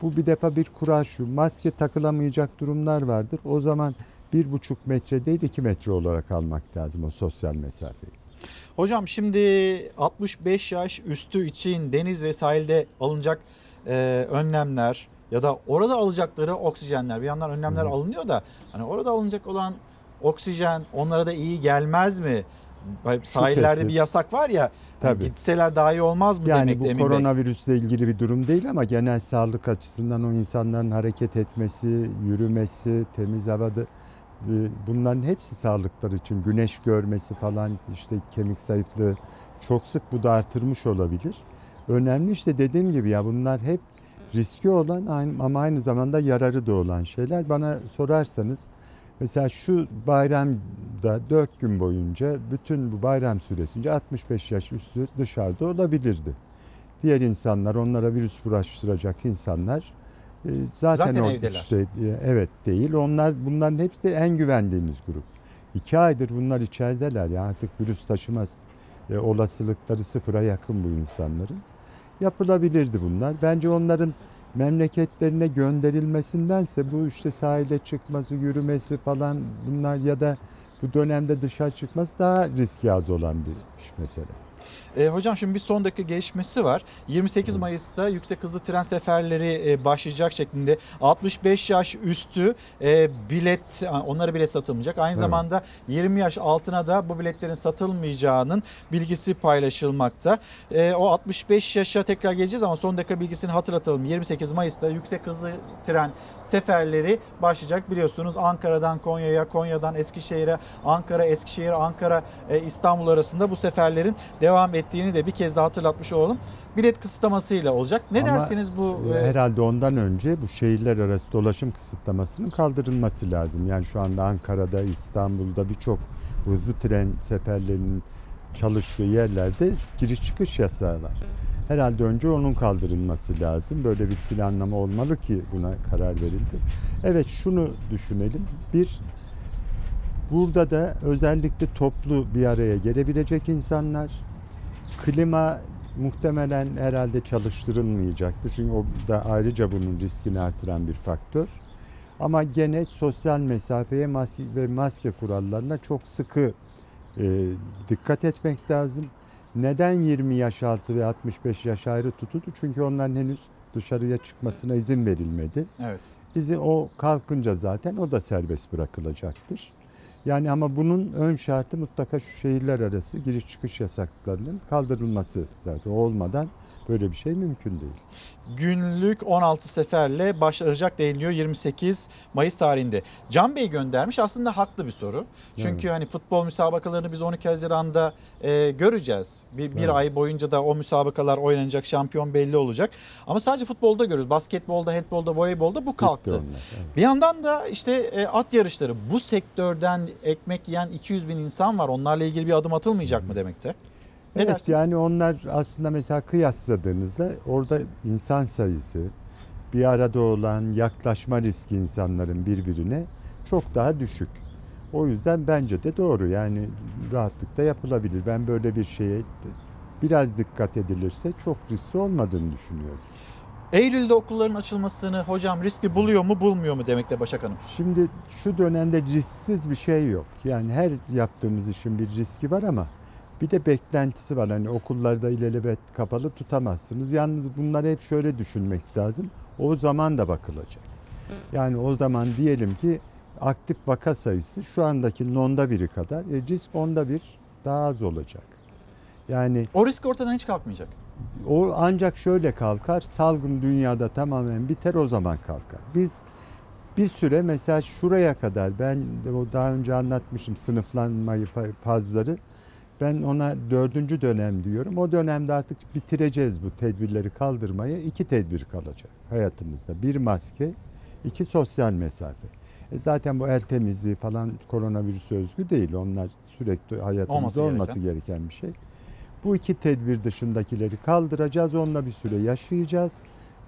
bu bir defa bir kural şu maske takılamayacak durumlar vardır. O zaman bir buçuk metre değil iki metre olarak almak lazım o sosyal mesafeyi. Hocam şimdi 65 yaş üstü için deniz ve sahilde alınacak e, önlemler ya da orada alacakları oksijenler bir yandan önlemler alınıyor da hani orada alınacak olan oksijen onlara da iyi gelmez mi? Sahillerde Şüphesiz. bir yasak var ya hani Tabii. gitseler daha iyi olmaz mı Yani demekti bu Emin Bey? koronavirüsle ilgili bir durum değil ama genel sağlık açısından o insanların hareket etmesi, yürümesi, temiz havada e, bunların hepsi sağlıkları için güneş görmesi falan işte kemik zayıflığı çok sık bu da artırmış olabilir. Önemli işte dediğim gibi ya bunlar hep riski olan aynı- ama aynı zamanda yararı da olan şeyler. Bana sorarsanız mesela şu bayramda 4 gün boyunca bütün bu bayram süresince 65 yaş üstü dışarıda olabilirdi. Diğer insanlar onlara virüs bulaştıracak insanlar e, zaten, Zaten evdeler. işte e, evet değil. Onlar bunların hepsi de en güvendiğimiz grup. İki aydır bunlar içerideler ya artık virüs taşımaz e, olasılıkları sıfıra yakın bu insanların. Yapılabilirdi bunlar. Bence onların memleketlerine gönderilmesindense bu işte sahile çıkması, yürümesi falan bunlar ya da bu dönemde dışarı çıkması daha riski az olan bir iş mesela. E, hocam şimdi bir son dakika gelişmesi var. 28 Mayıs'ta yüksek hızlı tren seferleri e, başlayacak şeklinde 65 yaş üstü e, bilet onlara bilet satılmayacak. Aynı Evet. zamanda 20 yaş altına da bu biletlerin satılmayacağının bilgisi paylaşılmakta. E, o 65 yaşa tekrar geleceğiz ama son dakika bilgisini hatırlatalım. 28 Mayıs'ta yüksek hızlı tren seferleri başlayacak. Biliyorsunuz Ankara'dan Konya'ya, Konya'dan Eskişehir'e, Ankara, Eskişehir, Ankara, e, İstanbul arasında bu seferlerin devam ettiğini de bir kez daha hatırlatmış olalım. Bilet kısıtlamasıyla olacak. Ne Ama, dersiniz bu? e, e, Herhalde ondan önce bu şehirler arası dolaşım kısıtlamasının kaldırılması lazım. Yani şu anda Ankara'da, İstanbul'da birçok hızlı tren seferlerinin çalıştığı yerlerde giriş çıkış yasağı var. Herhalde önce onun kaldırılması lazım. Böyle bir planlama olmalı ki buna karar verildi. Evet şunu düşünelim. Bir, burada da özellikle toplu bir araya gelebilecek insanlar Klima muhtemelen herhalde çalıştırılmayacaktır. Çünkü o da ayrıca bunun riskini artıran bir faktör. Ama gene sosyal mesafeye maske ve maske kurallarına çok sıkı e, dikkat etmek lazım. Neden 20 yaş altı ve 65 yaş ayrı tutuldu? Çünkü onların henüz dışarıya çıkmasına izin verilmedi. Evet. İzin o kalkınca zaten o da serbest bırakılacaktır. Yani ama bunun ön şartı mutlaka şu şehirler arası giriş çıkış yasaklarının kaldırılması zaten. Olmadan böyle bir şey mümkün değil. Günlük 16 seferle başlayacak deniliyor 28 Mayıs tarihinde. Can Bey göndermiş aslında haklı bir soru. Çünkü hani futbol müsabakalarını biz 12 Haziran'da e, göreceğiz. Bir, bir Evet. ay boyunca da o müsabakalar oynanacak, şampiyon belli olacak. Ama sadece futbolda görüyoruz. Basketbolda, handbolda, voleybolda bu kalktı. onlar, evet. Bir yandan da işte e, at yarışları bu sektörden ekmek yiyen 200 bin insan var. Onlarla ilgili bir adım atılmayacak mı demekte? Ne evet dersiniz? yani onlar aslında mesela kıyasladığınızda orada insan sayısı bir arada olan yaklaşma riski insanların birbirine çok daha düşük. O yüzden bence de doğru yani rahatlıkla yapılabilir. Ben böyle bir şeye biraz dikkat edilirse çok riskli olmadığını düşünüyorum. Eylül'de okulların açılmasını hocam riskli buluyor mu bulmuyor mu demekte Başak Hanım? Şimdi şu dönemde risksiz bir şey yok. Yani her yaptığımız işin bir riski var ama bir de beklentisi var. Hani okullarda ilelebet kapalı tutamazsınız. Yalnız bunları hep şöyle düşünmek lazım. O zaman da bakılacak. Yani o zaman diyelim ki aktif vaka sayısı şu andaki onda biri kadar. E, risk onda bir daha az olacak. Yani O risk ortadan hiç kalkmayacak. o ancak şöyle kalkar. Salgın dünyada tamamen biter o zaman kalkar. Biz bir süre mesela şuraya kadar ben daha önce anlatmışım sınıflanmayı fa- fazları. Ben ona dördüncü dönem diyorum. O dönemde artık bitireceğiz bu tedbirleri kaldırmayı. İki tedbir kalacak hayatımızda. Bir maske, iki sosyal mesafe. E zaten bu el temizliği falan koronavirüse özgü değil. Onlar sürekli hayatımızda Olması olması, gereken. gereken bir şey. Bu iki tedbir dışındakileri kaldıracağız. Onunla bir süre yaşayacağız.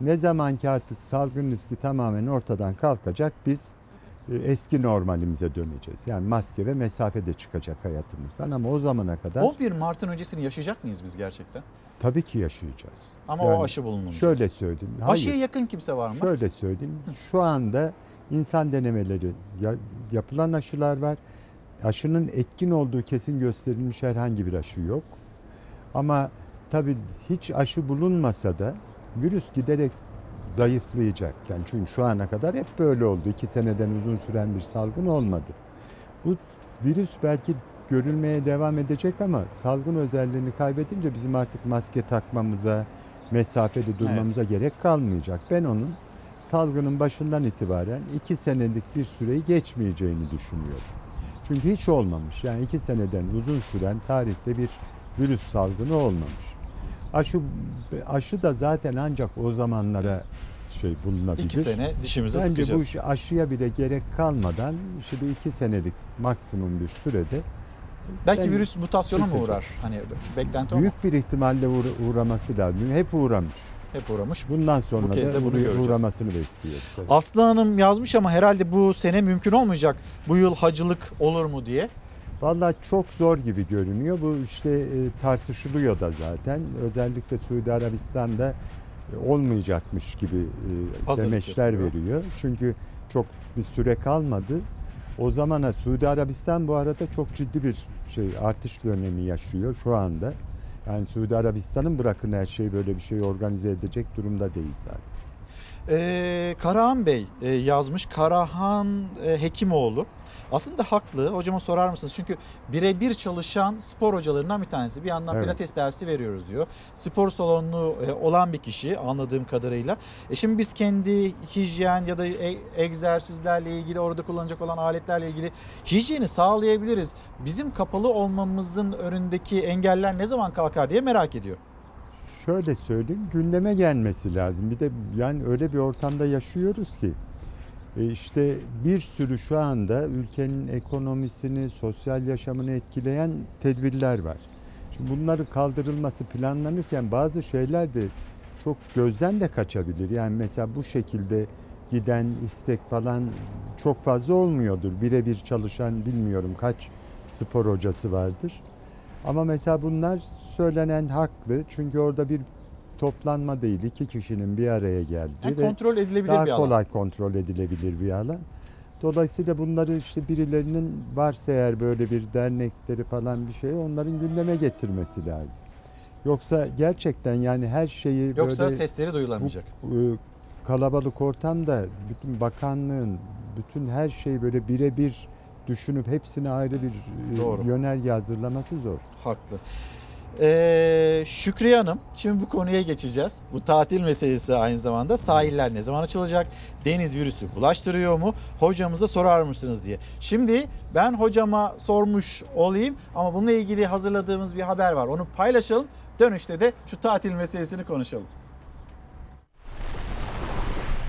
Ne zaman ki artık salgın riski tamamen ortadan kalkacak biz eski normalimize döneceğiz. Yani maske ve mesafe de çıkacak hayatımızdan ama o zamana kadar 11 Mart'ın öncesini yaşayacak mıyız biz gerçekten? tabii ki yaşayacağız. Ama o aşı bulununca. Şöyle söyleyeyim. Aşıya Hayır. yakın kimse var mı? Şöyle söyleyeyim. Şu anda insan denemeleri ya- yapılan aşılar var. Aşının etkin olduğu kesin gösterilmiş herhangi bir aşı yok. Ama tabii hiç aşı bulunmasa da virüs giderek zayıflayacak. Yani çünkü şu ana kadar hep böyle oldu. İki seneden uzun süren bir salgın olmadı. Bu virüs belki görülmeye devam edecek ama salgın özelliğini kaybedince bizim artık maske takmamıza, mesafeli durmamıza gerek kalmayacak. Ben onun salgının başından itibaren iki senelik bir süreyi geçmeyeceğini düşünüyorum. Çünkü hiç olmamış. Yani iki seneden uzun süren tarihte bir virüs salgını olmamış. Aşı aşı da zaten ancak o zamanlara şey bulunabilir. İki sene dişimizi Bence sıkacağız. bu iş aşıya bile gerek kalmadan bir iki senelik maksimum bir sürede Belki ben- virüs mutasyona mı uğrar? Hani beklenti? Büyük bir ihtimalle uğra- uğraması lazım. Hep uğramış. Hep uğramış. Bundan sonra Bu kez da de bunu göreceğiz. uğramasını bekliyoruz. Aslı Hanım yazmış ama herhalde bu sene mümkün olmayacak. Bu yıl hacılık olur mu diye. Vallahi çok zor gibi görünüyor. Bu işte e, tartışılıyor da zaten. Özellikle Suudi Arabistan'da e, olmayacakmış gibi e, Hazırlık demeçler yapıyor. veriyor. Çünkü çok bir süre kalmadı. O zamana Suudi Arabistan bu arada çok ciddi bir şey artış dönemi yaşıyor şu anda. Yani Suudi Arabistan'ın bırakın her şeyi böyle bir şey organize edecek durumda değil zaten. Ee, Karahan Bey e, yazmış. Karahan e, Hekimoğlu. Aslında haklı. Hocama sorar mısınız? Çünkü birebir çalışan spor hocalarından bir tanesi. Bir yandan Evet. pilates dersi veriyoruz diyor. Spor salonu e, olan bir kişi anladığım kadarıyla. E şimdi biz kendi hijyen ya da e- egzersizlerle ilgili orada kullanacak olan aletlerle ilgili hijyeni sağlayabiliriz. Bizim kapalı olmamızın önündeki engeller ne zaman kalkar diye merak ediyor. Şöyle söyleyeyim, gündeme gelmesi lazım. Bir de yani öyle bir ortamda yaşıyoruz ki e, işte bir sürü şu anda ülkenin ekonomisini, sosyal yaşamını etkileyen tedbirler var. Şimdi bunların kaldırılması planlanırken bazı şeyler de çok gözden de kaçabilir. Yani mesela bu şekilde giden istek falan çok fazla olmuyordur. Birebir çalışan bilmiyorum kaç spor hocası vardır. Ama mesela bunlar söylenen haklı. Çünkü orada bir toplanma değil. iki kişinin bir araya geldiği Yani ve kontrol edilebilir daha bir alan. kolay kontrol edilebilir bir alan. Dolayısıyla bunları işte birilerinin varsa eğer böyle bir dernekleri falan bir şey onların gündeme getirmesi lazım. Yoksa gerçekten yani her şeyi Yoksa böyle sesleri duyulamayacak. bu, e, kalabalık ortamda bütün bakanlığın bütün her şeyi böyle birebir düşünüp hepsine ayrı bir e, Doğru. yönerge hazırlaması zor. Haklı. Ee, Şükriye Hanım, şimdi bu konuya geçeceğiz. Bu tatil meselesi aynı zamanda. Sahiller ne zaman açılacak? Deniz virüsü bulaştırıyor mu? Hocamıza sorar mısınız diye. Şimdi ben hocama sormuş olayım ama bununla ilgili hazırladığımız bir haber var. Onu paylaşalım. Dönüşte de şu tatil meselesini konuşalım.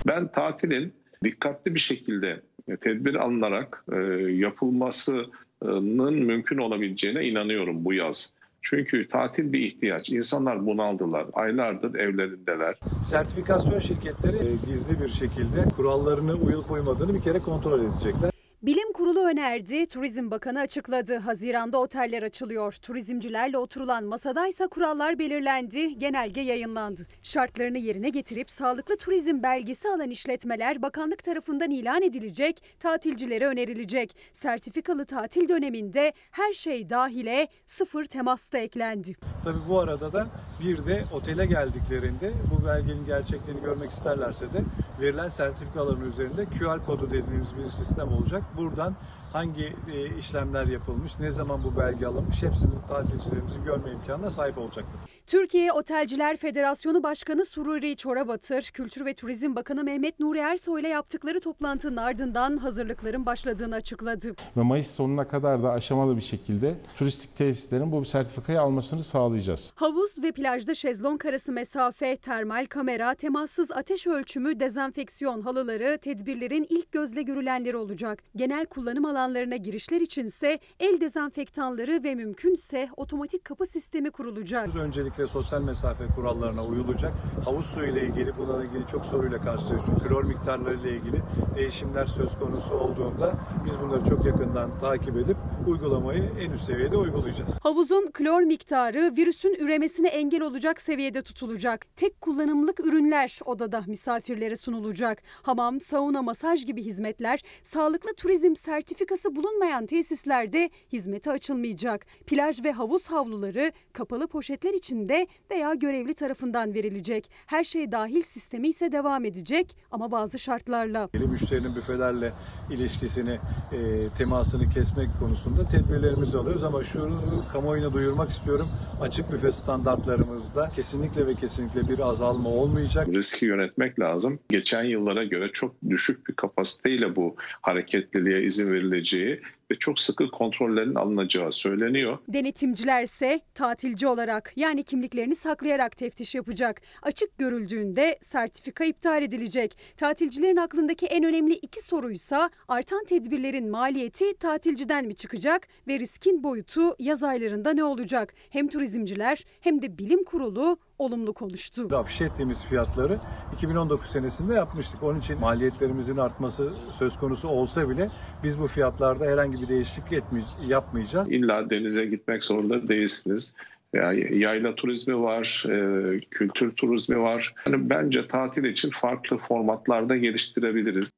Ben tatilin dikkatli bir şekilde tedbir alınarak e, yapılmasının mümkün olabileceğine inanıyorum bu yaz. Çünkü tatil bir ihtiyaç. İnsanlar bunaldılar. Aylardır evlerindeler. Sertifikasyon şirketleri e, gizli bir şekilde kurallarını uyulup uymadığını bir kere kontrol edecekler. Bilim Kurulu önerdi, Turizm Bakanı açıkladı. Haziranda oteller açılıyor. Turizmcilerle oturulan masadaysa kurallar belirlendi, genelge yayınlandı. Şartlarını yerine getirip sağlıklı turizm belgesi alan işletmeler bakanlık tarafından ilan edilecek, tatilcilere önerilecek. Sertifikalı tatil döneminde her şey dahile sıfır temas da eklendi. Tabii bu arada da bir de otele geldiklerinde bu belgenin gerçekliğini görmek isterlerse de verilen sertifikaların üzerinde QR kodu dediğimiz bir sistem olacak. Buradan hangi e, işlemler yapılmış, ne zaman bu belge alınmış hepsini tatilcilerimizin görme imkanına sahip olacaktır. Türkiye Otelciler Federasyonu Başkanı Sururi Çorabatır, Kültür ve Turizm Bakanı Mehmet Nuri Ersoy ile yaptıkları toplantının ardından hazırlıkların başladığını açıkladı. Ve Mayıs sonuna kadar da aşamalı bir şekilde turistik tesislerin bu sertifikayı almasını sağlayacağız. Havuz ve plajda şezlong arası mesafe, termal kamera, temassız ateş ölçümü, dezenfeksiyon halıları tedbirlerin ilk gözle görülenleri olacak. Genel kullanım alanlarına girişler içinse el dezenfektanları ve mümkünse otomatik kapı sistemi kurulacak. Öncelikle sosyal mesafe kurallarına uyulacak. Havuz suyu ile ilgili bununla ilgili çok soruyla karşılaşıyoruz. Klor miktarları ile ilgili değişimler söz konusu olduğunda biz bunları çok yakından takip edip uygulamayı en üst seviyede uygulayacağız. Havuzun klor miktarı virüsün üremesine engel olacak seviyede tutulacak. Tek kullanımlık ürünler odada misafirlere sunulacak. Hamam, sauna, masaj gibi hizmetler sağlıklı turizm sertifikası bulunmayan tesislerde hizmete açılmayacak. Plaj ve havuz havluları kapalı poşetler içinde veya görevli tarafından verilecek. Her şey dahil sistemi ise devam edecek ama bazı şartlarla. Müşterinin büfelerle ilişkisini, e, temasını kesmek konusunda tedbirlerimizi alıyoruz ama şunu kamuoyuna duyurmak istiyorum. Açık büfe standartlarımızda kesinlikle ve kesinlikle bir azalma olmayacak. Riski yönetmek lazım. Geçen yıllara göre çok düşük bir kapasiteyle bu hareketliliğe izin legit ve çok sıkı kontrollerin alınacağı söyleniyor. Denetimcilerse tatilci olarak yani kimliklerini saklayarak teftiş yapacak. Açık görüldüğünde sertifika iptal edilecek. Tatilcilerin aklındaki en önemli iki soruysa artan tedbirlerin maliyeti tatilciden mi çıkacak ve riskin boyutu yaz aylarında ne olacak? Hem turizmciler hem de bilim kurulu olumlu konuştu. Afişe ettiğimiz fiyatları 2019 senesinde yapmıştık. Onun için maliyetlerimizin artması söz konusu olsa bile biz bu fiyatlarda herhangi bir değişiklik yapmayacağız. İlla denize gitmek zorunda değilsiniz. Yani yayla turizmi var, e, kültür turizmi var. Yani bence tatil için farklı formatlarda geliştirebiliriz.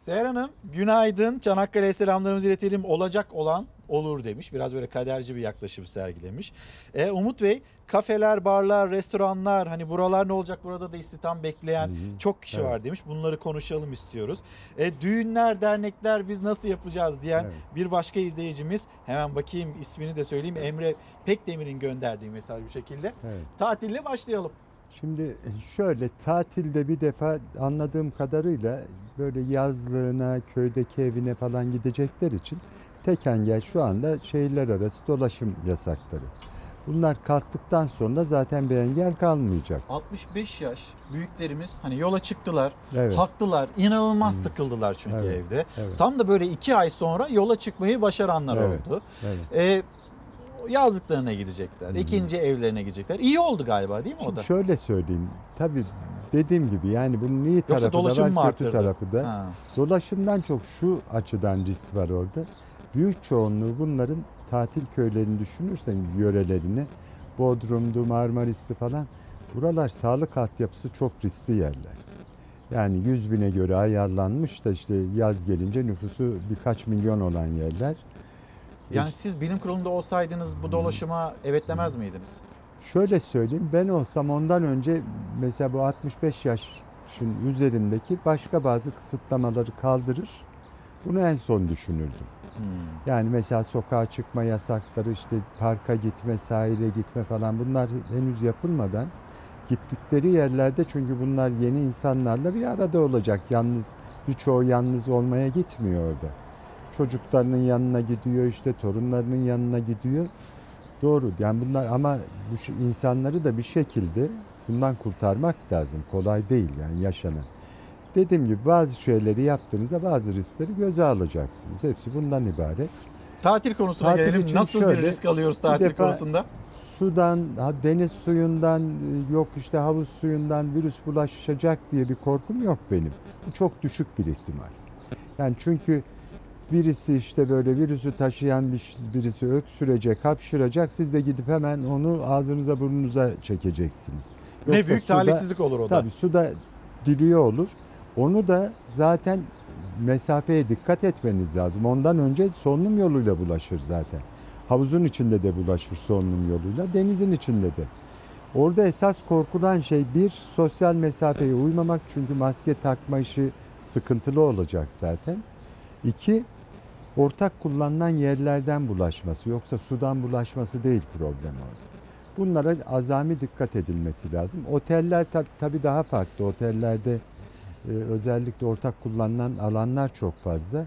Seher Hanım günaydın. Çanakkale'ye selamlarımızı iletelim. Olacak olan olur demiş. Biraz böyle kaderci bir yaklaşım sergilemiş. E, Umut Bey kafeler, barlar, restoranlar hani buralar ne olacak burada da istihdam bekleyen çok kişi Evet. var demiş. Bunları konuşalım istiyoruz. E, düğünler, dernekler biz nasıl yapacağız diyen bir başka izleyicimiz. Hemen bakayım ismini de söyleyeyim. Emre Pekdemir'in gönderdiği mesaj bir şekilde. Evet. Tatille başlayalım. Şimdi şöyle tatilde bir defa anladığım kadarıyla böyle yazlığına, köydeki evine falan gidecekler için tek engel şu anda şehirler arası dolaşım yasakları. Bunlar kalktıktan sonra zaten bir engel kalmayacak. 65 yaş büyüklerimiz hani yola çıktılar. Evet. Haklılar. inanılmaz sıkıldılar çünkü Evet, evde. evet. Tam da böyle iki ay sonra yola çıkmayı başaranlar Evet, oldu. evet. Ee, yazlıklarına gidecekler. ikinci evlerine gidecekler. İyi oldu galiba değil mi o Şimdi da? şöyle söyleyeyim. Tabii dediğim gibi yani bunun iyi Yoksa tarafı dolaşım da mı var, kötü arttırdı? tarafı da. Ha. Dolaşımdan çok şu açıdan risk var orada. Büyük çoğunluğu bunların tatil köylerini düşünürsen yörelerini Bodrum'du, Marmaris'ti falan buralar sağlık altyapısı çok riskli yerler. Yani 100 bine göre ayarlanmış da işte yaz gelince nüfusu birkaç milyon olan yerler. Yani siz bilim kurulunda olsaydınız bu dolaşıma evet demez miydiniz? Şöyle söyleyeyim ben olsam ondan önce mesela bu 65 yaşın üzerindeki başka bazı kısıtlamaları kaldırır. Bunu en son düşünürdüm. Yani mesela sokağa çıkma yasakları işte parka gitme, sahile gitme falan bunlar henüz yapılmadan gittikleri yerlerde çünkü bunlar yeni insanlarla bir arada olacak. Yalnız birçoğu yalnız olmaya gitmiyor orada. Çocuklarının yanına gidiyor işte torunlarının yanına gidiyor. Doğru yani bunlar ama bu insanları da bir şekilde bundan kurtarmak lazım. Kolay değil yani yaşanan. Dediğim gibi bazı şeyleri yaptığınızda bazı riskleri göze alacaksınız. Hepsi bundan ibaret. Tatil konusuna Tatil gelelim. Nasıl bir şöyle, risk alıyoruz bir tatil defa konusunda? Sudan, deniz suyundan, e, yok işte havuz suyundan virüs bulaşacak diye bir korkum yok benim. Bu çok düşük bir ihtimal. Yani çünkü birisi işte böyle virüsü taşıyan bir birisi öksürecek, hapşıracak. Siz de gidip hemen onu ağzınıza burnunuza çekeceksiniz. Ne büyük talihsizlik olur o da. Tabii suda diliyor olur. Onu da zaten mesafeye dikkat etmeniz lazım. Ondan önce solunum yoluyla bulaşır zaten. Havuzun içinde de bulaşır solunum yoluyla, denizin içinde de. Orada esas korkulan şey bir, sosyal mesafeye uymamak çünkü maske takma işi sıkıntılı olacak zaten. İki, ortak kullanılan yerlerden bulaşması yoksa sudan bulaşması değil problem orada. Bunlara azami dikkat edilmesi lazım. Oteller tab- tabii daha farklı. Otellerde e, özellikle ortak kullanılan alanlar çok fazla.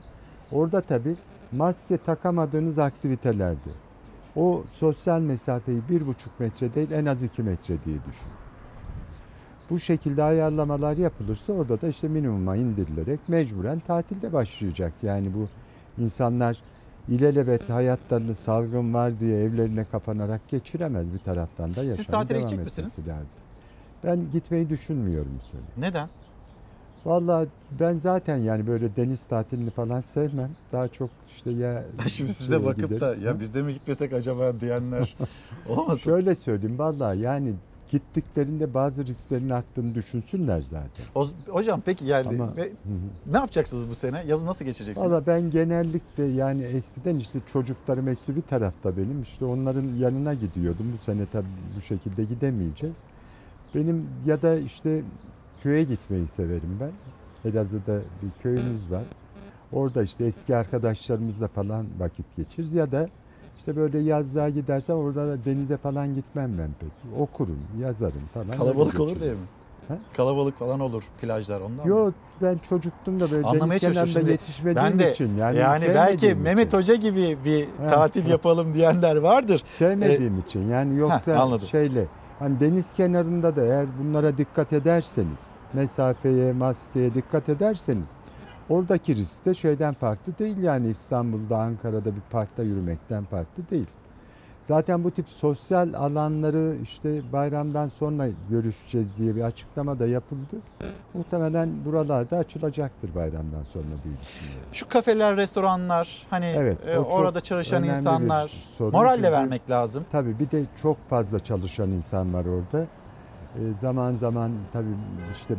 Orada tabii maske takamadığınız aktivitelerde o sosyal mesafeyi bir buçuk metre değil en az iki metre diye düşün. Bu şekilde ayarlamalar yapılırsa orada da işte minimuma indirilerek mecburen tatilde başlayacak. Yani bu insanlar ilelebet hayatlarını salgın var diye evlerine kapanarak geçiremez bir taraftan da yaşamı Siz tatile devam gidecek misiniz? Lazım. Ben gitmeyi düşünmüyorum bu sene. Neden? Vallahi ben zaten yani böyle deniz tatilini falan sevmem. Daha çok işte ya Şimdi size bakıp da giderim. ya biz de mi gitmesek acaba diyenler olmasın? Şöyle söyleyeyim vallahi yani gittiklerinde bazı risklerin arttığını düşünsünler zaten. O, hocam peki geldi. Ama- Ve ne yapacaksınız bu sene? Yazı nasıl geçireceksiniz? Valla ben genellikle yani eskiden işte çocuklarım hepsi bir tarafta benim. İşte onların yanına gidiyordum. Bu sene tabii bu şekilde gidemeyeceğiz. Benim ya da işte köye gitmeyi severim ben. Elazığ'da bir köyümüz var. Orada işte eski arkadaşlarımızla falan vakit geçiririz ya da işte böyle yazlığa gidersem orada da denize falan gitmem ben pek. Okurum, yazarım falan. Kalabalık olur diye mi? Ha? Kalabalık falan olur plajlar ondan mı? Yok ben çocuktum da böyle Anlamaya deniz kenarında yetişmediğim Ben de için. yani, Yani, belki sevmediğim Mehmet için. Hoca gibi bir Ha. tatil yapalım diyenler vardır. Sevmediğim için yani yoksa anladım. şeyle hani deniz kenarında da eğer bunlara dikkat ederseniz mesafeye maskeye dikkat ederseniz oradaki risk de şeyden farklı değil yani İstanbul'da Ankara'da bir parkta yürümekten farklı değil. Zaten bu tip sosyal alanları işte bayramdan sonra görüşeceğiz diye bir açıklama da yapıldı. Muhtemelen buralarda açılacaktır bayramdan sonra diye düşünüyorum. Şu kafeler, restoranlar, hani Evet, e, orada çalışan insanlar moralle Çünkü- vermek lazım. Tabii bir de çok fazla çalışan insan var orada. Ee, zaman zaman tabii işte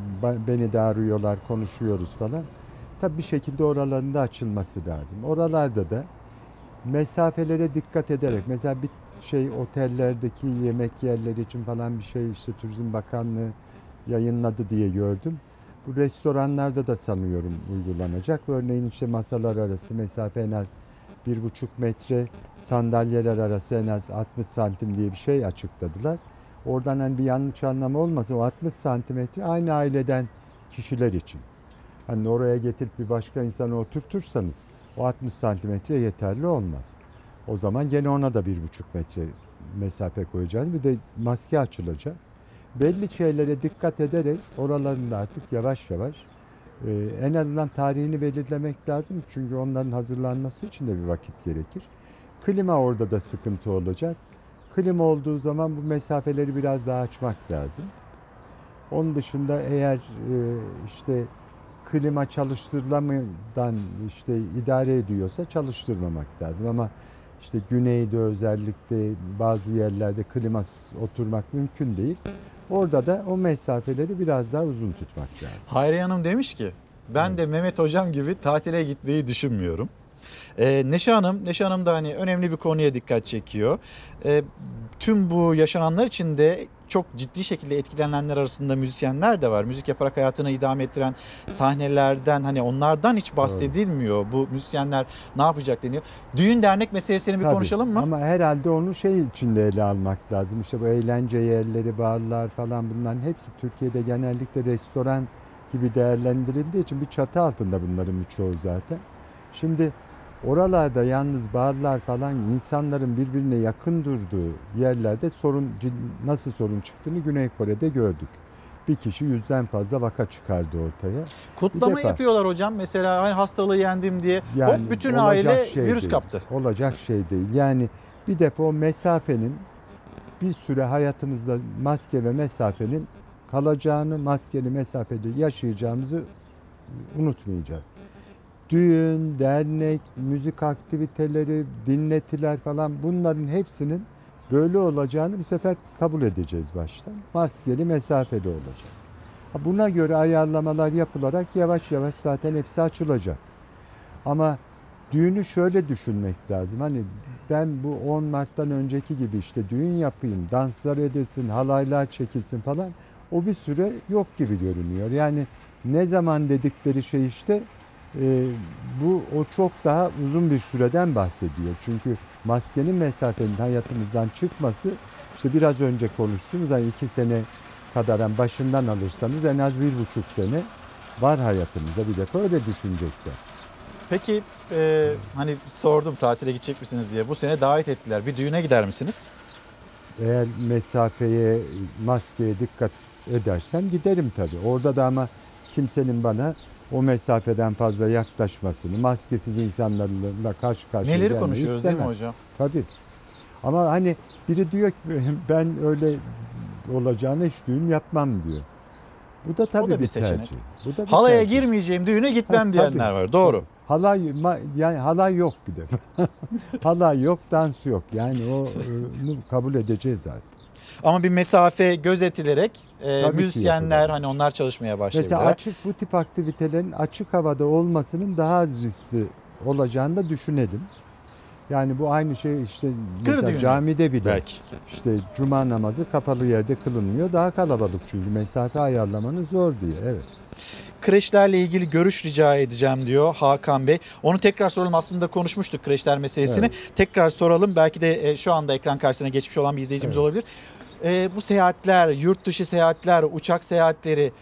beni de arıyorlar, konuşuyoruz falan. Tabii bir şekilde oraların da açılması lazım. Oralarda da mesafelere dikkat ederek mesela bir şey otellerdeki yemek yerleri için falan bir şey işte Turizm Bakanlığı yayınladı diye gördüm. Bu restoranlarda da sanıyorum uygulanacak. Örneğin işte masalar arası mesafe en az bir buçuk metre, sandalyeler arası en az 60 santim diye bir şey açıkladılar. Oradan hani bir yanlış anlama olmasın o 60 santimetre aynı aileden kişiler için. Hani oraya getirip bir başka insanı oturtursanız o 60 santimetre yeterli olmaz. O zaman gene ona da bir buçuk metre mesafe koyacağız. Bir de maske açılacak. Belli şeylere dikkat ederek oraların da artık yavaş yavaş e, en azından tarihini belirlemek lazım. Çünkü onların hazırlanması için de bir vakit gerekir. Klima orada da sıkıntı olacak. Klima olduğu zaman bu mesafeleri biraz daha açmak lazım. Onun dışında eğer e, işte klima çalıştırılamadan işte idare ediyorsa çalıştırmamak lazım ama İşte güneyde özellikle bazı yerlerde klimas oturmak mümkün değil. Orada da o mesafeleri biraz daha uzun tutmak lazım. Hayriye Hanım demiş ki ben de Mehmet Hocam gibi tatile gitmeyi düşünmüyorum. Ee, Neşe Hanım, Neşe Hanım da hani önemli bir konuya dikkat çekiyor. Ee, tüm bu yaşananlar içinde çok ciddi şekilde etkilenenler arasında müzisyenler de var. Müzik yaparak hayatını idame ettiren sahnelerden hani onlardan hiç bahsedilmiyor. Bu müzisyenler ne yapacak deniyor. Düğün dernek meselesini bir Tabii. konuşalım mı? Ama herhalde onu şey içinde ele almak lazım. İşte bu eğlence yerleri, barlar falan bunların hepsi Türkiye'de genellikle restoran gibi değerlendirildiği için bir çatı altında bunların birçoğu zaten. Şimdi oralarda yalnız barlar falan insanların birbirine yakın durduğu yerlerde sorun nasıl sorun çıktığını Güney Kore'de gördük. Bir kişi yüzden fazla vaka çıkardı ortaya. Kutlama yapıyorlar hocam. Mesela hani hastalığı yendim diye yani hop bütün aile şey virüs değil. kaptı. Olacak şey değil. Yani bir defa o mesafenin bir süre hayatımızda maske ve mesafenin kalacağını, maskeli mesafeli yaşayacağımızı unutmayacağız. Düğün, dernek, müzik aktiviteleri, dinletiler falan bunların hepsinin böyle olacağını bir sefer kabul edeceğiz baştan. Maskeli, mesafeli olacak. Buna göre ayarlamalar yapılarak yavaş yavaş zaten hepsi açılacak. Ama düğünü şöyle düşünmek lazım. Hani ben bu 10 Mart'tan önceki gibi işte düğün yapayım, danslar edesin, halaylar çekilsin falan o bir süre yok gibi görünüyor. Yani ne zaman dedikleri şey işte e, bu o çok daha uzun bir süreden bahsediyor. Çünkü maskenin mesafenin hayatımızdan çıkması işte biraz önce konuştuğumuz hani iki sene kadar yani başından alırsanız en az bir buçuk sene var hayatımızda bir defa öyle düşünecekler. Peki e, hani sordum tatile gidecek misiniz diye. Bu sene davet ettiler. Bir düğüne gider misiniz? Eğer mesafeye, maskeye dikkat edersem giderim tabii. Orada da ama kimsenin bana o mesafeden fazla yaklaşmasını, maskesiz insanlarla karşı karşıya Neleri konuşuyoruz değil mi istemem. hocam? Tabii. Ama hani biri diyor ki ben öyle olacağını hiç düğün yapmam diyor. Bu da tabii O da bir bir seçenek. tercih. Bu da bir Halaya tercih. girmeyeceğim, düğüne gitmem Ha, diyenler tabii. var. Doğru. Halay yani halay yok bir defa. halay yok, dans yok. Yani o onu kabul edeceğiz artık. Ama bir mesafe gözetilerek e, Tabii ki müzisyenler hani onlar çalışmaya başlayabilirler. Mesela açık bu tip aktivitelerin açık havada olmasının daha az riskli olacağını da düşünelim. Yani bu aynı şey işte mesela düğünü. camide bile Belki. işte cuma namazı kapalı yerde kılınmıyor. Daha kalabalık çünkü mesafe ayarlamanız zor diye. Evet. Kreşlerle ilgili görüş rica edeceğim diyor Hakan Bey. Onu tekrar soralım aslında konuşmuştuk kreşler meselesini. Tekrar soralım. Belki de e, şu anda ekran karşısına geçmiş olan bir izleyicimiz olabilir. E, bu seyahatler, yurt dışı seyahatler, uçak seyahatleri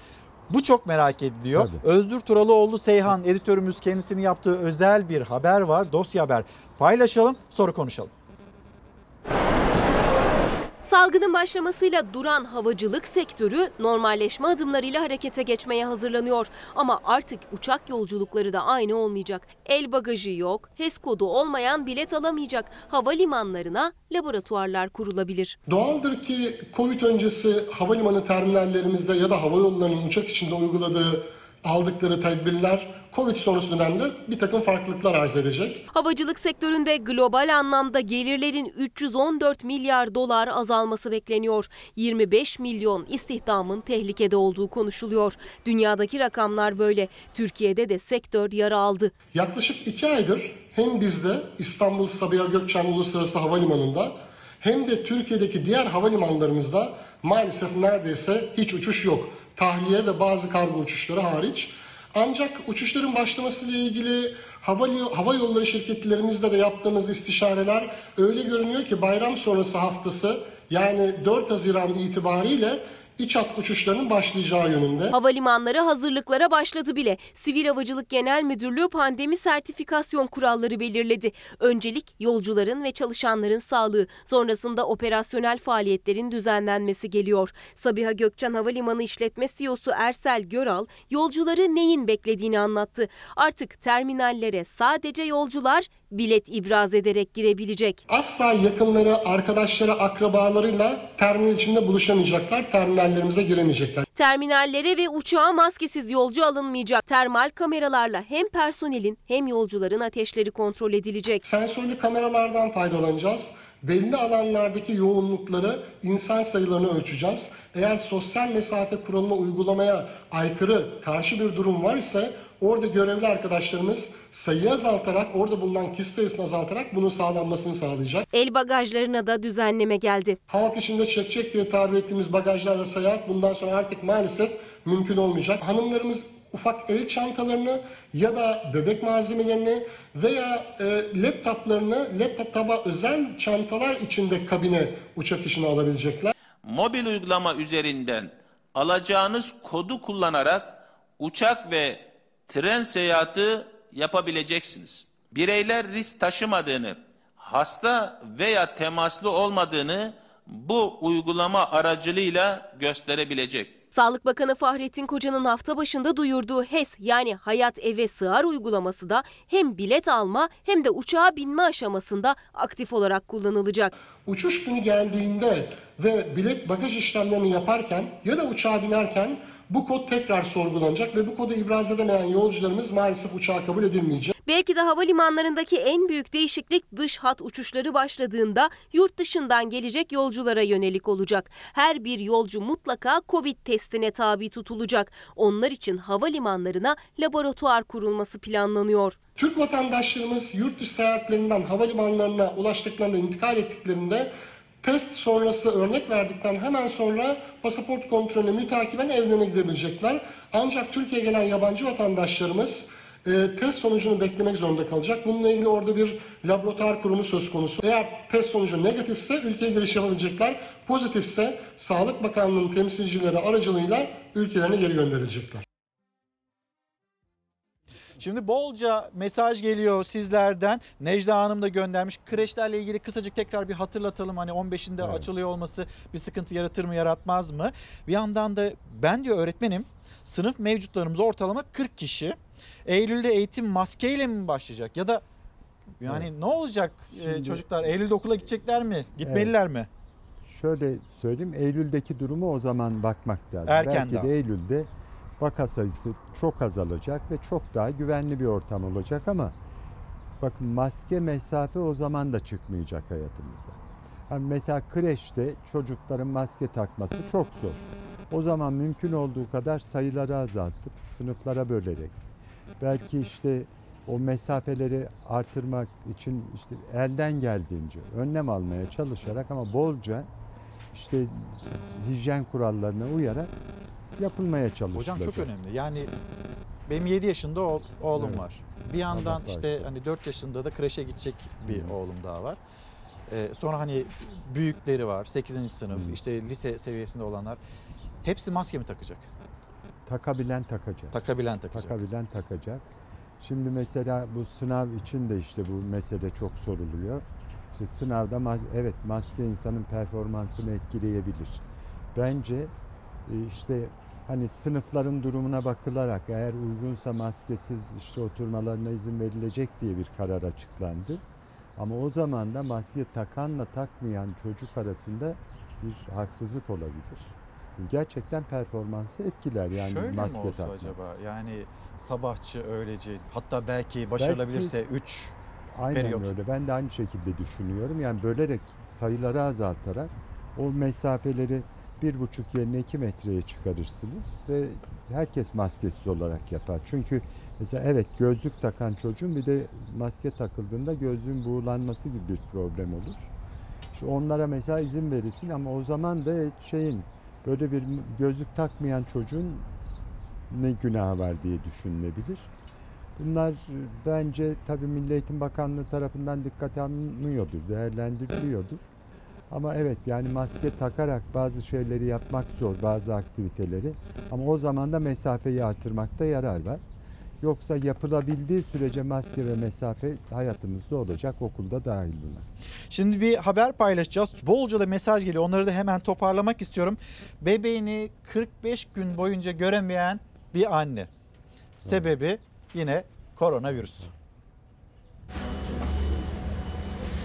bu çok merak ediliyor. Özgür Turalıoğlu Seyhan editörümüz kendisinin yaptığı özel bir haber var. Dosya haber. Paylaşalım sonra konuşalım. Salgının başlamasıyla duran havacılık sektörü normalleşme adımlarıyla harekete geçmeye hazırlanıyor. Ama artık uçak yolculukları da aynı olmayacak. El bagajı yok, HES kodu olmayan bilet alamayacak. Havalimanlarına laboratuvarlar kurulabilir. Doğaldır ki Covid öncesi havalimanı terminallerimizde ya da hava yollarının uçak içinde uyguladığı aldıkları tedbirler Covid sonrası dönemde bir takım farklılıklar arz edecek. Havacılık sektöründe global anlamda gelirlerin 314 milyar dolar azalması bekleniyor. 25 milyon istihdamın tehlikede olduğu konuşuluyor. Dünyadaki rakamlar böyle. Türkiye'de de sektör yara aldı. Yaklaşık iki aydır hem bizde İstanbul Sabiha Gökçen Uluslararası Havalimanı'nda hem de Türkiye'deki diğer havalimanlarımızda maalesef neredeyse hiç uçuş yok. Tahliye ve bazı kargo uçuşları hariç. Ancak uçuşların başlamasıyla ilgili hava, hava yolları şirketlerimizle de yaptığımız istişareler öyle görünüyor ki bayram sonrası haftası yani 4 Haziran itibariyle iç hat uçuşlarının başlayacağı yönünde. Havalimanları hazırlıklara başladı bile. Sivil Havacılık Genel Müdürlüğü pandemi sertifikasyon kuralları belirledi. Öncelik yolcuların ve çalışanların sağlığı, sonrasında operasyonel faaliyetlerin düzenlenmesi geliyor. Sabiha Gökçen Havalimanı İşletme CEO'su Ersel Göral, yolcuları neyin beklediğini anlattı. Artık terminallere sadece yolcular bilet ibraz ederek girebilecek. Asla yakınları, arkadaşları, akrabalarıyla terminal içinde buluşamayacaklar, terminallerimize giremeyecekler. Terminallere ve uçağa maskesiz yolcu alınmayacak. Termal kameralarla hem personelin hem yolcuların ateşleri kontrol edilecek. Sensörlü kameralardan faydalanacağız. Belli alanlardaki yoğunlukları, insan sayılarını ölçeceğiz. Eğer sosyal mesafe kuralına uygulamaya aykırı, karşı bir durum var ise orada görevli arkadaşlarımız sayıyı azaltarak, orada bulunan kişi sayısını azaltarak bunun sağlanmasını sağlayacak. El bagajlarına da düzenleme geldi. Halk içinde çekecek diye tabir ettiğimiz bagajlarla seyahat bundan sonra artık maalesef mümkün olmayacak. Hanımlarımız ufak el çantalarını ya da bebek malzemelerini veya e, laptoplarını laptopa özel çantalar içinde kabine uçak işine alabilecekler. Mobil uygulama üzerinden alacağınız kodu kullanarak uçak ve tren seyahati yapabileceksiniz. Bireyler risk taşımadığını, hasta veya temaslı olmadığını bu uygulama aracılığıyla gösterebilecek. Sağlık Bakanı Fahrettin Koca'nın hafta başında duyurduğu HES yani Hayat Eve Sığar uygulaması da hem bilet alma hem de uçağa binme aşamasında aktif olarak kullanılacak. Uçuş günü geldiğinde ve bilet bagaj işlemlerini yaparken ya da uçağa binerken bu kod tekrar sorgulanacak ve bu kodu ibraz edemeyen yolcularımız maalesef uçağa kabul edilmeyecek. Belki de havalimanlarındaki en büyük değişiklik dış hat uçuşları başladığında yurt dışından gelecek yolculara yönelik olacak. Her bir yolcu mutlaka Covid testine tabi tutulacak. Onlar için havalimanlarına laboratuvar kurulması planlanıyor. Türk vatandaşlarımız yurt dışı seyahatlerinden havalimanlarına ulaştıklarında, intikal ettiklerinde test sonrası örnek verdikten hemen sonra pasaport kontrolüne mütakiben evlerine gidebilecekler. Ancak Türkiye'ye gelen yabancı vatandaşlarımız e, test sonucunu beklemek zorunda kalacak. Bununla ilgili orada bir laboratuvar kurumu söz konusu. Eğer test sonucu negatifse ülkeye giriş yapabilecekler. Pozitifse Sağlık Bakanlığı'nın temsilcileri aracılığıyla ülkelerine geri gönderilecekler. Şimdi bolca mesaj geliyor sizlerden. Necla Hanım da göndermiş. Kreşlerle ilgili kısacık tekrar bir hatırlatalım. Hani 15'inde Evet. açılıyor olması bir sıkıntı yaratır mı yaratmaz mı? Bir yandan da ben diyor öğretmenim sınıf mevcutlarımız ortalama 40 kişi. Eylül'de eğitim maskeyle mi başlayacak? Ya da yani ne olacak e, Şimdi- çocuklar? Eylül'de okula gidecekler mi? Gitmeliler mi? Şöyle söyleyeyim Eylül'deki durumu o zaman bakmak lazım. Erken Belki daha. de Eylül'de vaka sayısı çok azalacak ve çok daha güvenli bir ortam olacak ama bakın maske mesafe o zaman da çıkmayacak hayatımızda. Hani mesela kreşte çocukların maske takması çok zor. O zaman mümkün olduğu kadar sayıları azaltıp sınıflara bölerek belki işte o mesafeleri artırmak için işte elden geldiğince önlem almaya çalışarak ama bolca işte hijyen kurallarına uyarak yapılmaya çalışılacak. Hocam çok önemli. Yani benim 7 yaşında oğlum Evet. var. Bir yandan Allah işte hani 4 yaşında da kreşe gidecek bir Hı. oğlum daha var. Ee, sonra hani büyükleri var. 8. sınıf, Hı. işte lise seviyesinde olanlar. Hepsi maske mi takacak? Takabilen takacak. Takabilen takacak. Takabilen takacak. Şimdi mesela bu sınav için de işte bu mesele çok soruluyor. İşte sınavda ma- evet maske insanın performansını etkileyebilir. Bence e, işte hani sınıfların durumuna bakılarak eğer uygunsa maskesiz işte oturmalarına izin verilecek diye bir karar açıklandı. Ama o zaman da maske takanla takmayan çocuk arasında bir haksızlık olabilir. Gerçekten performansı etkiler yani Şöyle maske mi olsa takmak. acaba? Yani sabahçı, öğleci hatta belki başarılabilirse 3 Aynen periyot. öyle. Ben de aynı şekilde düşünüyorum. Yani bölerek sayıları azaltarak o mesafeleri bir buçuk yerine iki metreye çıkarırsınız ve herkes maskesiz olarak yapar. Çünkü mesela evet gözlük takan çocuğun bir de maske takıldığında gözlüğün buğulanması gibi bir problem olur. İşte onlara mesela izin verilsin ama o zaman da şeyin böyle bir gözlük takmayan çocuğun ne günahı var diye düşünülebilir. Bunlar e, bence tabii Milli Eğitim Bakanlığı tarafından dikkate alınıyordur, değerlendiriliyordur. Ama evet yani maske takarak bazı şeyleri yapmak zor, bazı aktiviteleri. Ama o zaman da mesafeyi artırmakta yarar var. Yoksa yapılabildiği sürece maske ve mesafe hayatımızda olacak, okulda dahil buna. Şimdi bir haber paylaşacağız. Bolca da mesaj geliyor. Onları da hemen toparlamak istiyorum. Bebeğini 45 gün boyunca göremeyen bir anne. Sebebi yine koronavirüs.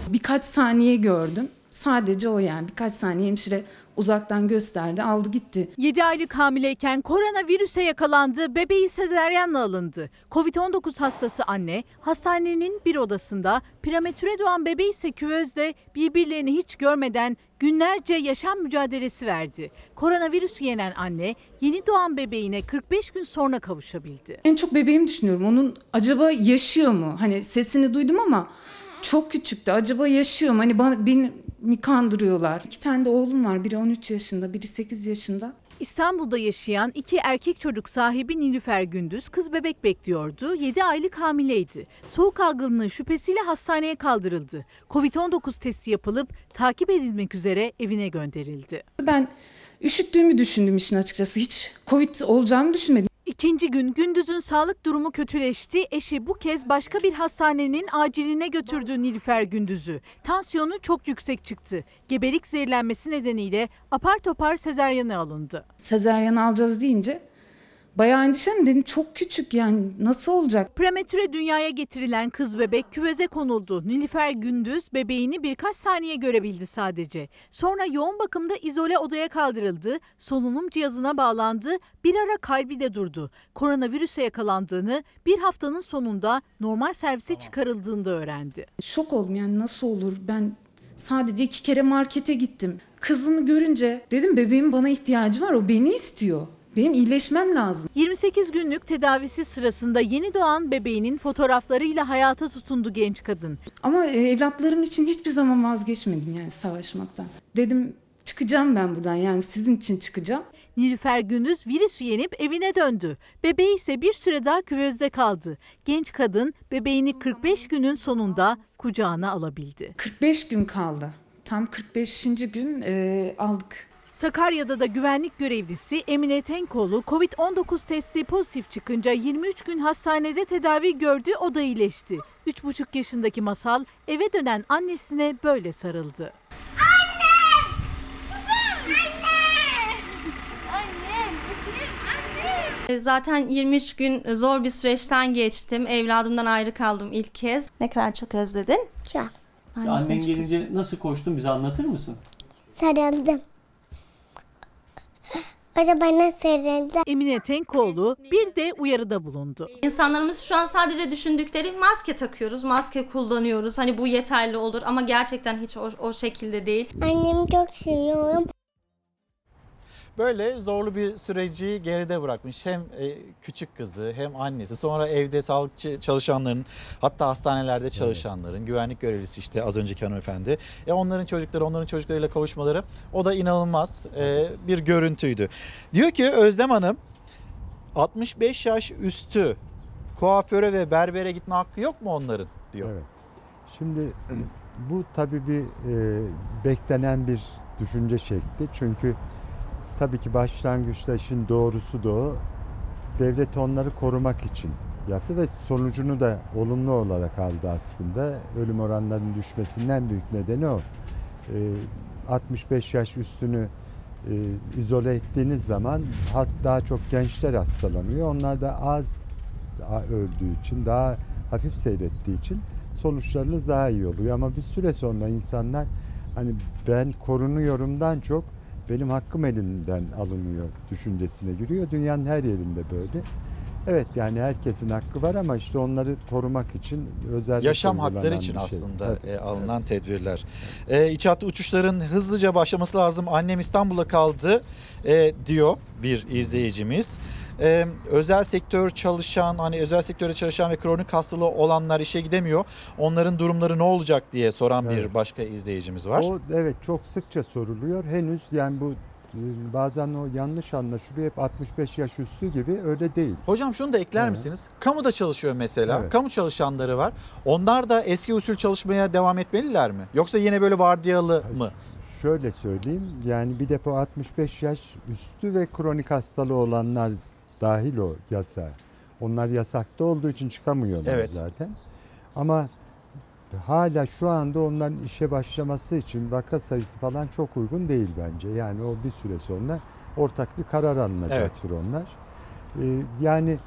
Birkaç saniye gördüm. Sadece o yani birkaç saniye hemşire uzaktan gösterdi aldı gitti. 7 aylık hamileyken koronavirüse yakalandı, bebeği sezeryanla alındı. Covid-19 hastası anne hastanenin bir odasında, prematüre doğan bebeği ise küvezde birbirlerini hiç görmeden günlerce yaşam mücadelesi verdi. Koronavirüsü yenen anne yeni doğan bebeğine 45 gün sonra kavuşabildi. En çok bebeğimi düşünüyorum. Onun acaba yaşıyor mu? Hani sesini duydum ama çok küçüktü. Acaba yaşıyor mu? Hani bana, beni mi kandırıyorlar? İki tane de oğlum var. Biri 13 yaşında, biri 8 yaşında. İstanbul'da yaşayan iki erkek çocuk sahibi Nilüfer Gündüz kız bebek bekliyordu. 7 aylık hamileydi. Soğuk algınlığı şüphesiyle hastaneye kaldırıldı. Covid-19 testi yapılıp takip edilmek üzere evine gönderildi. Ben üşüttüğümü düşündüm işin açıkçası. Hiç Covid olacağımı düşünmedim. İkinci gün Gündüz'ün sağlık durumu kötüleşti. Eşi bu kez başka bir hastanenin aciline götürdü Nilüfer Gündüz'ü. Tansiyonu çok yüksek çıktı. Gebelik zehirlenmesi nedeniyle apar topar sezaryen'e alındı. Sezeryan alacağız deyince bayağı endişem dedim çok küçük yani nasıl olacak? Prematüre dünyaya getirilen kız bebek küveze konuldu. Nilüfer Gündüz bebeğini birkaç saniye görebildi sadece. Sonra yoğun bakımda izole odaya kaldırıldı. Solunum cihazına bağlandı. Bir ara kalbi de durdu. Koronavirüse yakalandığını bir haftanın sonunda normal servise çıkarıldığında öğrendi. Şok oldum yani nasıl olur ben sadece iki kere markete gittim. Kızımı görünce dedim bebeğim bana ihtiyacı var o beni istiyor. Benim iyileşmem lazım. 28 günlük tedavisi sırasında yeni doğan bebeğinin fotoğraflarıyla hayata tutundu genç kadın. Ama e, evlatlarım için hiçbir zaman vazgeçmedim yani savaşmaktan. Dedim çıkacağım ben buradan yani sizin için çıkacağım. Nilüfer Gündüz virüsü yenip evine döndü. Bebeği ise bir süre daha küvezde kaldı. Genç kadın bebeğini 45 günün sonunda kucağına alabildi. 45 gün kaldı. Tam 45. gün e, aldık. Sakarya'da da güvenlik görevlisi Emine Tenkoğlu Covid-19 testi pozitif çıkınca 23 gün hastanede tedavi gördü o da iyileşti. 3,5 yaşındaki Masal eve dönen annesine böyle sarıldı. E, Zaten 23 gün zor bir süreçten geçtim. Evladımdan ayrı kaldım ilk kez. Ne kadar çok özledin? Çok. Annen gelince nasıl koştun bize anlatır mısın? Sarıldım. Bana sarıldı. Emine Tenkoğlu bir de uyarıda bulundu. İnsanlarımız şu an sadece düşündükleri maske takıyoruz, maske kullanıyoruz. Hani bu yeterli olur ama gerçekten hiç o, o şekilde değil. Annemi çok seviyorum. Böyle zorlu bir süreci geride bırakmış. Hem e, küçük kızı hem annesi sonra evde sağlıkçı çalışanların hatta hastanelerde çalışanların güvenlik görevlisi işte az önceki hanımefendi. E onların çocukları onların çocuklarıyla kavuşmaları o da inanılmaz e, bir görüntüydü. Diyor ki Özlem Hanım 65 yaş üstü kuaföre ve berbere gitme hakkı yok mu onların diyor. Evet. Şimdi bu tabii bir e, beklenen bir düşünce şekli. Çünkü tabii ki başlangıçta işin doğrusu da o. Devlet onları korumak için yaptı ve sonucunu da olumlu olarak aldı aslında. Ölüm oranlarının düşmesinin en büyük nedeni o. E, 65 yaş üstünü e, izole ettiğiniz zaman daha çok gençler hastalanıyor. Onlar da az öldüğü için, daha hafif seyrettiği için sonuçlarınız daha iyi oluyor. Ama bir süre sonra insanlar hani ben korunuyorumdan çok benim hakkım elimden alınıyor düşüncesine giriyor. Dünyanın her yerinde böyle. Evet yani herkesin hakkı var ama işte onları korumak için özellikle Yaşam hakları için bir şey. aslında Tabii. e, alınan tedbirler. E, iç hatlı uçuşların hızlıca başlaması lazım. Annem İstanbul'a kaldı e, diyor bir izleyicimiz. E, özel sektör çalışan hani özel sektörde çalışan ve kronik hastalığı olanlar işe gidemiyor. Onların durumları ne olacak diye soran bir Evet. başka izleyicimiz var. O evet çok sıkça soruluyor. Henüz yani bu bazen o yanlış anlaşılıyor. Hep 65 yaş üstü gibi öyle değil. Hocam şunu da ekler Evet. misiniz? Kamuda çalışıyor mesela. Evet. Kamu çalışanları var. Onlar da eski usul çalışmaya devam etmeliler mi? Yoksa yine böyle vardiyalı mı? Şöyle söyleyeyim yani bir defa 65 yaş üstü ve kronik hastalığı olanlar dahil o yasa. Onlar yasakta olduğu için çıkamıyorlar Evet. zaten. Ama hala şu anda onların işe başlaması için vaka sayısı falan çok uygun değil bence. Yani o bir süre sonra ortak bir karar alınacaktır onlar. Ee, yani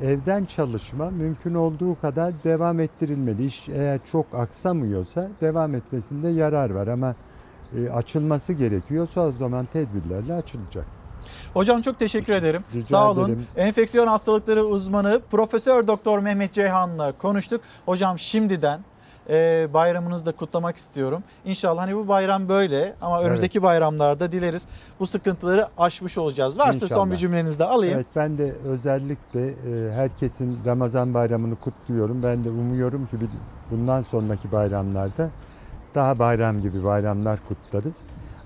evden çalışma mümkün olduğu kadar devam ettirilmeli. İş eğer çok aksamıyorsa devam etmesinde yarar var ama e, açılması gerekiyorsa o zaman tedbirlerle açılacak. Hocam çok teşekkür ederim. Rica Sağ olun. ederim. Enfeksiyon hastalıkları uzmanı Profesör Doktor Mehmet Ceyhan'la konuştuk. Hocam şimdiden e, bayramınızı da kutlamak istiyorum. İnşallah hani bu bayram böyle ama önümüzdeki bayramlarda dileriz bu sıkıntıları aşmış olacağız. Varsa son İnşallah. bir cümlenizi de alayım. Evet ben de özellikle e, herkesin Ramazan bayramını kutluyorum. Ben de umuyorum ki bundan sonraki bayramlarda daha bayram gibi bayramlar kutlarız.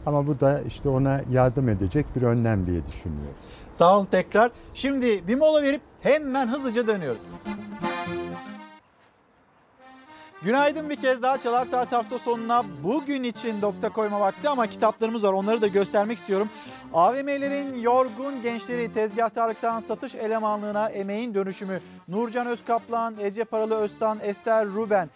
Ama bu da işte ona yardım edecek bir önlem diye düşünüyorum. Sağ olun tekrar. Şimdi bir mola verip hemen hızlıca dönüyoruz. Günaydın bir kez daha Çalar Saat hafta sonuna bugün için nokta koyma vakti ama kitaplarımız var onları da göstermek istiyorum. AVM'lerin yorgun gençleri tezgahtarlıktan satış elemanlığına emeğin dönüşümü Nurcan Özkaplan, Ece Paralı Öztan, Ester Ruben.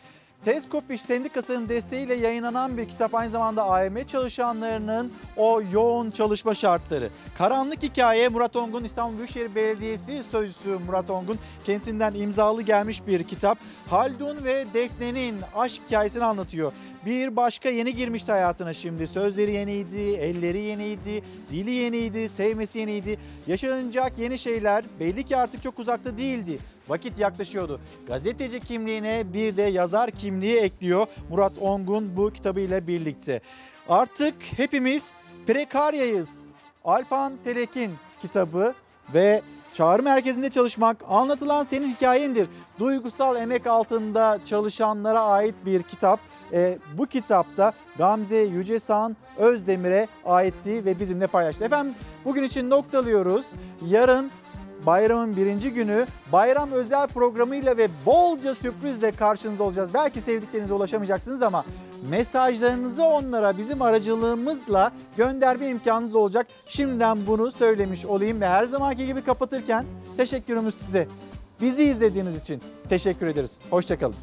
Tezkop İş Sendikası'nın desteğiyle yayınlanan bir kitap aynı zamanda AVM çalışanlarının o yoğun çalışma şartları. Karanlık Hikaye Murat Ongun İstanbul Büyükşehir Belediyesi Sözcüsü Murat Ongun kendisinden imzalı gelmiş bir kitap. Haldun ve Defne'nin aşk hikayesini anlatıyor. Bir başka yeni girmişti hayatına şimdi. Sözleri yeniydi, elleri yeniydi, dili yeniydi, sevmesi yeniydi. Yaşanacak yeni şeyler belli ki artık çok uzakta değildi. Vakit yaklaşıyordu. Gazeteci kimliğine bir de yazar kimliği ekliyor Murat Ongun bu kitabıyla birlikte. Artık hepimiz prekaryayız. Alpan Telekin kitabı ve Çağrı merkezinde çalışmak anlatılan senin hikayendir. Duygusal emek altında çalışanlara ait bir kitap. Ee, bu kitapta Gamze Yücesan Özdemir'e aitti ve bizimle paylaştı. Efendim bugün için noktalıyoruz. Yarın bayramın birinci günü bayram özel programıyla ve bolca sürprizle karşınızda olacağız. Belki sevdiklerinize ulaşamayacaksınız ama mesajlarınızı onlara bizim aracılığımızla gönderme imkanınız olacak. Şimdiden bunu söylemiş olayım ve her zamanki gibi kapatırken teşekkürümüz size. Bizi izlediğiniz için teşekkür ederiz. Hoşçakalın.